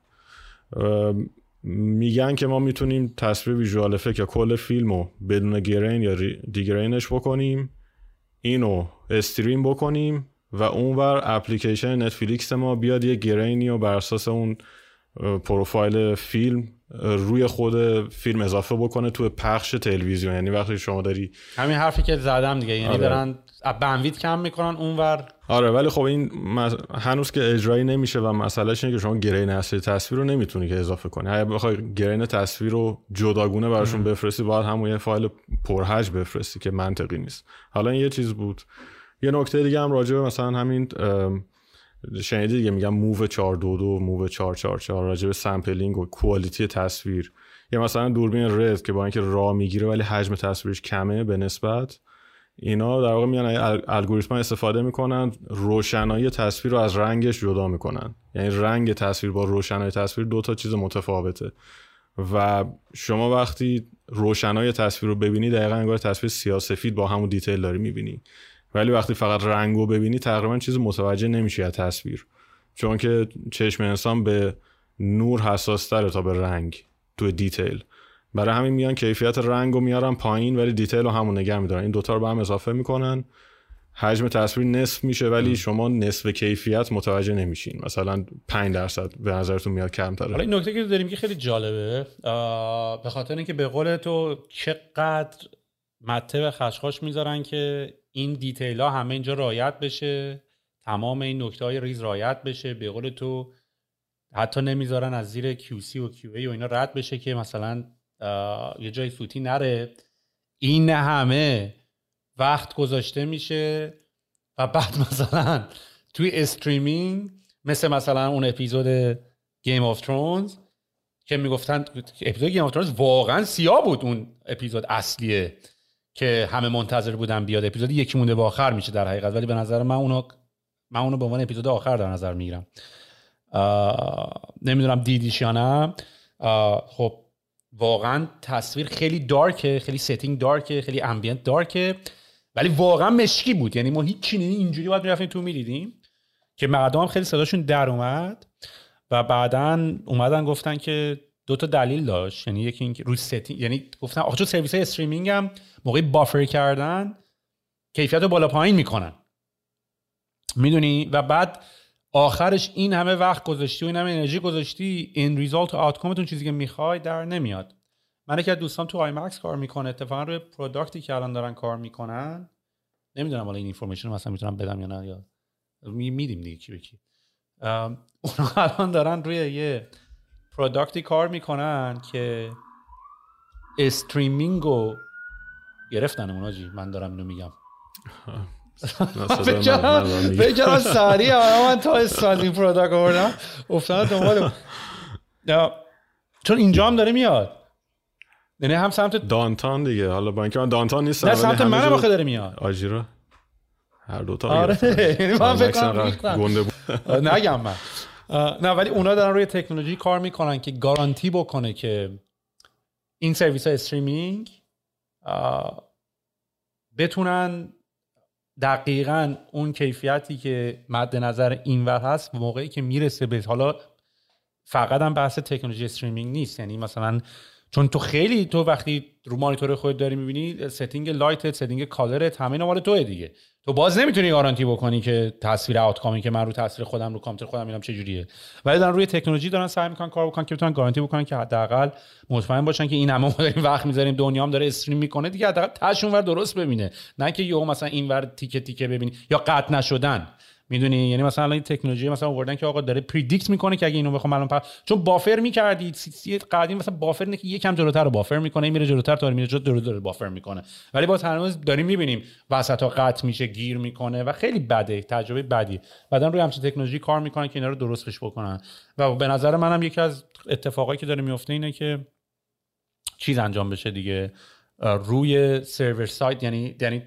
میگن که ما می‌تونیم تصویر visual effect یا کل فیلم رو بدون grain یا دیگرینش بکنیم اینو استریم بکنیم و اونور اپلیکیشن نتفلیکس ما بیاد یه گرینی و بر اساس اون پروفایل فیلم روی خود فیلم اضافه بکنه تو پخش تلویزیون یعنی وقتی شما داری همین حرفی که زدم دیگه یعنی آره. دارن بنویت کم می‌کنن اونور. آره ولی خب این هنوز که اجرایی نمیشه و مسئلهش اینه که شما گرین اصلی تصویر رو نمی‌تونی که اضافه کنی. اگه بخوای گرین تصویر رو جداگونه براشون بفرستی باید همون یه فایل پرحج بفرستی که منطقی نیست. حالا این یه چیز بود. یه نکته دیگه هم راجع به مثلا همین شنیدی دیگه میگم موو 422 موو 444 راجع به sampling و quality تصویر. یا مثلا دوربین RED که با اینکه RAW می‌گیره ولی حجم تصویرش کمه به نسبت. اینا در واقع میان الگوریتم استفاده می‌کنن روشنایی تصویر رو از رنگش جدا می‌کنن. یعنی رنگ تصویر با روشنایی تصویر دو تا چیز متفاوته. و شما وقتی روشنایی تصویر رو ببینی دقیقا انگار تصویر سیاسفید با همون detail داری می‌بینی. ولی وقتی فقط رنگ رو ببینی تقریبا چیز متوجه نمیشی از تصویر. چون که چشم انسان به نور حساس‌تره تا به رنگ تو detail. برای همین میان کیفیت رنگ رو میارن پایین ولی detail رو همون نگه میدارن. این دوتا رو به هم اضافه می‌کنن. حجم تصویر نصف میشه ولی شما نصف کیفیت متوجه نمیشین. مثلا 5 درصد به نظرتون میاد کمتره. حالا این نکته که داریم که خیلی جالبه به خاطر اینکه به قول تو چقدر مته به خشخاش می‌ذارن که این detail ها همه اینجا رعایت بشه تمام این نکته های ریز رعایت بشه به قول تو حتی نمی‌ذارن از زیر QC و QA و اینا رد بشه که مثلا یه جای سوتی نره. این همه وقت گذاشته میشه و بعد مثلا توی streaming مثل مثلا اون اپیزود Game of Thrones که می‌گفتن اپیزود Game of Thrones واقعا سیاه بود اون اپیزود اصلیه که همه منتظر بودن بیاد. اپیزود یکی مونده به آخر میشه در حقیقت ولی به نظر من اونو من اونو به عنوان اپیزود آخر در نظر می‌گیرم. نمی‌دونم دیدیش یا نه. خب واقعا تصویر خیلی dark ه خیلی setting dark ه خیلی ambient dark ه ولی واقعا مشکی بود. یعنی ما هیچ چیزی اینجوری باید می‌رفتیم تو می‌دیدیم که مردم خیلی صداشون در اومد و بعدا اومدن گفتن که دو تا دلیل داشت. یعنی یکی اینکه روی setting یعنی گفتن آخه سرویس های streaming هم موقع بافر کردن کیفیت رو بالا پایین می‌کنن. می‌دونی؟ و بعد آخرش این همه وقت گذاشتی و این همه انرژی گذاشتی این result و outcome تون چیزی که می‌خوای در نمیاد. من که دوستان تو آی مکس کار می‌کنه اتفاقا روی پروداکتی که الان دارن کار می‌کنن نمی‌دونم حالا این اینفورمیشن مثلا می‌تونم بدم یا نه یا میدیم دیگه کی به کی. اونا الان دارن روی یه پروداکتی کار می‌کنن که استریمینگ گرفتن اونا جی من دارم اینو میگم. بگرم سریع من تا استاندینگ پروداکت آوردم افتاد دنبال چون اینجا هم داره میاد. یعنی هم سمت دانتان دیگه. حالا با اینکه من دانتان نیستم نه سمت منم آخه داره میاد. آجیرا هر دو تا آره یعنی من فکر گنده بود. نگم من. نه ولی اونا دارن روی تکنولوژی کار می‌کنن که گارانتی بکنه که این سرویس های استریمینگ بتونن دقیقا اون کیفیتی که مد نظر اینور هست موقعی که می‌رسه به حالا فقط هم بحث تکنولوژی streaming نیست. یعنی مثلا چون تو خیلی تو وقتی رو مانیتور خودت داری می‌بینی setting light ت setting color ت همه اینا مال توه دیگه. تو باز نمی‌تونی گارانتی بکنی که تصویر outcome ی که من رو تصویر خودم رو کامپیوتر خودم می‌بینم چه جوریه ولی دارن روی تکنولوژی دارن سعی می‌کنن کار بکنن که بتونن گارانتی بکنن که حداقل مطمئن باشن که این همه ما داریم وقت می‌ذاریم دنیا هم داره stream می‌کنه دیگه حداقل تاش ور درست ببینه. نه که یهو مثلا اینور تیکه تیکه ببینی یا قطع نشدن. می‌دونی؟ یعنی مثلا این تکنولوژی مثلا آوردن که آقا داره پردیکت می‌کنه که اگه اینو بخوام الان پر... چون بافر می‌کردی قدیم مثلا بافر اینه که یکم جلوتر رو بافر می‌کنه میره جلوتر تا میره جلوتر دور دور بافر می‌کنه. ولی باز هنوز داریم می‌بینیم وسط ها قطع میشه گیر می‌کنه و خیلی بده تجربه بدی. بعدا روی همچین تکنولوژی کار می‌کنن که اینا رو درستش بکنن. و به نظر منم یکی از اتفاقایی که داره میفته اینه که چیز انجام بشه دیگه. روی سرور سایت یعنی یعنی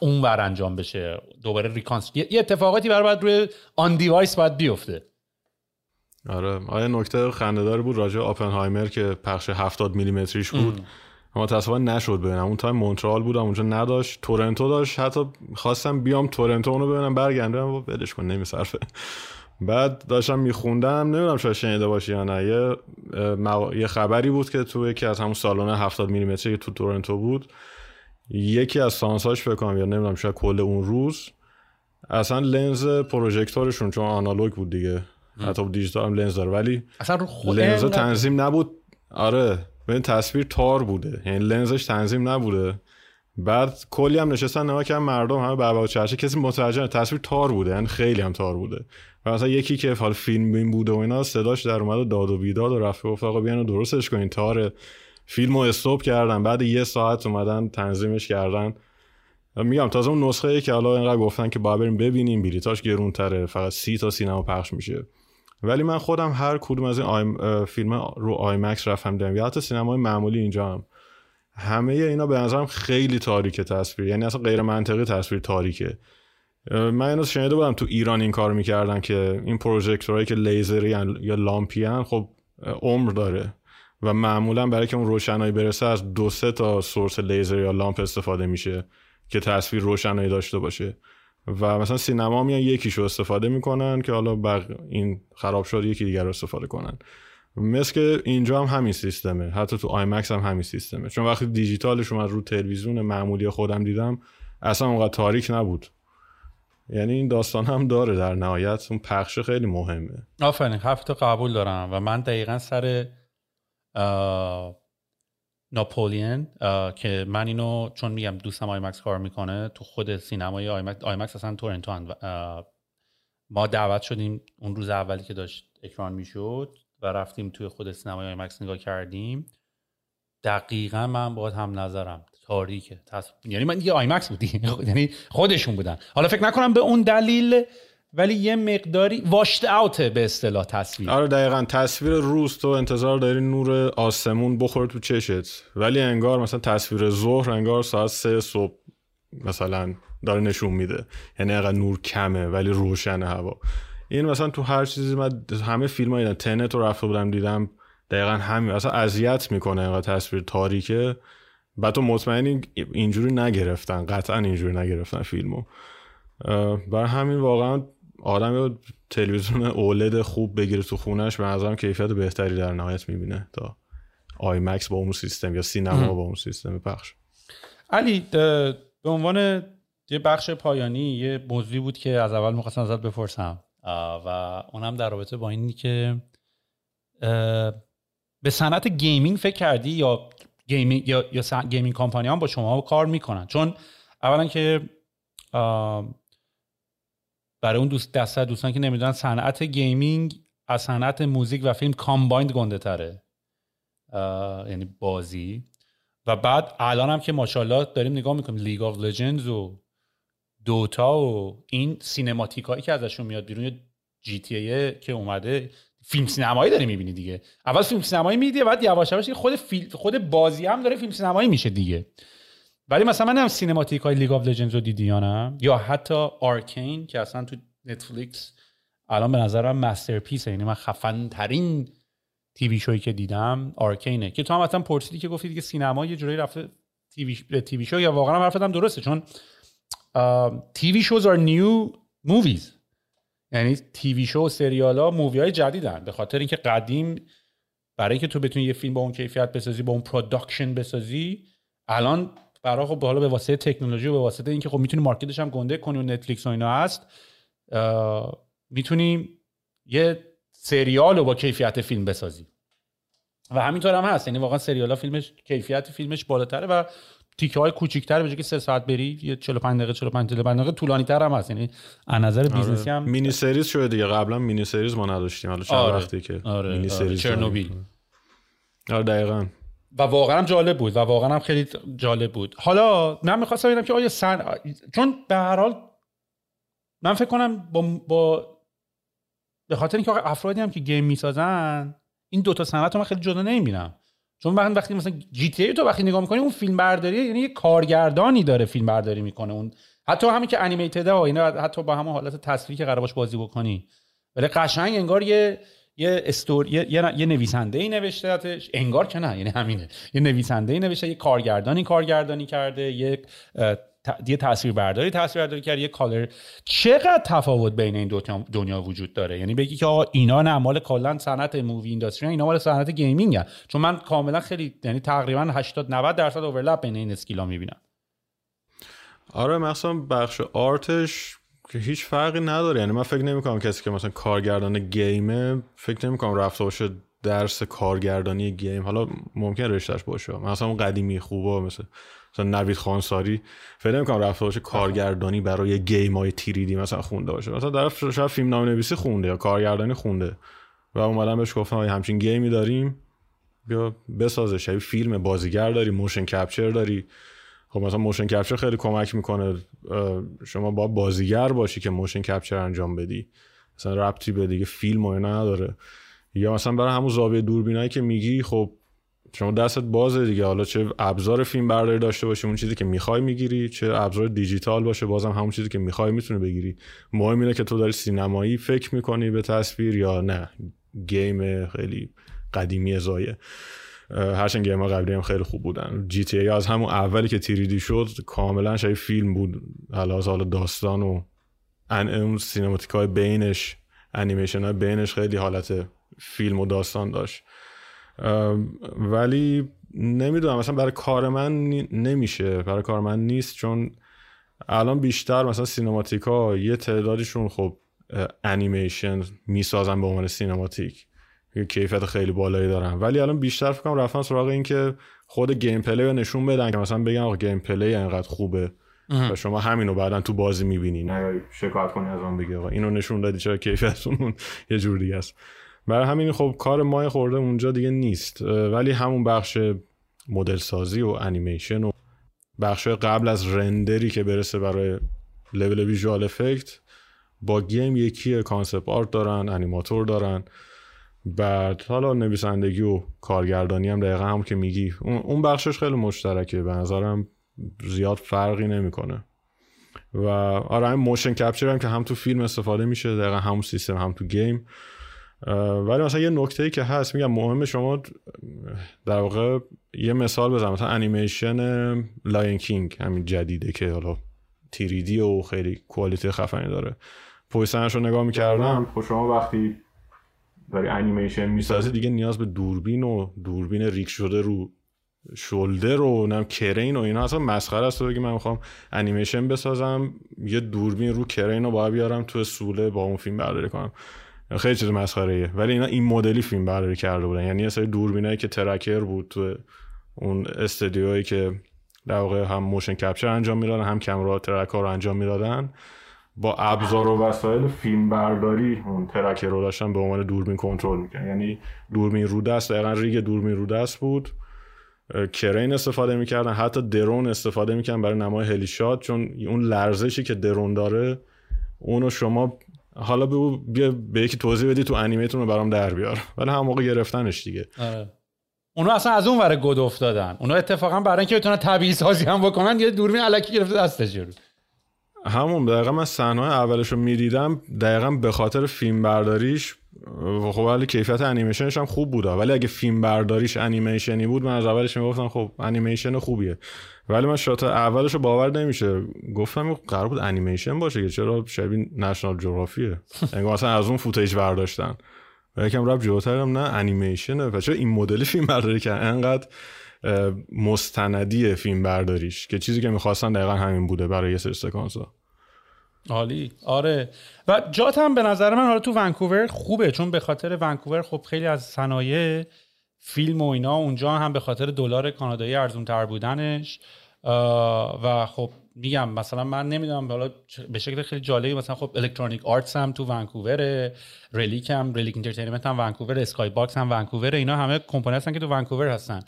اون ور انجام بشه دوباره ریکانس. یه اتفاقاتی برای باید روی آن device باید بیفته. آره. آیا نکته خنده‌دار بود راجع آپنهایمر که پخش 70 میلیمتریش بود. متاسفانه نشد ببینم. اون تایم مونترال بودم اونجا نداشت. تورنتو داشت. حتی خواستم بیام تورنتو اونو ببینم برگردم و ولش کن نمیصرفه بعد داشتم میخوندم. نمی‌دونم شاید شنیده باشی یا نه. یه, مو... یه خبری بود که تو یکی از همون سالن 70 میلیمتری تو تورنتو بود یکی از سانساش فکر کنم یا نمی‌دونم شاید کل اون روز اصلا لنز پروژکتورشون چون آنالوگ بود دیگه. حتی دیجیتال هم لنز داره. ولی اصلا رو خود لنز تنظیم نبود. آره ببین تصویر تار بوده. یعنی لنزش تنظیم نبوده. بعد کلی هم نشستن نگاه کردن مردم همه بابا و چرشه. کسی متوجه. تصویر تار بوده یعنی خیلی هم تار بوده. و مثلا یکی که حال فیلم بین بوده و اینا صداش در اومد و داد و بیداد و رفت گفت آقا بیان درستش کنین تاره. فیلم رو استوب کردن بعد یه ساعت اومدن تنظیمش کردن. میگم تازه اون نسخه که حالا اینقدر گفتن که باید بریم ببینیم بلیتاش گرونتره فقط سی تا سینما پخش میشه. ولی من خودم هر کدوم از این اه، فیلم رو آیمکس رفتم دیدم. یا حتی سینمای معمولی اینجا هم. همه اینا به نظرم خیلی تاریکه تصویر. یعنی اصلا غیر منطقی تصویر تاریکه. من اینو شنیده بودم تو ایران این کار می‌کردن که این پروژکتورهایی که لیزری یا لامپی‌ان، خب عمر داره. و معمولا برای که اون روشنایی برسه از دو سه تا source laser یا لامپ استفاده میشه که تصویر روشنایی داشته باشه. و مثلا سینما میان یکیشو استفاده می‌کنن که حالا بق... این خراب شد یکی دیگر رو استفاده کنن. مثل که اینجا هم همین سیستمه. حتی تو IMAX هم همین سیستمه. چون وقتی دیجیتالش اومد رو تلویزیون معمولی خودم دیدم اصلا اونقدر تاریک نبود. یعنی این داستان هم داره در نهایت. اون پخش خیلی مهمه. آفرین حرفتو قبول دارم و من دقیقا سر ناپلئون که من اینو چون میگم دوستم IMAX کار می‌کنه تو خود سینمای IMAX، IMAX اصلا تورنتو ما دعوت شدیم اون روز اولی که داشت اکران می‌شد و رفتیم توی خود سینمای IMAX نگاه کردیم. دقیقا من باید هم نظرم تاریکه. تص... یعنی من یه IMAX بودی. یعنی خودشون بودن. حالا فکر نکنم به اون دلیل ولی یه مقداری واشت اوته به اصطلاح تصویر. آره دقیقا. تصویر روز تو انتظار داری نور آسمون بخوره تو چشت. ولی انگار مثلا تصویر ظهر انگار ساعت سه صبح مثلا داره نشون میده. یعنی انقدر نور کمه ولی روشن هوا. این مثلا تو هر چیزی من همه فیلم ها تنت رو رفته بودم دیدم دقیقا همین. اصلا اذیت می‌کنه انقدر تصویر تاریکه. بعد تو مطمئنی اینجوری نگرفتن. قطعا اینجوری نگرفتن فیلمو. برای همین واقعا آدم یه تلویزیون OLED خوب بگیره تو خونش به نظرم کیفیت بهتری در نهایت می‌بینه تا IMAX با اون سیستم یا سینما با اون سیستم پخش. علی به عنوان یه بخش پایانی یه موضوعی بود که از اول می‌خواستم ازت بپرسم. و اونم در رابطه با اینی که به صنعت gaming فکر کردی یا gaming یا, یا gaming company هم با شما کار می‌کنن؟ چون اولا که برای اون دوست دسته دوستان که نمی‌دونن صنعت gaming از صنعت music و فیلم combined گنده تره. یعنی بازی. و بعد الان هم که ماشاءالله داریم نگاه می‌کنیم League of Legends و Dota و این cinematic هایی که ازشون میاد بیرون GTA که اومده فیلم سینمایی داری می‌بینی دیگه. اول فیلم سینمایی میدی بعد یواش یواش خود فیلم خود بازی هم داره فیلم سینمایی میشه دیگه. ولی مثلا من هم cinematic های League of Legends رو دیدی یا نه؟ یا حتی Arcane که اصلا تو نتفلیکس الان به نظرم masterpiece ه یعنی من خفن ترین TV show ی که دیدم Arcane ه که تو هم اصلا پرسیدی که گفتی دیگه سینما یه جورایی رفته TV, TV show یا واقعا هم حرفت هم درسته؟ چون TV shows are new movies یعنی TV show و سریال ها movie های جدیدن. به خاطر اینکه قدیم برای که تو بتونی یه فیلم با اون کیفیت بسازی با اون production بسازی الان برای خب حالا به واسطه تکنولوژی و به واسطه اینکه خب می‌تونی market ش هم گنده کنی و نتفلیکس و اینا هست می‌تونی یه سریال رو با کیفیت فیلم بسازی و همینطور هم هست یعنی واقعا سریال ها فیلمش کیفیت فیلمش بالاتره و تیکه های کوچیک‌تر به که سه ساعت بری یه 45 دقیقه 45 دقیقه دقیقه طولانی تر هم هست یعنی از نظر business ی هم mini series شده دیگه قبلا mini series ما نداشتیم حالا چند آره. وقتی که آره. مینی آره. series چرنوبیل. داریم. آره دقیقا و واقعا جالب بود و واقعا هم خیلی جالب بود. حالا من می‌خواستم ببینم که آیا سن چون به هر حال من فکر کنم با, با... به خاطر اینکه افرادی هم که گیم می‌سازن این دوتا صنعت رو من خیلی جدا نمی‌بینم. چون من وقتی مثلا جی تی تو وقتی نگاه می‌کنی اون فیلم برداری یعنی یه کارگردانی داره فیلم برداری می‌کنه. اون حتی همین که انیمیتد ها اینا حتی با همون حالت تصویری که قرار بازی بکنی. ولی قشنگ انگار یه یه استوری یه, یه, یه نویسنده ای نوشتهش انگار که نه یعنی همینه یه نویسنده ای نوشته یه کارگردانی کارگردانی کرده یک. یه تصویر برداری تصویر برداری کرده یه color چقدر تفاوت بین این دو دنیا وجود داره یعنی بگی که آقا اینا نه مال کلا صنعت movie industry اینا مال صنعت gaming ان. چون من کاملا خیلی یعنی تقریبا 80 90 درصد overlap بین این skill ا می‌بینم آره مثلا بخش art ش که هیچ فرقی نداره. یعنی من فکر نمی‌کنم کسی که مثلا کارگردان game ه فکر نمی‌کنم رفته باشه درس کارگردانی game. حالا ممکن رشتهش باشه. مثلا اون قدیمی خوبه مثل مثلا نوید خانساری. فکر نمی‌کنم رفته باشه کارگردانی برای game های 3D مثلا خونده باشه. مثلا در شاید فیلمنامه نویسی خونده یا کارگردانی خونده. و اومدن بهش گفتم همچین game ی داریم؟ بیا بسازه شبیه فیلم بازیگر داری motion capture داری. خب مثلا motion capture خیلی کمک می‌کنه شما با بازیگر باشی که motion capture انجام بدی. مثلا ربطی به دیگه فیلم و نداره. یا مثلا برای همون زاویه دوربینایی که میگی خب شما دستت بازه دیگه. حالا چه ابزار فیلم برداری داشته باشه اون چیزی که می‌خوای می‌گیری چه ابزار دیجیتال باشه بازم همون چیزی که می‌خوای می‌تونه بگیری. مهم اینه که تو داری سینمایی فکر می‌کنی به تصویر یا نه. game خیلی قدیمی زایه هرچند game ها قبلی هم خیلی خوب بودن. GTA از همون اولی که 3D شد کاملا شبیه فیلم بود. حالا حالا داستان و اون cinematic های بینش انیمیشن های بینش خیلی حالت فیلم و داستان داشت. ولی نمی‌دونم مثلا برای کار من نمیشه. برای کار من نیست چون الان بیشتر مثلا cinematic ا یه تعدادشون خب انیمیشن می‌سازن به عنوان cinematic. کیفیت خیلی بالایی دارن. ولی الان بیشتر فکرم رفتن سراغ این که خود gameplay رو نشون بدن که مثلا بگن آقا gameplay انقدر خوبه و شما همینو بعدا تو بازی می‌بینی. نه شکایت کنی از اون بگی آقا اینو نشون دادی چرا کیفیتتون یه جور دیگه است. برای همین خب کار ما یه خورده اونجا دیگه نیست. ولی همون بخش مدل سازی و انیمیشن و بخش قبل از render ی که برسه برای level visual effect با game یکی concept art دارن animator دارن. بعد حالا نویسندگی و کارگردانی هم دقیقا هم که میگی. اون بخشش خیلی مشترکه. به نظرم زیاد فرقی نمی‌کنه. و آره این motion capture هم که هم تو فیلم استفاده میشه دقیقا همون سیستم هم تو game. ولی مثلا یه نکته ای که هست میگم مهم شما در واقع یه مثال بزنم. مثلا انیمیشن Lion King همین جدیده که حالا تیریدی و خیلی کوالیتی خفنی داره. پویسنش رو نگاه می‌کردم. خب شما وقتی داری انیمیشن می‌سازی. دیگه نیاز به دوربین و دوربین ریک شده رو شولدر و نم کرین و اینا. اصلا مسخره است بگی من می‌خوام انیمیشن بسازم یه دوربین رو کرین رو باید بیارم تو سوله با اون فیلم برداری کنم. خیلی چیز مسخره ایه ولی اینا این مدلی فیلم برداری کرده بودن. یعنی سری دوربینایی که ترکر بود تو اون استدیوهایی که در هم motion capture انجام می‌دادن هم camera track رو انجام می‌دادن. با ابزار و وسایل فیلم برداری اون tracker رو داشتن به عنوان دوربین کنترل می‌کنن یعنی دوربین رو دست دقیقا rig دوربین رو دست بود. crane استفاده می‌کردن حتی drone استفاده می‌کردن برای نمای heli shot چون اون لرزشی که drone داره اونو شما حالا به بیا به یکی توضیح بدی تو انیمیشن رو برام در بیار. ولی هم موقع گرفتنش دیگه. آره. اونو اصلا از اون ور گد افتادن. اونو اتفاقا برای اینکه بتونن طبیعی سازی هم بکنن یه دوربین الکی گرفته دستش رو همون دقیقا من صحنه اولش رو می‌دیدم دقیقا به خاطر فیلم برداریش خب ولی کیفیت انیمیشنش هم خوب بوده ولی اگه فیلم برداریش انیمیشنی بود من از اولش می‌گفتم خب انیمیشن خوبیه. ولی من shot اولش رو باور نمیشه. گفتم قرار بود انیمیشن باشه که چرا شبیه نشنال جئوگرافیه انگار مثلا از اون footage برداشتن. و یکم رب جلوترم نه انیمیشنه. و چرا این مدلی فیلم برداری کرد؟ انقدر مستندی فیلم برداریش که چیزی که می‌خواستن دقیقا همین بوده برای یه سری سکانس عالی. آره. و جات هم به نظر من حالا تو ونکوور خوبه چون به خاطر ونکوور خب خیلی از صنایع فیلم و اینا اونجا هم به خاطر دلار کانادایی ارزون تر بودنش و خب میگم مثلا من نمی‌دونم حالا به شکل خیلی جالبی مثلا خب Electronic Arts هم تو ونکوور Relic هم Relic Entertainment هم ونکوور Skybox هم ونکوور اینا همه کمپانی هستن که تو ونکوور هستن.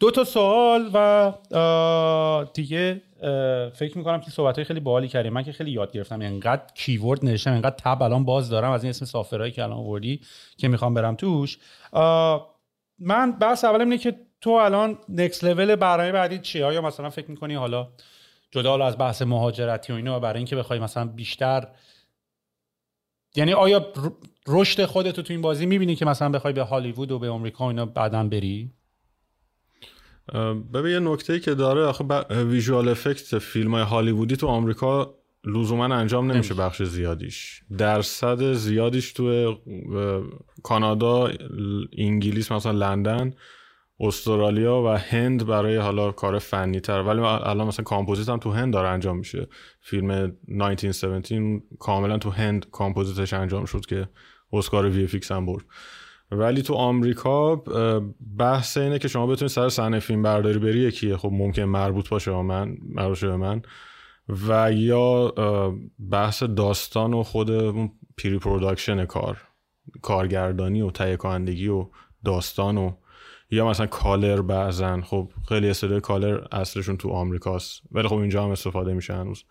دو تا سوال و دیگه فکر می‌کنم که صحبت های خیلی باحالی کردیم. من که خیلی یاد گرفتم انقدر keyword نوشتم انقدر tab الان باز دارم از این اسم software هایی که الان آوردی که می‌خوام برم توش. من بحث اولم اینه که تو الان نکس لول برنامه بعدی چیه؟ آیا مثلا فکر می‌کنی حالا جدا از بحث مهاجرتی و اینو برای اینکه بخوای مثلا بیشتر یعنی آیا رشد خودت تو این بازی می‌بینی که مثلا بخوای به هالیوود و به آمریکا اینا بعدا بری؟ ببین یه نکته که داره آخه ویژوال افکت فیلم های هالیوودی تو آمریکا لزوما انجام نمیشه بخش زیادیش. درصد زیادیش تو کانادا انگلیس مثلا لندن استرالیا و هند برای حالا کار فنی تر ولی الان مثلا کامپوزیت هم تو هند داره انجام میشه. فیلم 1917 کاملا تو هند کامپوزیتش انجام شد که اسکار VFX هم برد. ولی تو آمریکا بحث اینه که شما بتونید سر صحنه فیلم برداری بری یکیه. خب ممکن مربوط باشه به من مربوط به من. و یا بحث داستان و خود pre-production کار کارگردانی و تهیه کنندگی و داستان و یا مثلا color بعضا. خب خیلی استودیو color اصلشون تو آمریکاست. ولی خب اینجا هم استفاده میشه هنوز.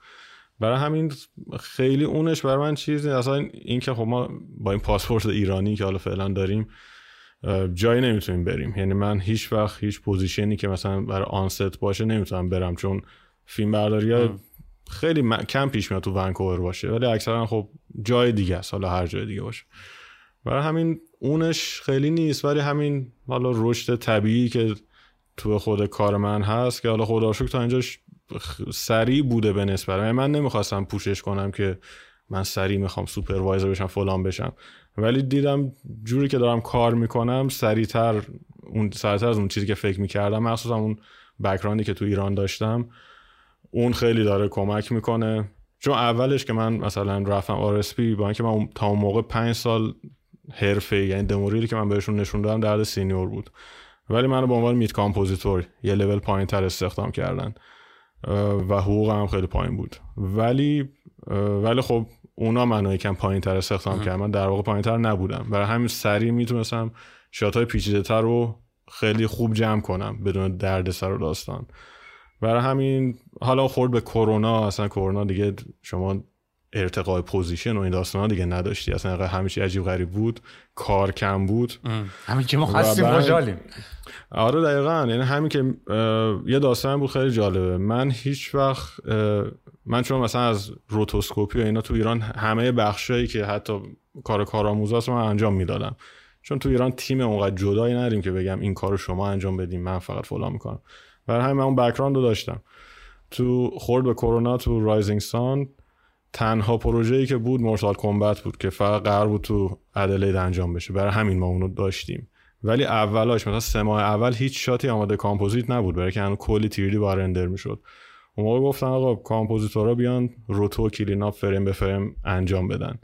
برای همین خیلی اونش برای من چیزی اصلا این که خب ما با این پاسپورت ایرانی که حالا فعلا داریم جایی نمی‌تونیم بریم. یعنی من هیچ وقت هیچ position ی که مثلا برای on-set باشه نمی‌تونم برم. چون فیلم برداری خیلی کم پیش میاد تو ونکوور باشه. ولی اکثرا خب جای دیگه است. حالا هر جای دیگه باشه. برای همین اونش خیلی نیست ولی همین حالا رشد طبیعی که تو خود کار من هست که حالا خدا تا اینجاش سریع بوده به نسبت. من نمی‌خواستم پوشش کنم که من سریع می‌خوام سوپروایزر بشم فلان بشم. ولی دیدم جوری که دارم کار می‌کنم سریعتر اون سریعتر از اون چیزی که فکر می‌کردم مخصوصا اون بکراندی که تو ایران داشتم اون خیلی داره کمک می‌کنه. چون اولش که من مثلا رفتم RSP با اینکه من تا اون موقع پنج سال حرفه یعنی demo reel ی که من بهشون نشون دادم در حد senior بود. ولی منو به عنوان mid compositor یه لول پایین تر استخدام کردن. و حقوق هم خیلی پایین بود. ولی ولی خب اونا منو یکم پایین تر استخدام کردن. من در واقع پایین تر نبودم. برای همین سریع می‌تونستم shot های پیچیده تر رو خیلی خوب جمع کنم بدون درد سر و داستان. برای همین حالا خورد به کرونا. اصلا کرونا دیگه شما ارتقای position و این داستان ها دیگه نداشتی. اصلا همیشه عجیب غریب بود کار کم بود. همین که ما خواستیم خوشحالیم آره دقیقا. یعنی همین که یه داستان بود خیلی جالبه. من هیچ وقت من چون مثلا از rotoscopy و اینا تو ایران همه بخشایی که حتی کار کارآموز من انجام می‌دادم. چون تو ایران تیم اونقدر جدایی نداریم که بگم این کارو شما انجام بدیم من فقط فلان می‌کنم. برای همین من اون background رو داشتم. تو خورد به کرونا تو Rising Sun تنها پروژه‌ای که بود Mortal Kombat بود که فقط قرار بود تو ادلید انجام بشه. برای همین ما اونو داشتیم. ولی اولاش مثلا سه ماه اول هیچ shot ی آماده کامپوزیت نبود. برای که هنوز کلی 3D با render می‌شد. اون موقع گفتن آقا compositor ا بیان roto cleanup فریم به فریم انجام بدن.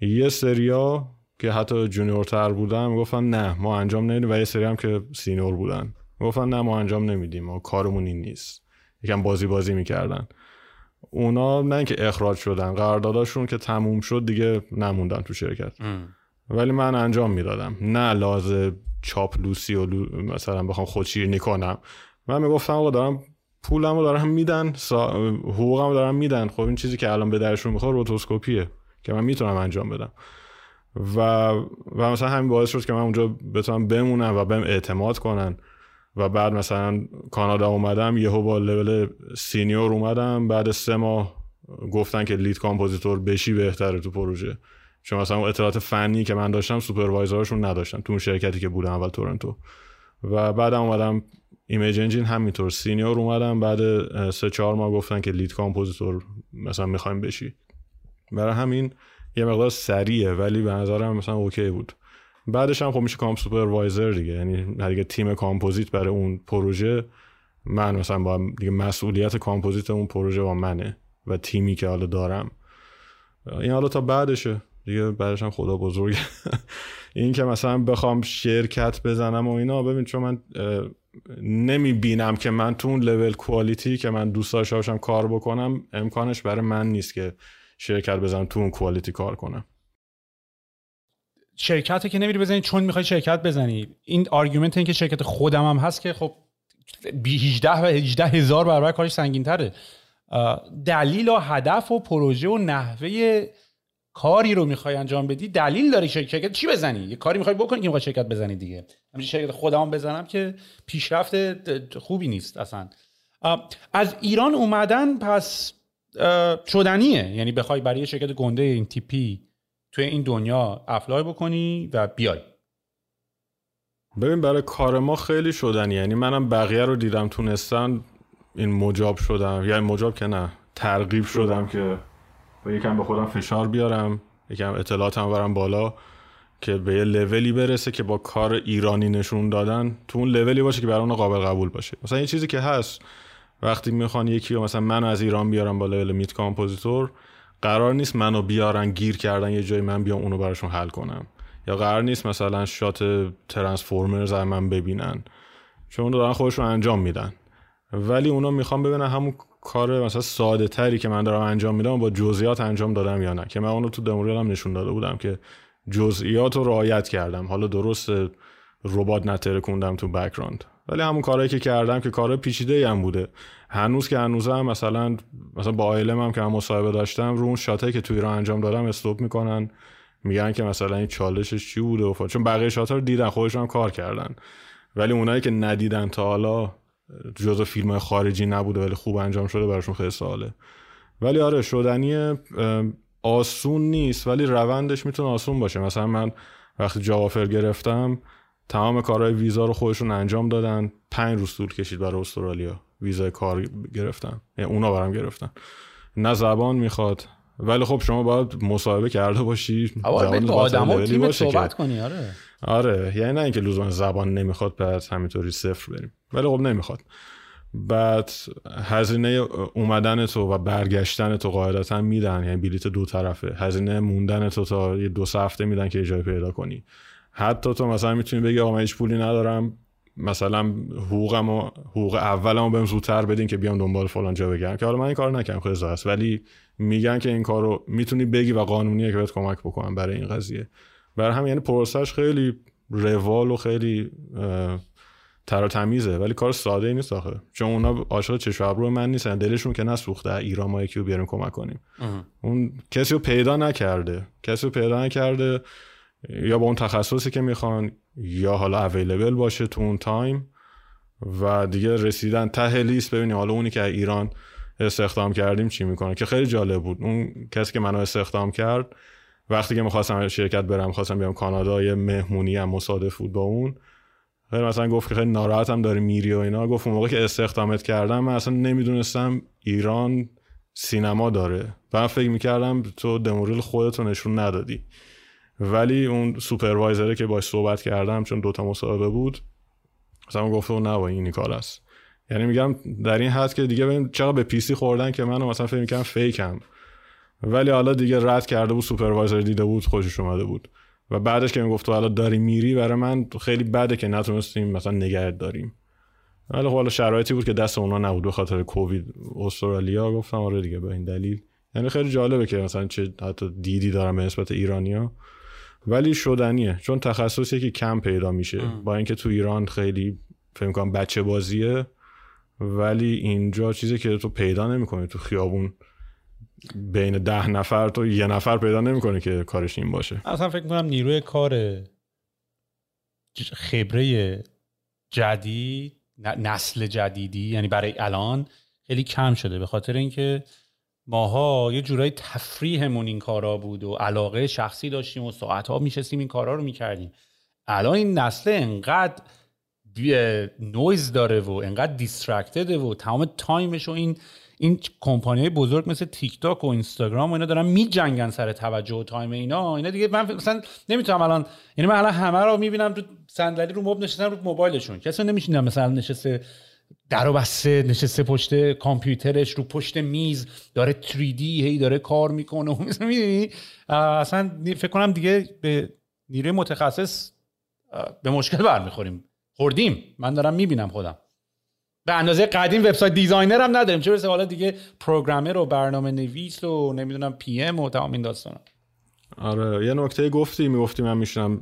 یه سریا که حتی junior تر بودن گفتن نه ما انجام نمیدیم. و یه سری هم که senior بودن. گفتن نه ما انجام نمیدیم. و کارمون این نیست. یکم بازی بازی می‌کردن. اونا نه اینکه اخراج شدن قرارداداشون که تموم شد دیگه نموندن تو شرکت. ولی من انجام می‌دادم. نه لازم چاپلوسی و مثلا بخوام خودشیرینی کنم. من می‌گفتم آقا دارم پولم رو دارم میدن سا... حقوقم رو دارم میدن. خب این چیزی که الان به دردشون می‌خوره rotoscopy ه که من می‌تونم انجام بدم. و و مثلا همین باعث شد که من اونجا بتونم بمونم و بهم اعتماد کنن. و بعد مثلا کانادا اومدم یهو با level senior اومدم. بعد سه ماه گفتن که lead compositor بشی بهتره تو پروژه. چون مثلا اطلاعات فنی که من داشتم supervisor شون نداشتم تو اون شرکتی که بودم اول تورنتو. و بعدم اومدم Image Engine همینطور senior اومدم. بعد سه چهار ماه گفتن که lead compositor مثلا می‌خوایم بشی. برای همین یه مقدار سریعه ولی به نظرم مثلا اوکی بود. بعدش هم خب میشه comp supervisor دیگه. یعنی دیگه تیم کامپوزیت برای اون پروژه من مثلا با دیگه مسئولیت کامپوزیت اون پروژه با منه و تیمی که حالا دارم. این حالا تا بعدشه. دیگه بعدش هم خدا بزرگ. این که مثلا بخوام شرکت بزنم و اینا ببین چون من نمی بینم که من تو اون level quality که من دوست داشته کار بکنم امکانش برای من نیست که شرکت بزنم تو اون quality کار کنم. شرکت که نمیری بزنی چون می‌خوای شرکت بزنی. این argument این که شرکت خودم هم هست که خب 18 و 18 هزار برابر کارش سنگین تره دلیل و هدف و پروژه و نحوه کاری رو می‌خوای انجام بدی دلیل داری شرکت چی بزنی؟ یه کاری می‌خوای بکنی که می‌خوای شرکت بزنی دیگه. همین شرکت خودم بزنم که پیشرفت خوبی نیست اصلا. از ایران اومدن پس شدنیه. یعنی بخوای برای شرکت گنده این تیپی توی این دنیا افلای بکنی و بیای. ببین برای کار ما خیلی شدنی. یعنی منم بقیه رو دیدم تونستن این مجاب شدم. یعنی مجاب که نه ترغیب شدم که یکم به خودم فشار بیارم یکم اطلاعاتم برم بالا که به یه لولی برسه که با کار ایرانی نشون دادن تو اون لولی باشه که برای اون قابل قبول باشه. مثلا یه چیزی که هست وقتی می‌خوان یکی رو مثلا من از ایران بیارم با level mid compositor قرار نیست منو بیارن گیر کردن یه جایی من بیام اونو براشون حل کنم. یا قرار نیست مثلا shot Transformers از من ببینن. چون دارن خودشون انجام میدن. ولی اونا می‌خوان ببینن همون کار مثلا ساده تری که من دارم انجام میدم با جزئیات انجام دادم یا نه. که من اونو تو دموریالم نشون داده بودم که جزئیات رو رعایت کردم. حالا درست ربات نترکوندم تو بکراند ولی همون کارهایی که کردم که کار پیچیده هم بوده. هنوز که هنوز هم مثلا مثلا با آیلم هم که هم مصاحبه داشتم رو اون شاته که تو ایران انجام دادم استوب می‌کنن. میگن که مثلا این چالشش چی بوده و چون بقیه شاتا رو دیدن خودشون هم کار کردن. ولی اونایی که ندیدن تا حالا جزو فیلم خارجی نبوده ولی خوب انجام شده براشون خیلی سواله. ولی آره شدنی آسون نیست ولی روندش می‌تونه آسون باشه. مثلا من وقتی جوافر گرفتم تمام کارهای ویزا رو خودشون انجام دادن. پنج روز طول کشید برای استرالیا ویزای کار گرفتن. یعنی اونا برام گرفتن. نه زبان می‌خواد. ولی خب شما باید مصاحبه کرده باشی. با آدم تیم صحبت کنی آره. آره. یعنی نه اینکه لزوما زبان نمی‌خواد پس همینطوری صفر بریم. ولی خب نمی‌خواد. بعد هزینه اومدن تو و برگشتن تو قاعدتا میدن. یعنی بلیت دو طرفه. هزینه موندن تو تا یه دو هفته میدن که جای پیدا کنی. حتی تو مثلا می‌تونی بگی آقا من هیچ پولی ندارم مثلا حقوقم و حقوق اولمو بهم زودتر بدین که بیام دنبال فلان جا بگم که حالا من این کار نکردم خیلی است ولی میگن که این کارو می‌تونی بگی و قانونیه که بهت کمک بکنم برای این قضیه. برای هم یعنی پروسش خیلی روال و خیلی تر تمیزه. ولی کار ساده ای نیست آخه. چون اونا عاشق چشم ابرو من نیستن. دلشون که نسوخته. ایران ما یکی رو بیاریم کمک کنیم. اون کسی رو پیدا نکرده. کسی رو پیدا نکرده. یا با اون تخصصی که می‌خوان یا حالا available باشه تو اون time و دیگه رسیدن ته لیست ببینی حالا اونی که ایران استخدام کردیم چی می‌کنه؟ که خیلی جالب بود. اون کسی که منو استخدام کرد وقتی که می‌خواستم شرکت برم خواستم بیام کانادا یه مهمونی هم مصادف بود با اون. خیلی مثلا گفت که خیلی ناراحتم داری میری و اینا. گفت اون موقع که استخدامت کردم من اصلا نمی‌دونستم ایران سینما داره. و من فکر می‌کردم تو دموریل خودتو نشون ندادی. ولی اون سوپروایزره که باش صحبت کردم چون دوتا مصاحبه بود مثلا گفت نه با این کار است یعنی میگم در این حد که دیگه ببین چقدر به پیسی خوردن که منو مثلا فکر می‌کنم فیکم. ولی حالا دیگه رد کرده بود سوپروایزر دیده بود خوشش اومده بود. و بعدش که می‌گفت حالا داری میری برای من خیلی بده که نتونستیم مثلا نگرد داریم. ولی خب حالا شرایطی بود که دست اونا نبود به خاطر کووید. استرالیا گفتم آره دیگه به این دلیل. یعنی خیلی جالبه که مثلا چه حتی دیدی دارم به نسبت ایرانیا. ولی شدنیه. چون تخصصی که کم پیدا میشه. با اینکه تو ایران خیلی فکر کنم بچه بازیه. ولی اینجا چیزی که تو پیدا نمی‌کنی تو خیابون بین ده نفر تو یه نفر پیدا نمی‌کنه که کارش این باشه. اصلا فکر کنم نیروی کار خبره جدید نسل جدیدی یعنی برای الان خیلی کم شده. به خاطر اینکه ماها یه جورایی تفریحمون این کارا بود و علاقه شخصی داشتیم و ساعتها میشستیم این کارا رو می‌کردیم. الان این نسل انقدر نویز داره و انقدر distracted ه و تمام time ش و این این کمپانی بزرگ مثل تیک تاک و اینستاگرام و اینا دارن میجنگن سر توجه و time اینا. اینا دیگه من مثلا نمی‌تونم الان یعنی من الان همه رو می‌بینم تو صندلی رو مبل نشستن رو موبایلشون. کسی نمیشینم مثلا نشسته در بسته نشسته پشت کامپیوترش رو پشت میز داره 3D هی داره کار می‌کنه. و می‌دونی؟ اصلا فکر کنم دیگه به نیروی متخصص به مشکل برمیخوریم. خوردیم. من دارم می‌بینم خودم. به اندازه قدیم website designer هم نداریم. چه برسه حالا دیگه programmer و برنامه نویس و نمی‌دونم PM و تمام این داستانا. آره یه نکته گفتی می‌گفتی من میشنم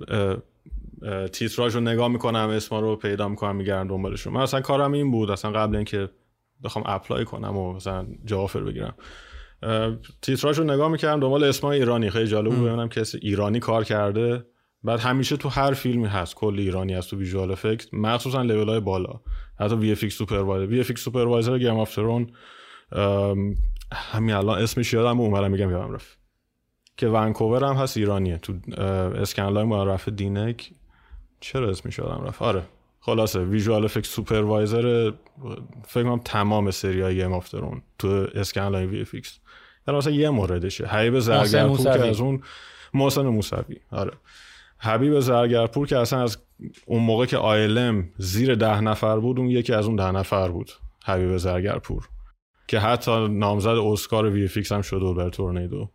تیتراژ رو نگاه می‌کنم اسما رو پیدا می‌کنم میگردم دنبالشون. من اصلا کارم این بود اصلا قبل اینکه بخوام apply کنم و مثلا job offer بگیرم. تیتراژ رو نگاه می‌کردم دنبال اسمای ایرانی. خیلی جالب بود ببینم کسی ایرانی کار کرده. بعد همیشه تو هر فیلمی هست کلی ایرانی هست تو visual effect مخصوصا لول های بالا. حتی وی اف ایکس سوپروایزر. وی اف ایکس سوپروایزر گیم اف ترون همین الان اسمش یادم اومدم میگم یادم رفت. که ونکوور هم هست ایرانیه. تو Scanline معرف دینک. چرا اسمش یادم رفت؟ آره. خلاصه visual effect supervisor فکر کنم تمام سری های Game of Thrones تو Scanline VFX. یعنی مثلا یه موردشه. حبیب زرگرپور که از اون محسن موسوی. آره. حبیب زرگرپور که اصلا از اون موقع که ILM زیر ده نفر بود اون یکی از اون ده نفر بود. حبیب زرگرپور. که حتی نامزد اسکار VFX هم شده بود برا Tornado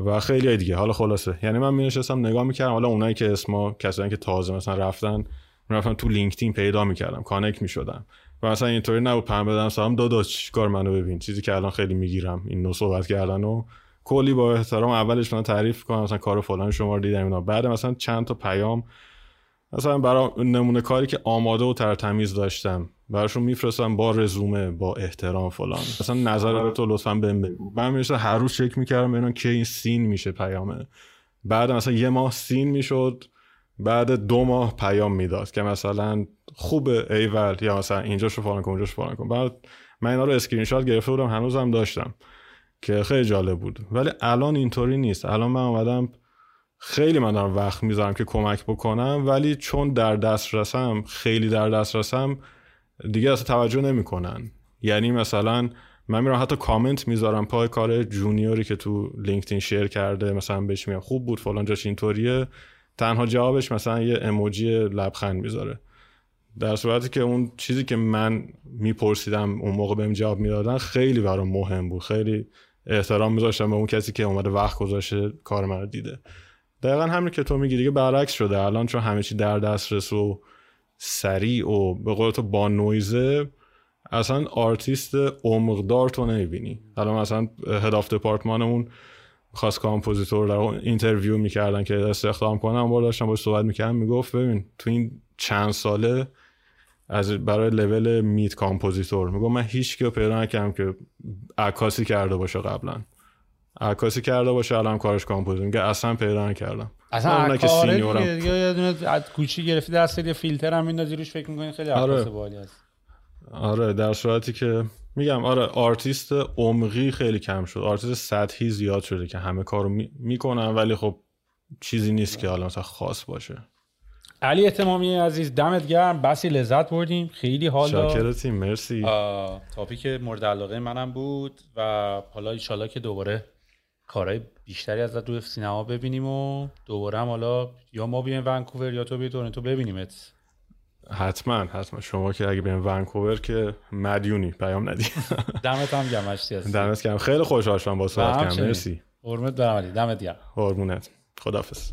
و خیلی دیگه. حالا خلاصه. یعنی من می‌نشستم نگاه می‌کردم حالا اونایی که اسما کسایی که تازه مثلا رفتن رفتن تو لینکدین پیدا می‌کردم کانک می‌شدم. و مثلا اینطوری نبود. پن بدم سلام داداش کار منو ببین؟ چیزی که الان خیلی می‌گیرم. این نو صحبت کردن و کلی با احترام اولش من تعریف کنم مثلا کار فلان شما رو دیدم اینا. بعد مثلا چند تا پیام مثلا برای نمونه کاری که آماده و ترتمیز داشتم. براشون میفرستم با رزومه با احترام فلان. مثلا نظر تو لطفا بهم بگو. من میشه هر روز چک می‌کردم ببینم که این سین میشه پیامه. بعد مثلا یه ماه seen می‌شد بعد دو ماه پیام می‌داد که مثلا خوبه ایول یا مثلا اینجا شو فلان کن اونجا فلان کن. بعد من اینا رو اسکرین شات گرفته بودم هنوزم داشتم که خیلی جالب بود. ولی الان اینطوری نیست. الان من اومدم خیلی من دارم وقت می‌ذارم که کمک بکنم ولی چون در دسترسم خیلی در دسترسم دیگه اصلا توجه نمی‌کنن. یعنی مثلا من میرم حتی کامنت می‌ذارم پای کار junior ی که تو لینکدین share کرده مثلا بهش میگم خوب بود فلان جاش اینطوریه. تنها جوابش مثلا یه emoji لبخند می‌ذاره. در صورتی که اون چیزی که من میپرسیدم اون موقع بهم جواب می‌دادن خیلی برام مهم بود. خیلی احترام میذاشتم به اون کسی که اومده وقت گذاشته کار من دیده. دقیقا همین که تو میگی دیگه برعکس شده. الان چون همه چی در دسترس و سریع و به قول تو با نویزه اصلا آرتیست عمقدار تو نمی‌بینی. الان مثلا head of department مون خاص کامپوزیتور در اینترویو می‌کردن که استخدام کنم بار داشتم باش صحبت می‌کردم می‌گفت ببین تو این چند ساله از برای لول میت کامپوزیتور میگم من هیچ که پیدا نکردم که عکاسی کرده باشه قبلا. عکاسی کرده باشه الان کارش کامپوزیت میگه اصلا پیدا نکردم. اصلا عکاره دیگه, دیگه یه دونه کوچی گرفتی دست یه فیلتر هم میندازی روش فکر می‌کنین خیلی عکاس آره. بالی هست. آره در صورتی که میگم آره آرتیست عمقی خیلی کم شد. آرتیست سطحی زیاد شده که همه کارو می... می‌کنن ولی خب چیزی نیست که حالا مثلا خاص باشه. علی اهتمامی عزیز دمت گرم. بسی لذت بردیم. خیلی حال شاکرتیم مرسی. topic مورد علاقه منم بود و حالا ایشالا که دوباره کارهای بیشتری از رو سینما ببینیم و دوباره هم حالا یا ما بیایم ونکوور یا تو بیا تورنتو ببینیمت. حتما حتما. شما که اگه بیایم ونکوور که مدیونی پیام ندی. دمت هم گرم هستی دمت گرم. خیلی خوشحال شدم با صحبت کردم مرسی. قربونت برم علی. دمت گرم. قربونت. خدافظ